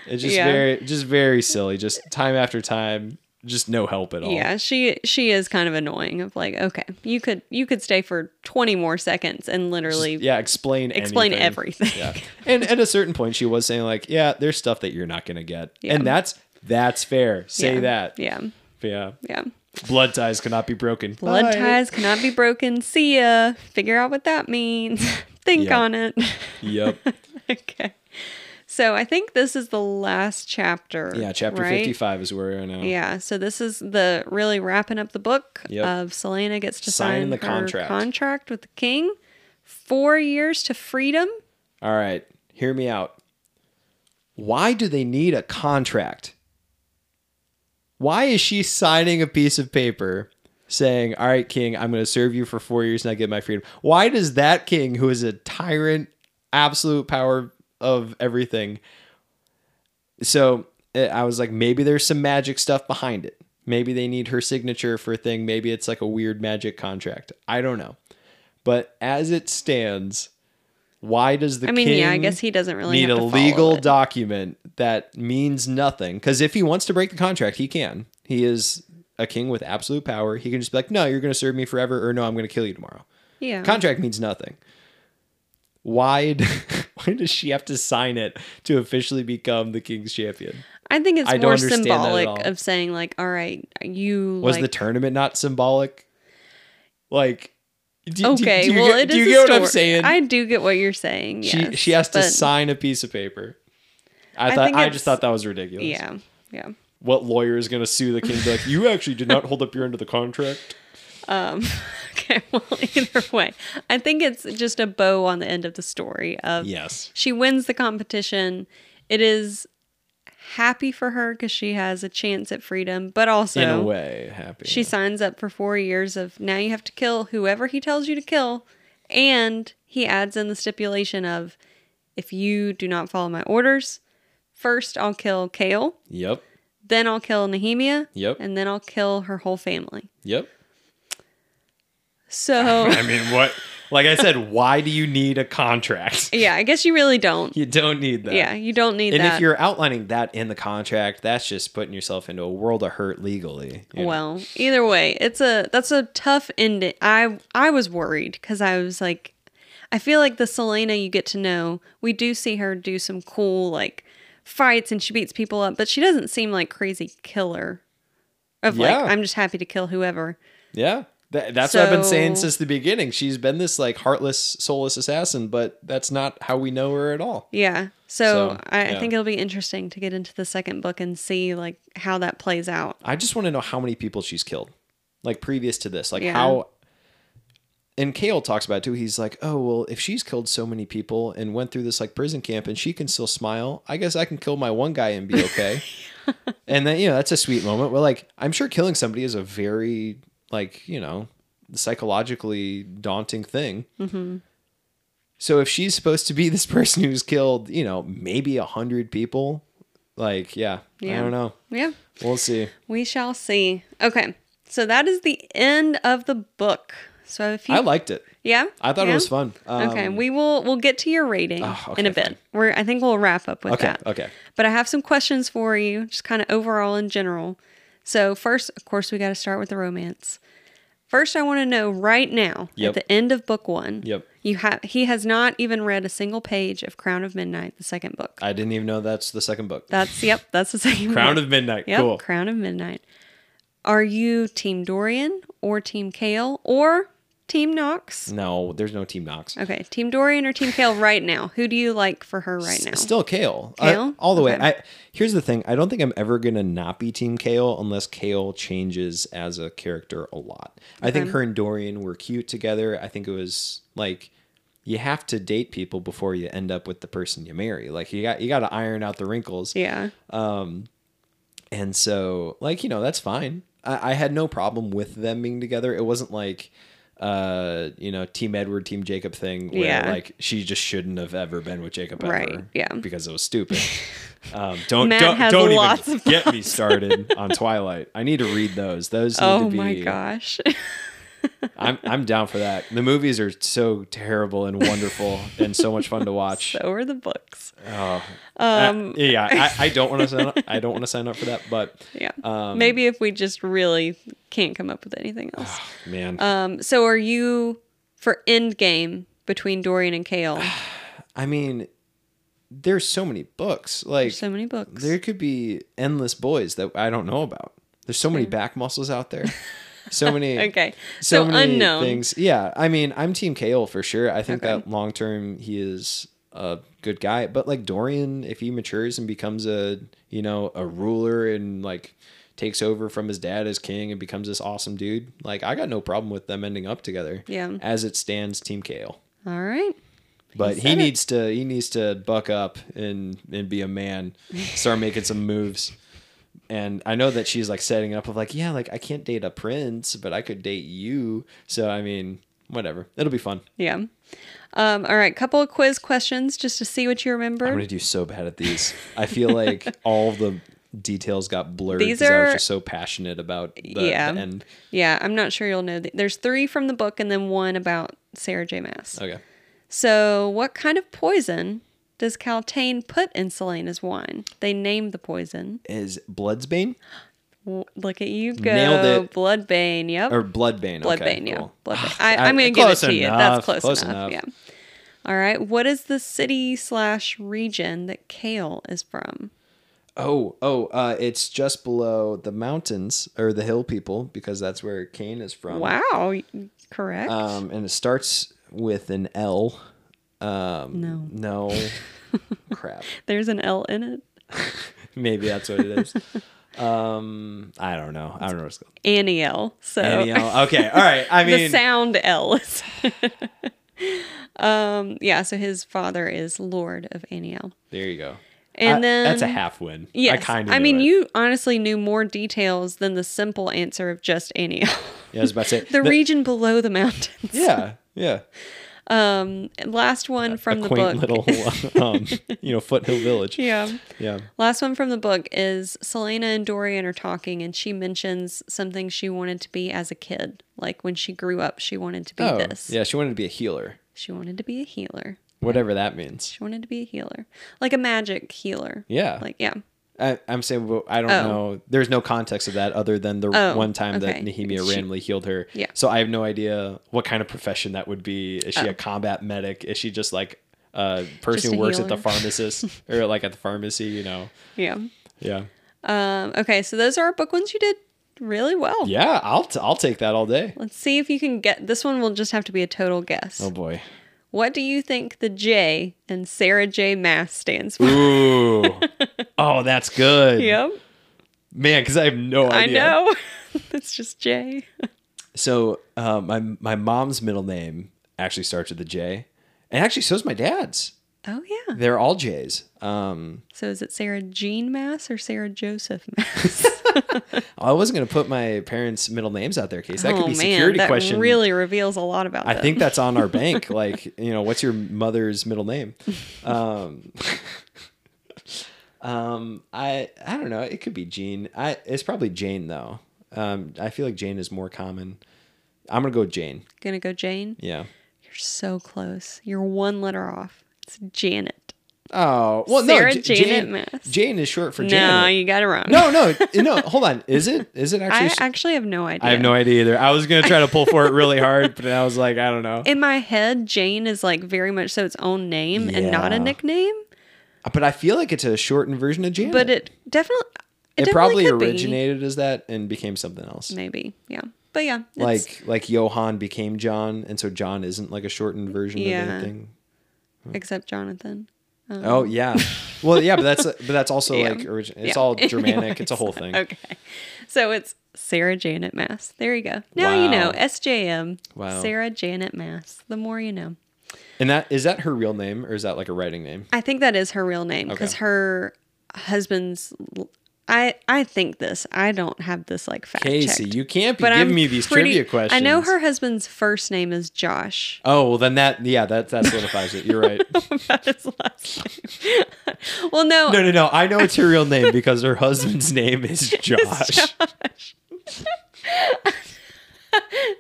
it's just Yeah. very just very silly. Just time after time, just no help at all. Yeah, she she is kind of annoying. Of like, okay, you could you could stay for twenty more seconds and literally yeah, explain explain anything. everything. Yeah, and at a certain point, she was saying like, yeah, there's stuff that you're not gonna get, Yeah. and that's that's fair. Say Yeah. that. Yeah, Yeah. yeah. Blood ties cannot be broken. Blood Bye. ties cannot be broken. See ya. Figure out what that means. Think on it. Yep. okay. So I think this is the last chapter. Yeah. Chapter right? 55 is where we are now. Yeah, so this is the really wrapping up the book Yep. of Celaena gets to Signing sign the contract. contract with the king. Four years to freedom. All right. Hear me out. Why do they need a contract? Why is she signing a piece of paper saying, All right, king, I'm going to serve you for four years and I get my freedom? Why does that king, who is a tyrant, absolute power of everything, so eh, I was like, maybe there's some magic stuff behind it. Maybe they need her signature for a thing. Maybe it's like a weird magic contract. I don't know. But as it stands, why does the I mean, king yeah, I guess he doesn't really need a legal it. document that means nothing? Because if he wants to break the contract, he can. He is a king with absolute power. He can just be like, no, you're going to serve me forever, or no, I'm going to kill you tomorrow. Yeah. Contract means nothing. Why? d- why does she have to sign it to officially become the king's champion? I think it's I more understand that at symbolic of saying like, all right, you Was like, the tournament not symbolic? Like, do, do- okay. do you well, get, it is do you a get what story. I'm saying? I do get what you're saying. she yes, she has to sign a piece of paper. I I thought I, just thought that was ridiculous. Yeah, yeah. What lawyer is going to sue the king? Be like, you actually did not hold up your end of the contract. Um, okay. Well, either way, I think it's just a bow on the end of the story. Of Yes. she wins the competition. It is happy for her because she has a chance at freedom, but also In a way, happy. She signs up for four years of now you have to kill whoever he tells you to kill. And he adds in the stipulation of if you do not follow my orders, first I'll kill Chaol, Yep. then I'll kill Nehemia, Yep. and then I'll kill her whole family. Yep. So, I mean, what? Like I said, why do you need a contract? yeah, I guess you really don't. You don't need that. Yeah, you don't need And that. if you're outlining that in the contract, that's just putting yourself into a world of hurt legally. you know? Well, either way, it's a that's a tough ending. I I was worried because I was like, I feel like the Celaena you get to know, we do see her do some cool like fights and she beats people up, but she doesn't seem like crazy killer. Of Yeah. like, I'm just happy to kill whoever. Yeah. That, that's what I've been saying since the beginning. She's been this like heartless, soulless assassin, but that's not how we know her at all. Yeah. So, So, I, I think it'll be interesting to get into the second book and see like how that plays out. I just want to know how many people she's killed, like previous to this, like Yeah. how. And Chaol talks about it too. He's like, "Oh well, if she's killed so many people and went through this like prison camp and she can still smile, I guess I can kill my one guy and be okay." and then you know that's a sweet moment. Well, like I'm sure killing somebody is a very like you know the psychologically daunting thing. Mm-hmm. So if she's supposed to be this person who's killed, you know, maybe a hundred people, like yeah, yeah, I don't know. Yeah. We'll see. We shall see. Okay. So that is the end of the book. So if you I liked it. Yeah. I thought it was fun. Um, okay, we will we'll get to your rating Oh, okay, in a bit. We're I think we'll wrap up with Okay, that. okay. But I have some questions for you, just kind of overall in general. So first, of course, we got to start with the romance. First, I want to know right now Yep. at the end of book one. Yep. You have he has not even read a single page of Crown of Midnight, the second book. I didn't even know that's the second book. That's yep. That's the second Crown book. of Midnight. Yep, Cool. Crown of Midnight. Are you Team Dorian or Team Chaol or Team Nox? No, there's no Team Nox. Okay, Team Dorian or Team Chaol right now? Who do you like for her right now? S- Still Chaol. Chaol? I- all the way. I here's the thing. I don't think I'm ever gonna not be Team Chaol unless Chaol changes as a character a lot. I think her and Dorian were cute together. I think it was like you have to date people before you end up with the person you marry. Like you got you got to iron out the wrinkles. Yeah. Um and so, like, you know, that's fine. I, I had no problem with them being together. It wasn't like, uh, you know, Team Edward, Team Jacob thing where Yeah. like she just shouldn't have ever been with Jacob ever. Right, yeah. Because it was stupid. Um, don't don't, don't even get me started on Twilight. I need to read those. Those need Oh to be my gosh. I'm I'm down for that. The movies are so terrible and wonderful and so much fun to watch. so are the books. Oh. Um, Uh, yeah, I, I don't want to sign up. I don't want to sign up for that, but Yeah. um, Maybe if we just really can't come up with anything else. man, Um, so are you for Endgame between Dorian and Chaol? I mean, there's so many books. Like so many books. there could be endless boys that I don't know about. There's so many back muscles out there. So many. Okay. So, So many unknown. things. Yeah, I mean, I'm Team Chaol for sure. I think Okay. that long term he is a good guy. But like Dorian, if he matures and becomes a you know a ruler and like takes over from his dad as king and becomes this awesome dude, like I got no problem with them ending up together. Yeah. As it stands, Team Chaol. All right. But he, it. needs to he needs to buck up and and be a man, start making some moves. And I know that she's like setting up of like, yeah, like I can't date a prince, but I could date you. So I mean, whatever. It'll be fun. Yeah. Um, all right. Couple of quiz questions just to see what you remember. I'm gonna do so bad at these. I feel like all the details got blurred These because I was are- just so passionate about the, Yeah. the end. Yeah, I'm not sure you'll know. The, there's three from the book and then one about Sarah J. Maas. Okay. So, what kind of poison does Kaltain put in Celaena's wine? They named the poison. Is Bloodsbane Look at you go. Nailed it. Bloodbane. Yep. or Bloodbane? Bloodbane, okay, yeah. cool. Bloodbane. I, I'm going to give it to you. That's close, close enough. enough. Yeah. All right. What is the city slash region that Chaol is from? Oh, oh, uh, it's just below the mountains or the hill people because that's where Cain is from. Wow. Correct. Um, and it starts with an L. Um, No. No. Crap. There's an L in it. Maybe that's what it is. Um, I don't know. I don't know what it's called. Anielle. So Anielle. Okay. All right. I mean, the sound L. um. Yeah. So his father is Lord of Anielle. there you go. And I- then that's a half win. Yes. I kind of. I mean, you honestly knew more details than the simple answer of just Anielle. Yeah, I was about to say the region below the mountains. Yeah. Yeah. Um. Last one from a the quaint book. little, um, you know, foothill village. yeah. Yeah. Last one from the book is Celaena and Dorian are talking, and she mentions something she wanted to be as a kid. Like when she grew up, she wanted to be Oh, this. yeah. She wanted to be a healer, She wanted to be a healer. whatever that means. She wanted to be a healer, like a magic healer. Yeah. Like yeah. I, I'm saying well, I don't Oh. know. There's no context of that other than the Oh, one time that okay. Nehemia She- randomly healed her. Yeah. So I have no idea what kind of profession that would be. Is she Oh. a combat medic? Is she just like a person Just who a works at the healer. pharmacist or like at the pharmacy? You know? Yeah. Yeah. Um. Okay. So those are our book ones. You did really well. Yeah. I'll t- I'll take that all day. Let's see if you can get this one. Will just have to be a total guess. Oh boy. What do you think the J and Sarah J. Maas stands for? Ooh. oh, that's good. yep. Man, because I have no idea. I know. it's just J. So uh, my my mom's middle name actually starts with a J, and actually so's my dad's. Oh yeah. They're all J's. Um, So is it Sarah Jean Maas or Sarah Joseph Maas? I wasn't gonna put my parents' middle names out there, case that could oh be man, security that question. really reveals a lot about I them. think that's on our bank. Like, you know, what's your mother's middle name? Um, um, I I don't know. It could be Jean. I it's probably Jane though. Um, I feel like Jane is more common. I'm gonna go Jane. gonna go Jane. Yeah. You're so close. You're one letter off. It's Janet. Oh well, Sarah no. J- Janet Jane, Maas. Jane is short for No, Janet. you got it wrong. No, no, no. Hold on. Is it? Is it actually? I actually? actually have no idea. I have no idea either. I was gonna try to pull for it really hard, but I was like, I don't know. In my head, Jane is like very much so its own name and not a nickname. Uh, but I feel like it's a shortened version of Janet. But it definitely it, definitely probably could be. originated as that and became something else. Maybe, yeah. But yeah, Like like Johann became John, and so John isn't like a shortened version Yeah. of anything. Except Jonathan. Um, Oh yeah, well yeah, but that's but that's also Yeah. like origin. It's Yeah. all Germanic. it's a whole thing. Okay. So it's Sarah Janet Maas. There you go. Now you know. SJM. Wow. Sarah Janet Maas. The more you know. And that is that her real name or is that like a writing name? I think that is her real name because Okay. her husband's. I I think this. I don't have this like fact Casey, checked. you can't be giving I'm me these pretty- trivia questions. I know her husband's first name is Josh. Oh well, then that yeah, that that solidifies it. You're right. About his last name. well, no, No, no, no. I know it's her real name because her husband's name is Josh.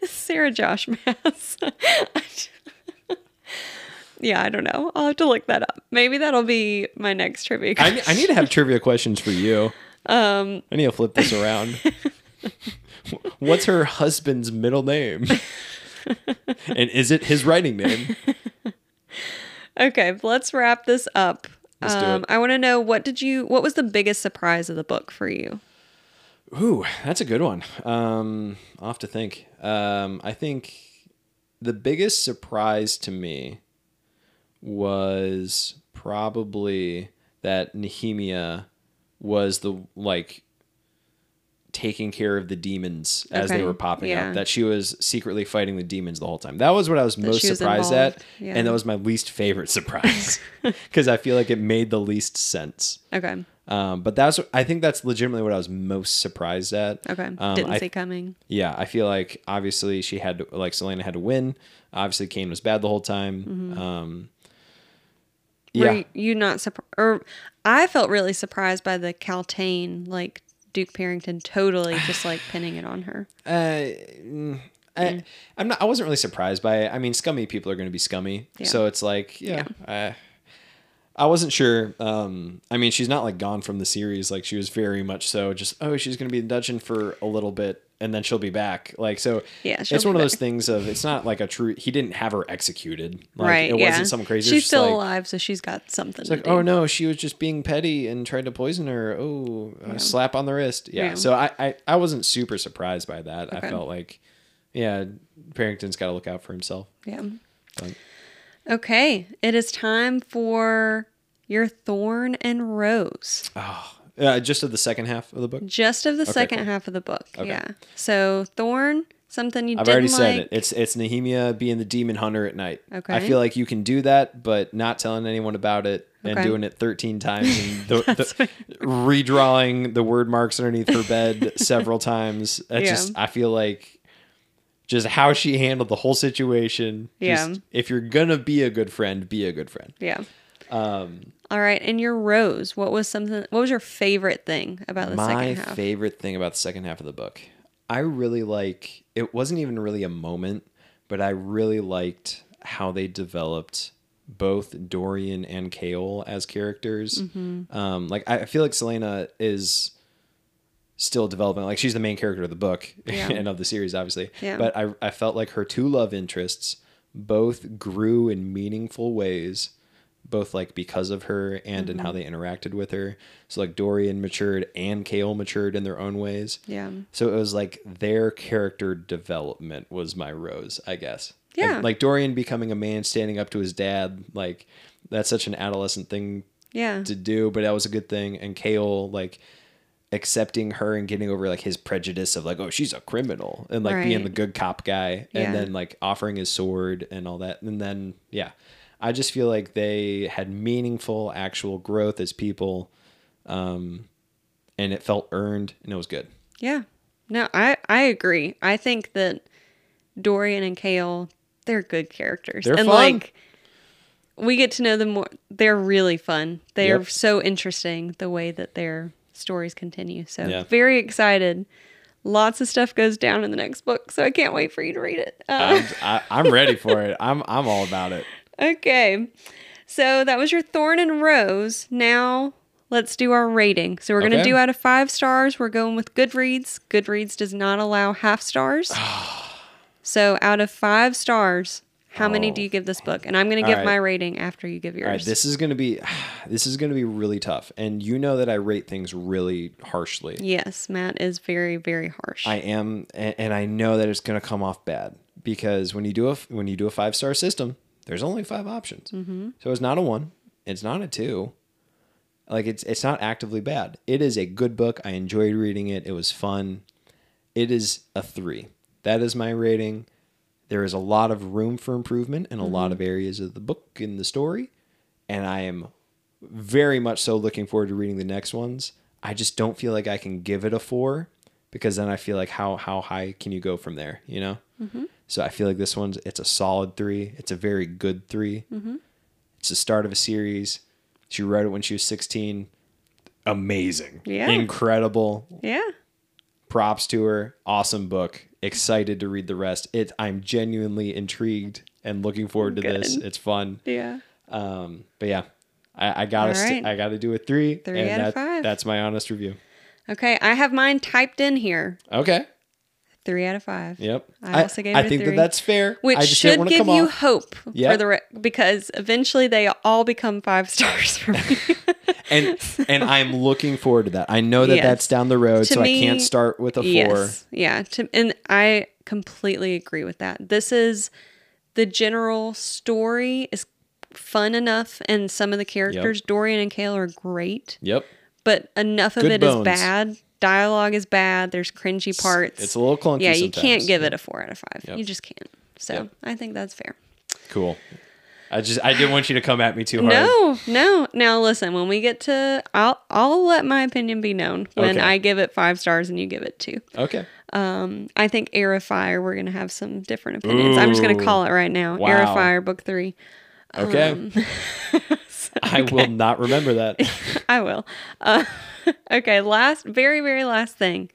Sarah Josh Maas. yeah, I don't know. I'll have to look that up. Maybe that'll be my next trivia. I, I need to have trivia questions for you. Um, I need to flip this around. What's her husband's middle name? and is it his writing name? okay, let's wrap this up. Um. I want to know what did you what was the biggest surprise of the book for you? Ooh, that's a good one. Um, I'll have to think. Um, I think the biggest surprise to me was probably that Nehemia was the like taking care of the demons as they were popping yeah. up. That she was secretly fighting the demons the whole time. That was what I was most was surprised at, yeah. and that was my least favorite surprise because I feel like it made the least sense. Okay, Um, but that's I think that's legitimately what I was most surprised at. okay, Um, didn't I- see coming. Yeah, I feel like obviously she had to, like Celaena had to win. Obviously, Cain was bad the whole time. Um, Were yeah, you, you not surprised? Or I felt really surprised by the Kaltain, like Duke Perrington, totally just like pinning it on her. uh, mm, I, I'm not. I wasn't really surprised by it. I mean, scummy people are going to be scummy, Yeah. so it's like, yeah. Uh, I wasn't sure. Um, I mean, she's not like gone from the series. Like she was very much so just oh, she's going to be in dungeon for a little bit and then she'll be back. Like so, Yeah, it's one of those things of it's not like a true. He didn't have her executed. Like, right. It yeah. wasn't some crazy. She's still like, alive, so she's got something It's to like, do. oh no, she was just being petty and tried to poison her. Oh, a slap on the wrist. Yeah. Yeah. So I, I, I wasn't super surprised by that. I felt like, yeah, Perrington's got to look out for himself. Yeah. But- Okay. It is time for your thorn and rose. Uh, just of the second half of the book. Just of the second cool. half of the book. Okay. Yeah. So thorn, something you I've already like. said it. It's it's Nehemia being the demon hunter at night. Okay. I feel like you can do that, but not telling anyone about it and Okay. doing it 13 times and the, the, redrawing the Wyrdmarks underneath her bed several times. That's Yeah. just I feel like just how she handled the whole situation. Yeah. Just, if you're gonna be a good friend, be a good friend. Yeah. Um, All right. And your rose, what was something what was your favorite thing about the second half? My favorite thing about the second half of the book i really like it wasn't even really a moment but i really liked how they developed both dorian and Chaol as characters Mm-hmm. um, like i feel like celaena is still developing like she's the main character of the book Yeah. and of the series obviously Yeah. but I, I felt like her two love interests both grew in meaningful ways both like because of her and in how Mm-hmm. they interacted with her. So like Dorian matured and Chaol matured in their own ways. yeah. So it was like their character development was my rose, I guess. Like- Yeah. Like, Dorian becoming a man standing up to his dad, like that's such an adolescent thing Yeah. to do, but that was a good thing. And Kale like accepting her and getting over like his prejudice of like, oh, she's a criminal and like being the good cop guy Yeah. and then like offering his sword and all that. And then yeah. I just feel like they had meaningful actual growth as people. Um and it felt earned and it was good. Yeah. No, I I agree. I think that Dorian and Chaol, they're good characters. They're and fun. like we get to know them more. They're really fun. They are Yep. so interesting the way that their stories continue. So Yeah. very excited. Lots of stuff goes down in the next book, so I can't wait for you to read it. Uh, I'm, I, I'm ready for it. I'm I'm all about it. okay. So that was your Thorn and Rose. Now let's do our rating. So we're going to Okay. do out of five stars. We're going with Goodreads. Goodreads does not allow half stars. so out of five stars, how many do you give this book? And I'm going to give right. my rating after you give yours. All right, this is gonna be this is gonna be really tough, and you know that I rate things really harshly. yes, Matt is very, very harsh. I am, and, and I know that it's gonna come off bad because when you do a when you do a five star system, there's only five options. Mm-hmm. So it's not a one, it's not a two. Like it's it's not actively bad. It is a good book. I enjoyed reading it. It was fun. It is a three. That is my rating. There is a lot of room for improvement in a lot of mm-hmm. areas of the book and the story, and I am very much so looking forward to reading the next ones. I just don't feel like I can give it a four because then I feel like how how high can you go from there? You know. Mm-hmm. So I feel like this one's it's a solid three. It's a very good 3 mm-hmm. It's the start of a series. She wrote it when she was sixteen. Amazing. Yeah. Incredible. yeah. Props to her. Awesome book. Excited to read the rest. It I'm genuinely intrigued and looking forward to this. It's fun. Yeah. Um, but yeah, I, I gotta All st- I gotta do a three. Three and out of five. That's my honest review. Okay, I have mine typed in here. Okay. Three out of five. Yep. I also gave I think three. that that's fair. Which I just should give come you off. hope Yep. for the re- because eventually they all become five stars for me. and and I'm looking forward to that. I know that Yes. that's down the road, To so me, I can't start with a four. yes, yeah, to, and I completely agree with that. This is the general story is fun enough, and some of the characters, Dorian and Chaol, are great, Yep. but enough of Good it is bones. bad. Dialogue is bad. There's cringy parts. It's a little clunky. yeah, you can't sometimes. give it a four out of five. Yep. You just can't. So Yep. I think that's fair. Cool. I just I didn't want you to come at me too hard. No, no. Now listen, when we get to, I'll I'll let my opinion be known when Okay. I give it five stars and you give it two. Okay. Um, I think Heir of Fire, we're gonna have some different opinions. I'm just gonna call it right now. Heir of Wow. Fire, book three. Okay. Um, I will not remember that. I will. Uh, okay, last, very very last thing.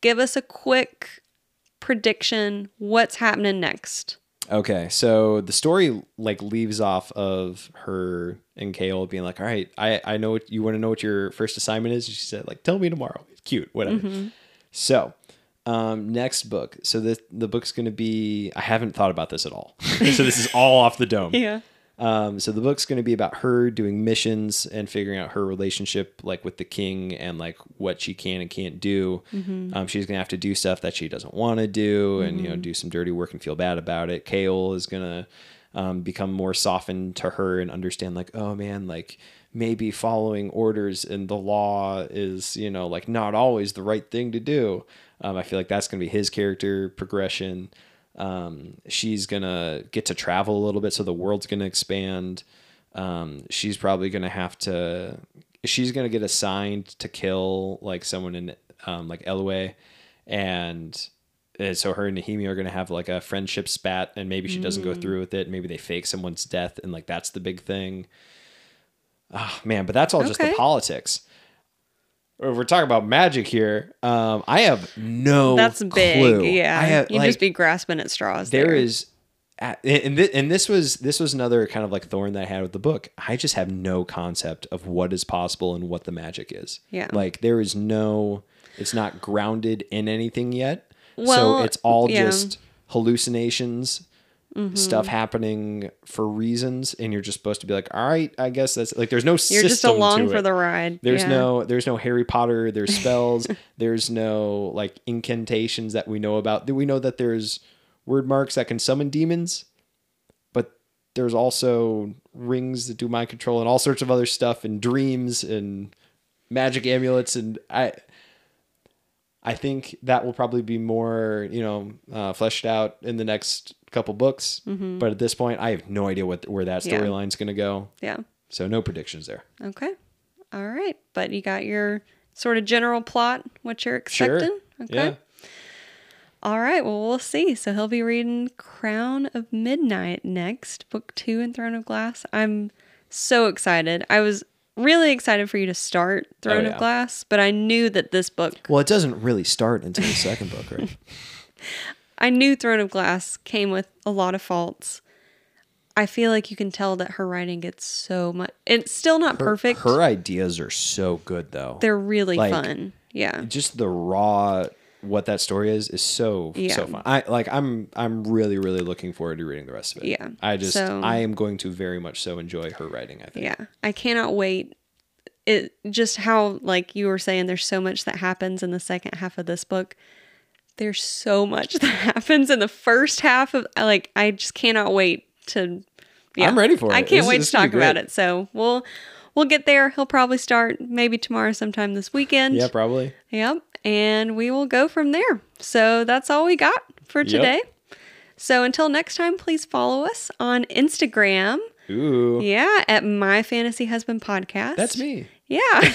Give us a quick prediction. What's happening next? Okay, so the story like leaves off of her and Chaol being like, "All right, I I know what you want to know what your first assignment is." She said, "Like, tell me tomorrow." It's cute, whatever. So, um, next book. So the the book's gonna be. I haven't thought about this at all. so this is all off the dome. Yeah. Um, so the book's going to be about her doing missions and figuring out her relationship, like with the king, and like what she can and can't do. Um, she's going to have to do stuff that she doesn't want to do, and you know, do some dirty work and feel bad about it. Chaol is going to um, become more softened to her and understand, like, oh man, like maybe following orders and the law is, you know, like not always the right thing to do. Um, I feel like that's going to be his character progression um, she's gonna get to travel a little bit so the world's gonna expand. Um, she's probably gonna have to she's gonna get assigned to kill like someone in um, like Eyllwe and and so her and Nehemia are gonna have like a friendship spat and maybe she doesn't go through with it. Maybe they fake someone's death and like that's the big thing. Oh man but that's all just the politics we're talking about magic here um, I have no That's big. clue. Yeah. Have, You'd like, just be grasping at straws. there there is and and thi- and this was this was another kind of like thorn that I had with the book. I just have no concept of what is possible and what the magic is. Yeah. Like there is no it's not grounded in anything yet. Well, so it's all yeah. just hallucinations, Mm-hmm. stuff happening for reasons and you're just supposed to be like, "All right, I guess that's like there's no You're just along for the ride. There's Yeah. no there's no Harry Potter, there's spells, there's no like incantations that we know about. Do we know that there's Wyrdmarks that can summon demons, but there's also rings that do mind control and all sorts of other stuff and dreams and magic amulets and I I think that will probably be more, you know, uh, fleshed out in the next couple books. But at this point, I have no idea what where that Mm-hmm. Yeah. storyline's going to go. Yeah. So no predictions there. Okay. All right. But you got your sort of general plot, what you're Sure. expecting? Okay. Yeah. All right. Well, we'll see. So he'll be reading Crown of Midnight next, book two in Throne of Glass. I'm so excited. I was really excited for you to start Throne Oh, yeah. of Glass, but I knew that this book, Well, it doesn't really start until the second book, right? I knew Throne of Glass came with a lot of faults. I feel like you can tell that her writing gets so much. It's still not perfect. Her ideas are so good, though. They're really like, fun. Yeah. just the raw what that story is is so Yeah. so fun. I like I'm I'm really really looking forward to reading the rest of it. Yeah. I just So- I am going to very much so enjoy her writing. I think. Yeah, I cannot wait. It just how like you were saying, there's so much that happens in the second half of this book. There's so much that happens in the first half of like I just cannot wait to. yeah, I'm ready for it. I can't This- wait this to talk about it. So we'll we'll get there. He'll probably start maybe tomorrow, sometime this weekend. Yeah, probably. Yep. And we will go from there. So that's all we got for today. So until next time, please follow us on Instagram. Ooh, Yeah, at My Fantasy Husband Podcast. that's me. Yeah.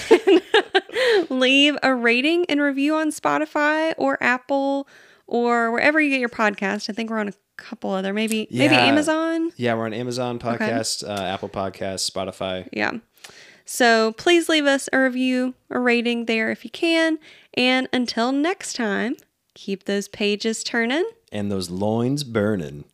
Leave a rating and review on Spotify or Apple or wherever you get your podcast. I think we're on a couple other, maybe maybe Amazon. Yeah, we're on Amazon Podcast, uh, Apple Podcasts, Spotify. Yeah. So please leave us a review, a rating there if you can. And until next time, keep those pages turning. and those loins burning.